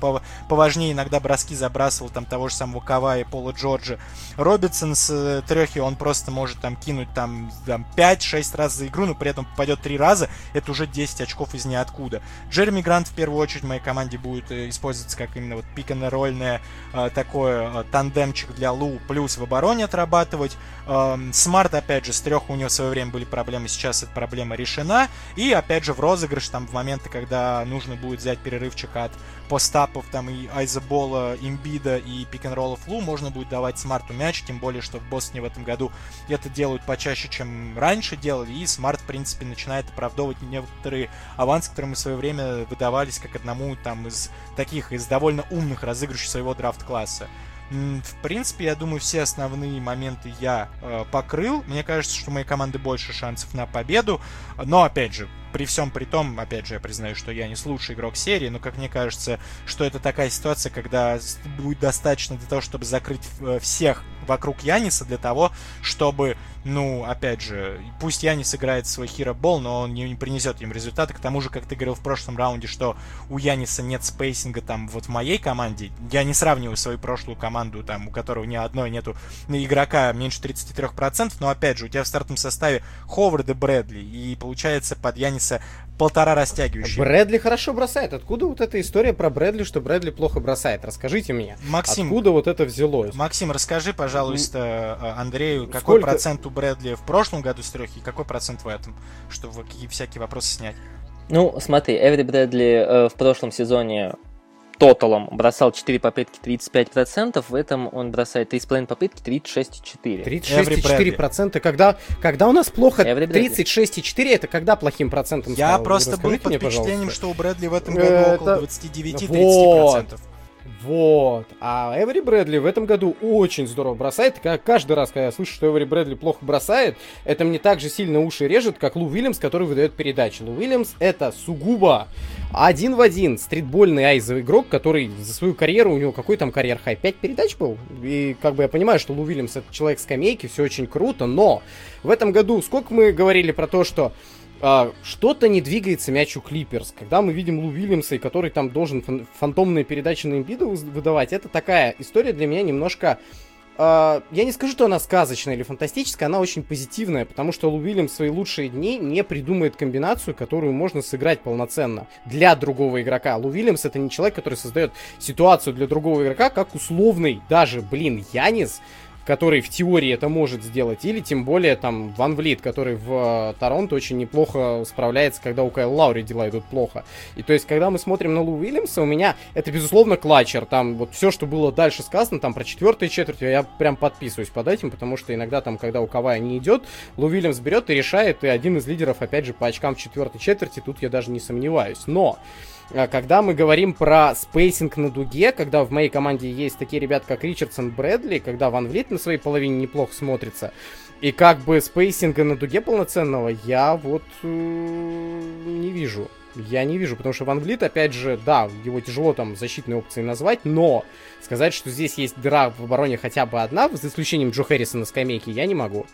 поважнее иногда броски забрасывал, там того же самого Кава и Пола Джорджа. Робинсон с э, трехи, он просто может там кинуть там там, там 5-6 раз за игру, но при этом попадет 3 раза, это уже 10 очков из ниоткуда. Джереми Грант в первую очередь в моей команде будет э, использоваться как именно вот pick-n-roll ьное э, такое э, тандемчик для Лу, плюс в обороне отрабатывать. Э, Смарт, опять же, с трех у него в свое время были проблемы, сейчас эта проблема решена. И, опять же, в розыгрыш, там, в моменты, когда нужно будет взять перерывчик от post-up ов, там, и iso-ball а, Эмбиида и pick-n-roll ов Лу, можно будет давать Смарту мяч, тем более, что в Бостоне в этом году это делают почаще, чем раньше делали, и Смарт, в принципе, начинает оправдывать некоторые авансы, которые мы в свое время выдавались как одному там из таких, из довольно умных разыгрышей своего драфт-класса. В принципе, я думаю, все основные моменты я э, покрыл. Мне кажется, что у моей команды больше шансов на победу. Но, опять же, при всем при том, опять же, я признаю, что я не лучший игрок серии, но, как мне кажется, что это такая ситуация, когда будет достаточно для того, чтобы закрыть э, всех вокруг Яниса, для того, чтобы ну, опять же, пусть я не сыграет свой Hero Ball, но он не, принесет им результаты. К тому же, как ты говорил в прошлом раунде, что у Яниса нет спейсинга там вот в моей команде. Я не сравниваю свою прошлую команду, там, у которого ни одной нету игрока меньше 33%, но опять же, у тебя в стартовом составе Ховард и Брэдли, и получается под Яниса полтора растягивающие. Брэдли хорошо бросает. Откуда вот эта история про Брэдли, что Брэдли плохо бросает? Расскажите мне. Максим, откуда вот это взялось? Максим, расскажи, пожалуйста, э, Андрею, Сколько? какой процент у Брэдли в прошлом году с трех и какой процент в этом, чтобы какие всякие вопросы снять? Ну, смотри, Эври Брэдли э, в прошлом сезоне тоталом бросал 4 попытки 35%, в этом он бросает 3,5 попытки 36,4%. 36,4%, когда, когда у нас плохо 36,4% это когда плохим процентом Я стало? просто был под впечатлением, что у Брэдли в этом году это... около 29-30%. Вот. Вот. А Эвери Брэдли в этом году очень здорово бросает. Как каждый раз, когда я слышу, что Эвери Брэдли плохо бросает, это мне так же сильно уши режет, как Лу Уильямс, который выдает передачи. Лу Уильямс это сугубо один в один стритбольный айзовый игрок, который за свою карьеру, у него какой там карьер хай? 5 передач был? И как бы я понимаю, что Лу Уильямс это человек скамейки, все очень круто, но в этом году сколько мы говорили про то, что а, что-то не двигается мяч у Клиперс. Когда мы видим Лу Вильямса, который там должен фан- фантомные передачи на имбиду выдавать, это такая история для меня немножко... А, я не скажу, что она сказочная или фантастическая, она очень позитивная, потому что Лу Вильямс в свои лучшие дни не придумает комбинацию, которую можно сыграть полноценно для другого игрока. Лу Вильямс это не человек, который создает ситуацию для другого игрока, как условный даже, блин, Янис, который в теории это может сделать, или тем более там Ван Влит, который в э, Торонто очень неплохо справляется, когда у Кайл Лаури дела идут плохо. И то есть, когда мы смотрим на Лу Уильямса, у меня это, безусловно, клатчер. Там вот все, что было дальше сказано, там про четвертую четверть, я прям подписываюсь под этим, потому что иногда там, когда у Кавая не идет, Лу Уильямс берет и решает, и один из лидеров, опять же, по очкам в четвертой четверти, тут я даже не сомневаюсь. Но когда мы говорим про spacing на дуге, когда в моей команде есть такие ребята, как Ричардсон, Брэдли, когда Ван Влит на своей половине неплохо смотрится, и как бы spacing а на дуге полноценного я вот э, не вижу. Я не вижу, потому что Ван Влит, опять же, да, его тяжело там защитной опцией назвать, но сказать, что здесь есть дыра в обороне хотя бы одна, за исключением Джо Хэрриса на скамейке, я не могу.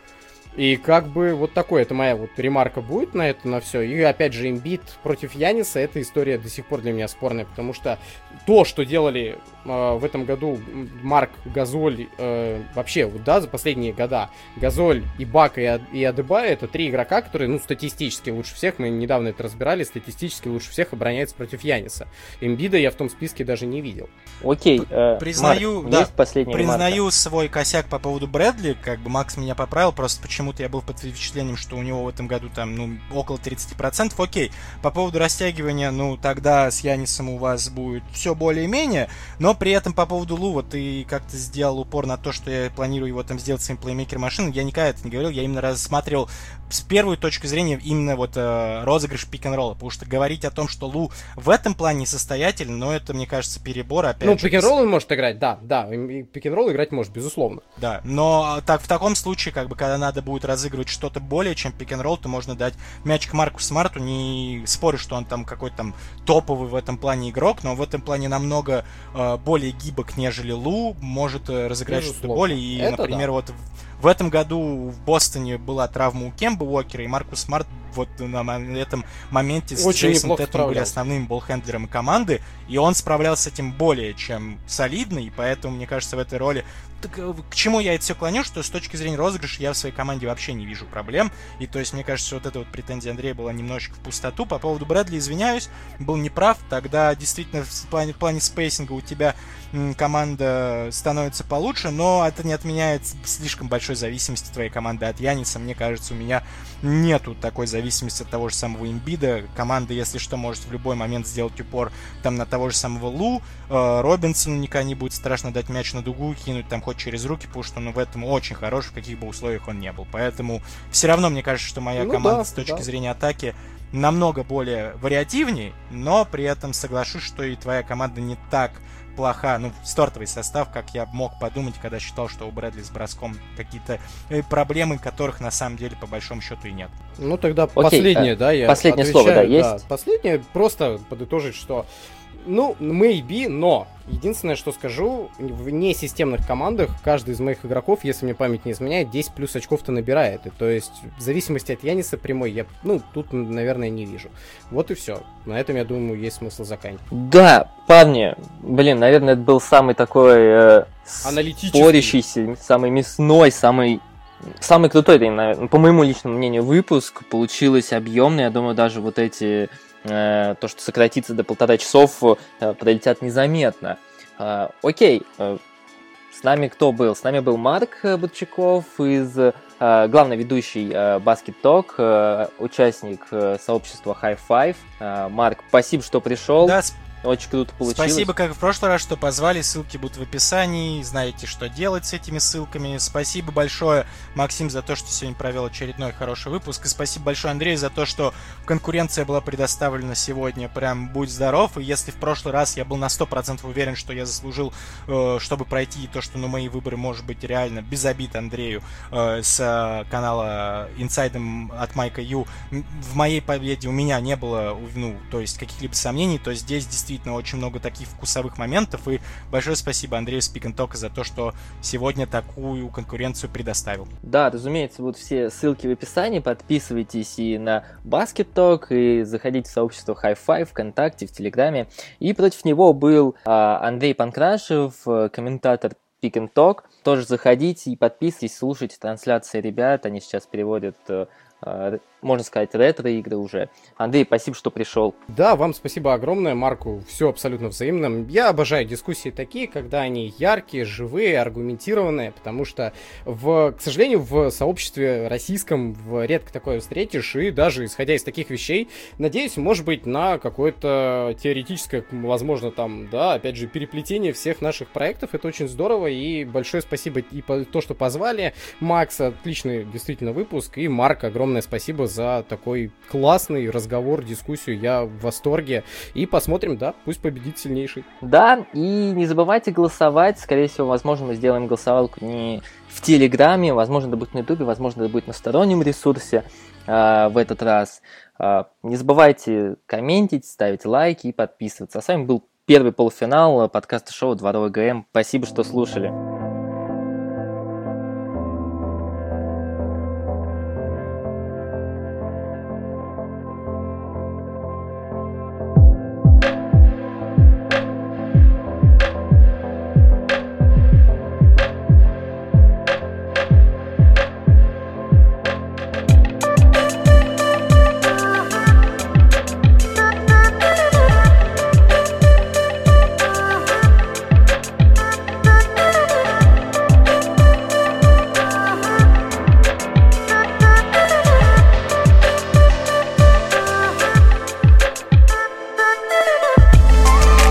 И как бы вот такой, это моя вот ремарка будет на это, на все. И опять же, имбит против Яниса, эта история до сих пор для меня спорная, потому что то, что делали э, в этом году Марк, Газоль, э, вообще, вот, да, за последние года, Газоль, и Бак и, и Адебай, это три игрока, которые, ну, статистически лучше всех, мы недавно это разбирали, статистически лучше всех обороняются против Яниса. Имбида я в том списке даже не видел. Окей, э, признаю, Марк, да, есть признаю ремарка. свой косяк по поводу Брэдли, как бы Макс меня поправил, просто почему-то я был под впечатлением, что у него в этом году там, ну, около 30%, окей. По поводу растягивания, ну, тогда с Янисом у вас будет все более-менее, но при этом по поводу Лу, вот ты как-то сделал упор на то, что я планирую его там сделать своим плеймейкер машиной, я никогда это не говорил, я именно рассматривал с первой точки зрения именно вот э, розыгрыш пик н ролла потому что говорить о том, что Лу в этом плане состоятельный, но это, мне кажется, перебор, опять Ну, пик н ролл он может играть, да, да, пик н ролл играть может, безусловно. Да, но так, в таком случае, как бы, когда надо будет разыгрывать что-то более, чем пик н ролл то можно дать мячик Марку Смарту, не спорю, что он там какой-то там топовый в этом плане игрок, но в этом плане намного э, более гибок, нежели Лу, может э, разыграть что-то более, и, это например, да. вот в этом году в Бостоне была травма у Кемба Уокера, и Маркус Смарт вот на этом моменте с Очень Джейсоном Тетом были основными болхендлерами команды, и он справлялся с этим более чем солидно, и поэтому, мне кажется, в этой роли так, э, к чему я это все клоню, что с точки зрения розыгрыша я в своей команде вообще не вижу проблем. И то есть, мне кажется, вот эта вот претензия Андрея была немножечко в пустоту. По поводу Брэдли, извиняюсь, был неправ. Тогда действительно в плане, в плане спейсинга у тебя команда становится получше, но это не отменяет слишком большой зависимости твоей команды от Яниса. Мне кажется, у меня нету такой зависимости от того же самого имбида. Команда, если что, может в любой момент сделать упор там на того же самого Лу. Э, Робинсону никогда не будет страшно дать мяч на дугу, кинуть там хоть через руки, потому что он в этом очень хорош, в каких бы условиях он не был. Поэтому все равно мне кажется, что моя ну, команда да, с точки да. зрения атаки намного более вариативнее, но при этом соглашусь, что и твоя команда не так плоха, ну, стартовый состав, как я мог подумать, когда считал, что у Брэдли с броском какие-то э, проблемы, которых на самом деле по большому счету и нет. Ну, тогда Окей, последнее, э, да, я Последнее отвечаю, слово, да, есть? Да, последнее, просто подытожить, что ну, maybe, но единственное, что скажу, в несистемных командах каждый из моих игроков, если мне память не изменяет, 10 плюс очков-то набирает. И, то есть в зависимости от Яниса прямой я, ну, тут, наверное, не вижу. Вот и все. На этом, я думаю, есть смысл заканчивать. Да, парни, блин, наверное, это был самый такой э, спорящийся, самый мясной, самый Самый крутой, по моему личному мнению, выпуск. Получилось объемный. Я думаю, даже вот эти то, что сократится до полтора часов, э, пролетят незаметно. Э, окей, с нами кто был? С нами был Марк Будчаков из главный ведущий Basket Talk, участник сообщества High Five. Марк, спасибо, что пришел. Да, очень круто получилось. Спасибо, как в прошлый раз, что позвали. Ссылки будут в описании. Знаете, что делать с этими ссылками. Спасибо большое, Максим, за то, что сегодня провел очередной хороший выпуск. И спасибо большое, Андрей, за то, что конкуренция была предоставлена сегодня. Прям будь здоров. И если в прошлый раз я был на 100% уверен, что я заслужил, э, чтобы пройти то, что на мои выборы может быть реально без обид Андрею э, с канала Инсайдом от Майка Ю, в моей победе у меня не было, ну, то есть каких-либо сомнений, то здесь действительно действительно очень много таких вкусовых моментов. И большое спасибо Андрею Спикентока за то, что сегодня такую конкуренцию предоставил. Да, разумеется, будут все ссылки в описании. Подписывайтесь и на Basket Talk, и заходите в сообщество High Five ВКонтакте, в Телеграме. И против него был а, Андрей Панкрашев, комментатор Pick and Talk. Тоже заходите и подписывайтесь, слушайте трансляции ребят. Они сейчас переводят э, Э, можно сказать, ретро-игры уже. Андрей, спасибо, что пришел. Да, вам спасибо огромное, Марку, все абсолютно взаимно. Я обожаю дискуссии такие, когда они яркие, живые, аргументированные, потому что, в, к сожалению, в сообществе российском в редко такое встретишь, и даже исходя из таких вещей, надеюсь, может быть, на какое-то теоретическое, возможно, там, да, опять же, переплетение всех наших проектов, это очень здорово, и большое спасибо и по то, что позвали. Макс, отличный действительно выпуск, и Марк, огромное спасибо за такой классный разговор, дискуссию. Я в восторге. И посмотрим, да, пусть победит сильнейший. Да, и не забывайте голосовать. Скорее всего, возможно, мы сделаем голосовалку не в Телеграме, возможно, это будет на Ютубе, возможно, это будет на стороннем ресурсе э, в этот раз. Э, не забывайте комментить, ставить лайки и подписываться. А с вами был первый полуфинал подкаста шоу «Дворовый ГМ». Спасибо, что слушали.